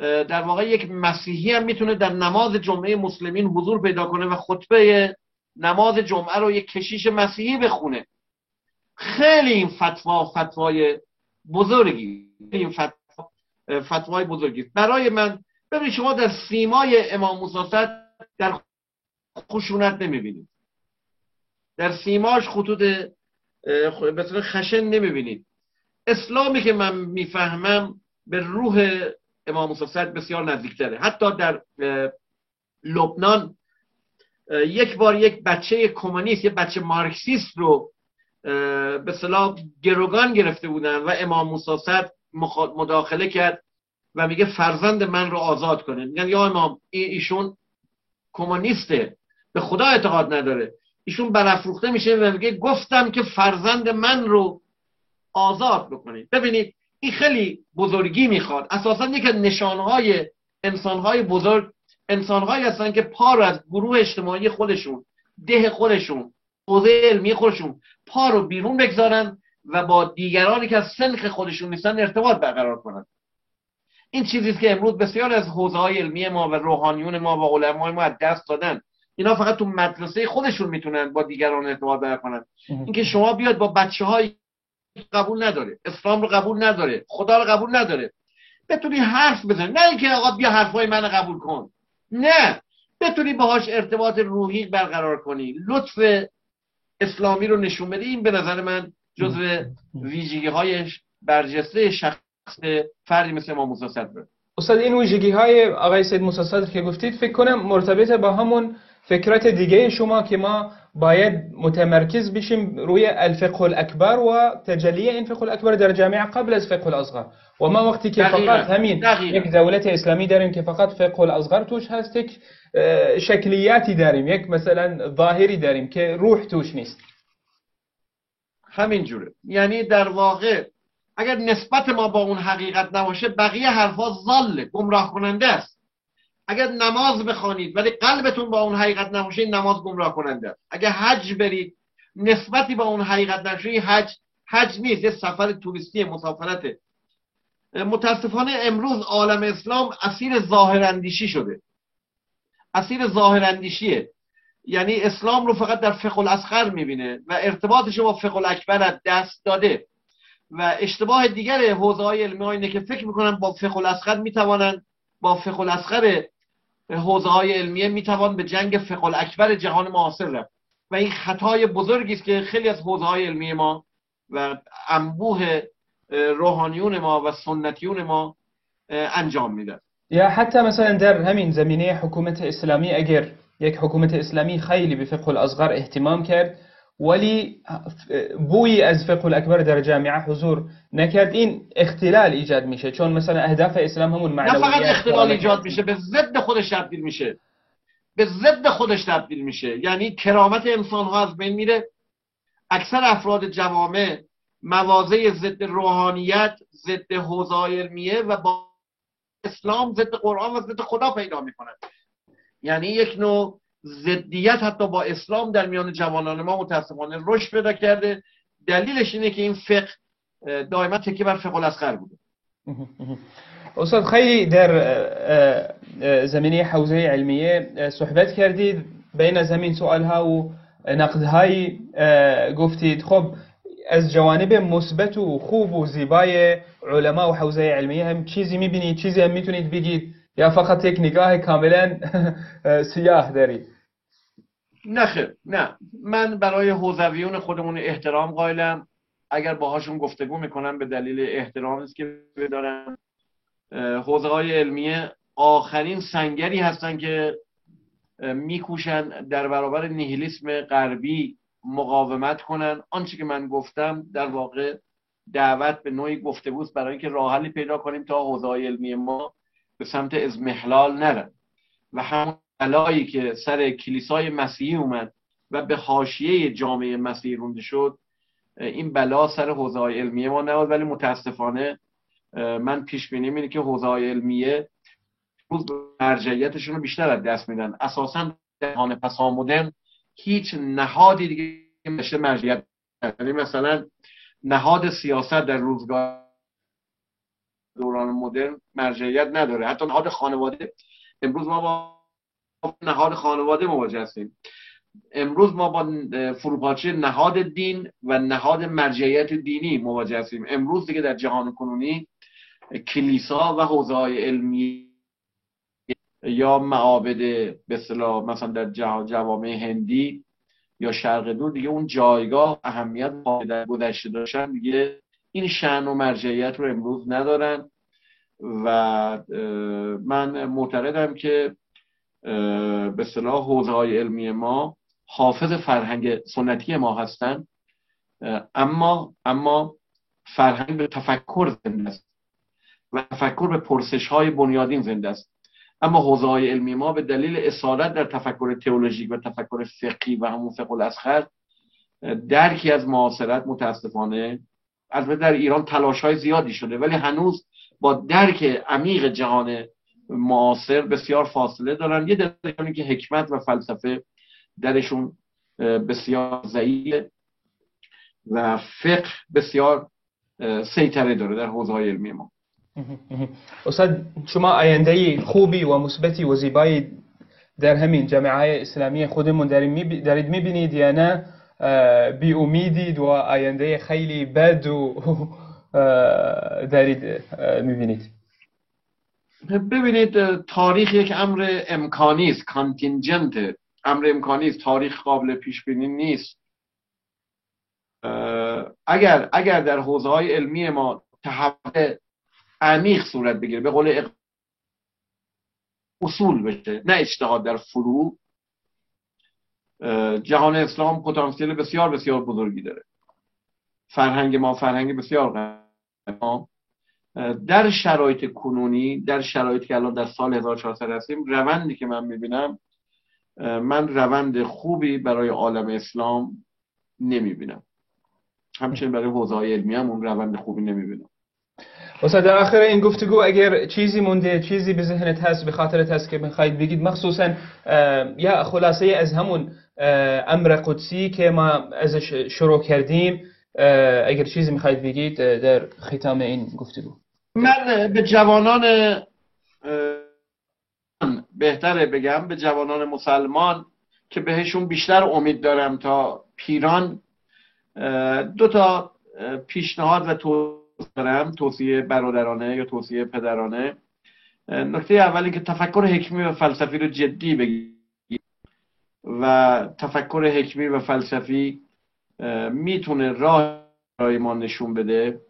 در واقع یک مسیحی هم می‌تونه در نماز جمعه مسلمین حضور پیدا کنه و خطبه نماز جمعه رو یک کشیش مسیحی بخونه. خیلی این فتوا فتوای بزرگی. این فتوا فتوای بزرگی. برای من ببینید شما در سیمای امام موسی در خشونت نمی‌بینید. در سیماش خطوط به خشن نمی‌بینید. اسلامی که من می‌فهمم به روح امام موسی بسیار نزدیکتره. حتی در لبنان یک بار یک بچه کمونیست یک بچه مارکسیست رو به صلاح گروگان گرفته بودن و امام موسی مداخله کرد و میگه فرزند من رو آزاد کنه. میگن یا امام ایشون کمونیسته. به خدا اعتقاد نداره. ایشون برافروخته میشه و میگه گفتم که فرزند من رو آزاد بکنید. ببینید این خیلی بزرگی می‌خواد. اساسا یک نشانهای انسانهای بزرگ انسانهایی هستن که پا رو از گروه اجتماعی خودشون ده خودشون حوزه علمی خودشون پا رو بیرون بگذارن و با دیگرانی که از سنخ خودشون نیستن ارتباط برقرار کنن. این چیزی که امروز بسیار از حوزه های علمی ما و روحانیون ما و علمای ما از دست دادن. اینا فقط تو مدرسه خودشون می‌تونن با دیگران ارتباط برقرار کنن. اینکه شما بیاد با بچه های قبول نداره اسلام رو قبول نداره خدا رو قبول نداره. بتونی حرف بزنی نه اینکه آقا بیا حرفای من قبول کن. نه بتونی باهاش ارتباط روحی برقرار کنی. لطف اسلامی رو نشون بدی. این به نظر من جزو ویژگی های برجسته شخص فردی مثل ما موسی صدر. استاد این ویژگی های آقای سید موسی صدر که گفتید فکر کنم مرتبط با همون فکرات دیگه شما که ما باید متمرکز بشیم روی الفقه الاکبر و تجلی این فقه الاکبر در جامعه قبل از فقه الاصغر. و ما وقتی که فقط همین یک دولت اسلامی داریم که فقط فقه الاصغر توش هست یک شکلیاتی داریم یک مثلا ظاهری داریم که روح توش نیست. همین جوره. یعنی در واقع اگر نسبت ما با اون حقیقت نباشه بقیه حرفا ظاله گمراه کننده است. اگر نماز بخوانید ولی قلبتون با اون حقیقت نباشه نماز گمراه کننده است. اگر حج برید نسبتی با اون حقیقت نباشه حج حج نیست یه سفر توریستی مسافرته. متاسفانه امروز عالم اسلام اسیر ظاهراندیشی شده. اسیر ظاهراندیشیه. یعنی اسلام رو فقط در فقه الاسخر می‌بینه و ارتباطش با فقه الاکبر دست داده. و اشتباه دیگر حوزه های علمی اینه که فکر می‌کنن با فقه الاسخر می‌توانن با فقه الاسخر حوزه های علمیه می‌توان به جنگ فقه الاکبر جهان معاصر رفت. و این خطای بزرگی است که خیلی از حوزه های علمی ما و انبوه روحانیون ما و سنتیون ما انجام میدن. یا حتی مثلا در همین زمینه حکومت اسلامی اگر یک حکومت اسلامی خیلی به فقه الاصغر اهتمام کرد ولی بوی از فقه الاکبر در جامعه حضور نکرد این اختلال ایجاد میشه. چون مثلا اهداف اسلام همون معنویت نه فقط اختلال ایجاد میشه به ضد خودش تبدیل میشه. به ضد خودش تبدیل میشه. یعنی کرامت انسان ها از بین میره. اکثر افراد جوامع موازه ضد روحانیت ضد حوزه علمیه و با اسلام ضد قرآن و ضد خدا پیدا می‌کنن. یعنی یک نوع ضدیت حتی با اسلام در میان جوانان ما متاسفانه رشد پیدا کرده. دلیلش اینه که این فقه دائما تکیه بر فقه الاسخر بوده. استاد خیلی در زمینه حوزه علمیه صحبت کردید. بین زمین سوالها و نقدهایی گفتید. خب از جوانب مثبت و خوب و زیبای علما و حوزه علمیه هم چیزی می‌بینید چیزی هم می‌تونید بگید. یا فقط یک نگاه کاملا (laughs) سیاه داری؟ نه نه. من برای حوزویون خودمون احترام قائلم. اگر باهاشون گفتگو می‌کنم به دلیل احترامی است که بدارم. حوزه های علمیه آخرین سنگری هستن که میکوشن در برابر نیهیلیسم غربی مقاومت کنن. آنچه که من گفتم در واقع دعوت به نوعی گفتگوست برای اینکه راه حلی پیدا کنیم تا حوزه علمی ما به سمت ازمحلال نرن و همون بلایی که سر کلیسای مسیحی اومد و به حاشیه جامعه مسیحی رونده شد این بلا سر حوزه علمیه ما نبود. ولی متاسفانه من پیش بینی اینه که حوزه علمیه روز مرجعیتشون رو بیشتر از دست میدن. اساسا جهان پسا مدرن هیچ نهادی دیگه میشه مرجعیت یعنی مثلا نهاد سیاست در روزگار دوران مدرن مرجعیت نداره. حتی نهاد خانواده. امروز ما با نهاد خانواده مواجه هستیم. امروز ما با فروپاشی نهاد دین و نهاد مرجعیت دینی مواجه هستیم. امروز دیگه در جهان کنونی کلیسا و حوزه های علمی یا معابد به اصطلاح مثلا در جوامع هندی یا شرق دور دیگه اون جایگاه اهمیت در گذشته داشتن دیگه این شن و مرجعیت رو امروز ندارن و من معتقدم که به صلاح حوزه های علمی ما حافظ فرهنگ سنتی ما هستند اما اما فرهنگ به تفکر زنده است و تفکر به پرسش های بنیادین زنده است. اما حوزه های علمی ما به دلیل اصالت در تفکر تئولوژیک و تفکر فقهی و همون فقه الاسخر درکی از معاصرت متاسفانه البته در ایران تلاش های زیادی شده ولی هنوز با درک عمیق جهان معاصر بسیار فاصله دارن. یه دلیل که حکمت و فلسفه درشون بسیار ضعیف و فقه بسیار سیطره داره در حوزه های علمی ما. استاد شما آینده خوبی و مثبتی و زیبایی در همین جامعه اسلامی خودمون دارید می‌بینید یا نه؟ بی امیدید و آینده خیلی بد و دارید می‌بینید. ببینید تاریخ یک امر امکانی است کانتینجنت امر امکانی است تاریخ قابل پیش بینی نیست اگر اگر در حوزه های علمی ما تحول عمیق صورت بگیره به قول اصول بشه نه اجتهاد در فروع جهان اسلام پتانسیل بسیار بسیار بزرگی داره. فرهنگ ما فرهنگ بسیار ما در شرایط کنونی در شرایطی که الان در سال 1400 هستیم روندی که من می‌بینم من روند خوبی برای عالم اسلام نمی‌بینم. همچنین برای حوزه های علمی هم اون روند خوبی نمی‌بینم. استاد در آخر این گفتگو اگر چیزی مونده چیزی به ذهنت هست به خاطرت هست که بخواید بگید مخصوصا یا خلاصه از همون امر قدسی که ما ازش شروع کردیم. اگر چیزی می‌خواید بگید در ختام این گفتگو. من به جوانان بهتره بگم به جوانان مسلمان که بهشون بیشتر امید دارم تا پیران دو تا پیشنهاد و توصیه دارم توصیه برادرانه یا توصیه پدرانه. نکته اولی که تفکر حکمی و فلسفی رو جدی بگید و تفکر حکمی و فلسفی می‌تونه راه برای ما نشون بده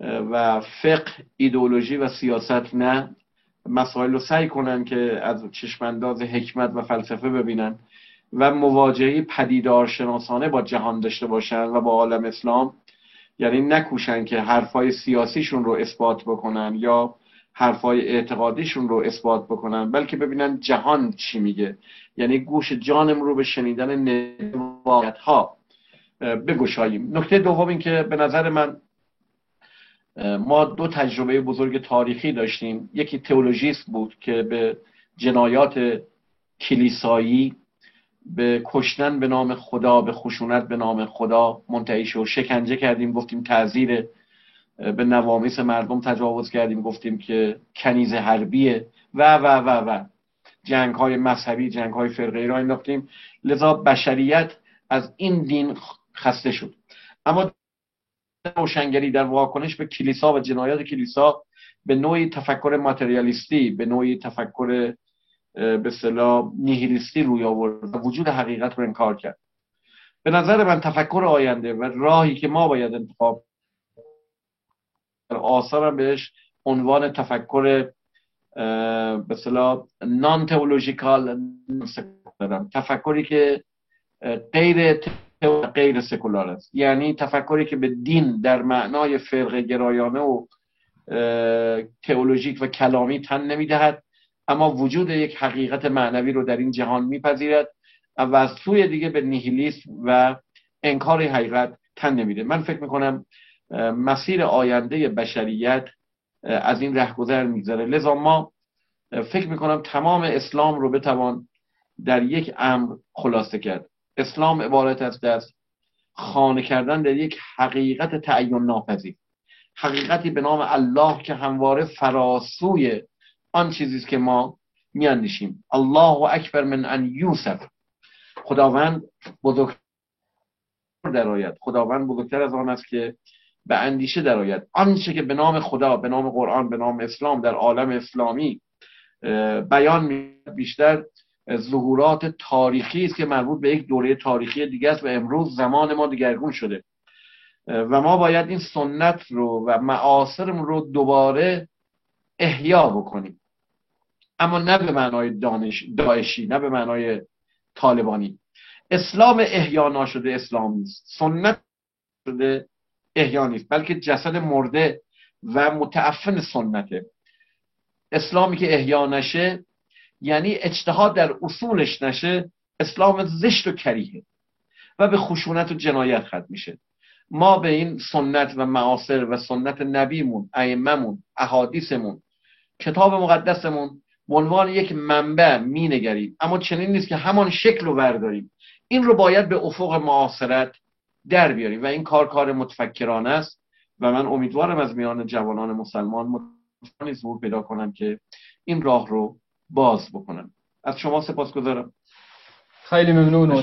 و فقه ایدئولوژی و سیاست نه مسائل رو سعی کنن که از چشمانداز حکمت و فلسفه ببینن و مواجهه پدیدار شناسانه با جهان داشته باشن و با عالم اسلام. یعنی نکوشن که حرفای سیاسیشون رو اثبات بکنن یا حرفای اعتقادیشون رو اثبات بکنن بلکه ببینن جهان چی میگه. یعنی گوش جانم رو به شنیدن نوایت ها بگشاییم. نکته دوم این که به نظر من ما دو تجربه بزرگ تاریخی داشتیم. یکی تئولوژیست بود که به جنایات کلیسایی به کشتن به نام خدا به خشونت به نام خدا منتهی شد. شکنجه کردیم گفتیم تعذیر به نوامیس مردم تجاوز کردیم گفتیم که کنیز حربیه. و و و و. جنگ های مذهبی جنگ های فرقه را انداختیم. لذا بشریت از این دین خسته شد. اما روشنگری در واکنش به کلیسا و جنایات کلیسا به نوعی تفکر ماتریالیستی به نوعی تفکر به صلاح نیهیلیستی روی آورد و وجود حقیقت رو انکار کرد. به نظر من تفکر آینده و راهی که ما باید انتخاب آثارم بهش عنوان تفکر به صلاح نان تئولوژیکال تفکری که غیر غیر سکولار است. یعنی تفکری که به دین در معنای فرق گرایانه و تئولوژیک و کلامی تن نمی‌دهد اما وجود یک حقیقت معنوی رو در این جهان میپذیرد و از سوی دیگه به نیهیلیسم و انکار حقیقت تن نمیده. من فکر می‌کنم مسیر آینده بشریت از این رهگذر میگذره. لذا ما فکر می‌کنم تمام اسلام رو بتوان در یک امر خلاصه کرد. اسلام عبارت است از خانه کردن در یک حقیقت تعین ناپذیر حقیقتی به نام الله که همواره فراسوی آن چیزی که ما میاندیشیم. الله اکبر من ان یوسف. خداوند بزرگ درآید خداوند بزرگتر از آن است که به اندیشه درآید. آنچه که به نام خدا به نام قرآن به نام اسلام در عالم اسلامی بیان می بیشتر ظهورات تاریخی است که مربوط به یک دوره تاریخی دیگه است و امروز زمان ما دیگرگون شده. و ما باید این سنت رو و معاصرمون رو دوباره احیا بکنیم. اما نه به معنای دانش داعشی نه به معنای طالبانی. اسلام احیا ناشده اسلام نیست. سنت شده احیا نیست بلکه جسد مرده و متعفن سنته. اسلامی که احیا نشه یعنی اجتهاد در اصولش نشه اسلام زشت و کریه و به خشونت و جنایت ختم میشه. ما به این سنت و معاصر و سنت نبیمون ائمهمون احادیثمون کتاب مقدسمون به عنوان یک منبع مینگریم. اما چنین نیست که همان شکل رو برداریم. این رو باید به افق معاصرت در بیاریم. و این کار کار متفکرانه است. و من امیدوارم از میان جوانان مسلمان متفکرانی ظهور پیدا کنم که این راه رو باز بکنم. از شما سپاس گذارم خیلی ممنون و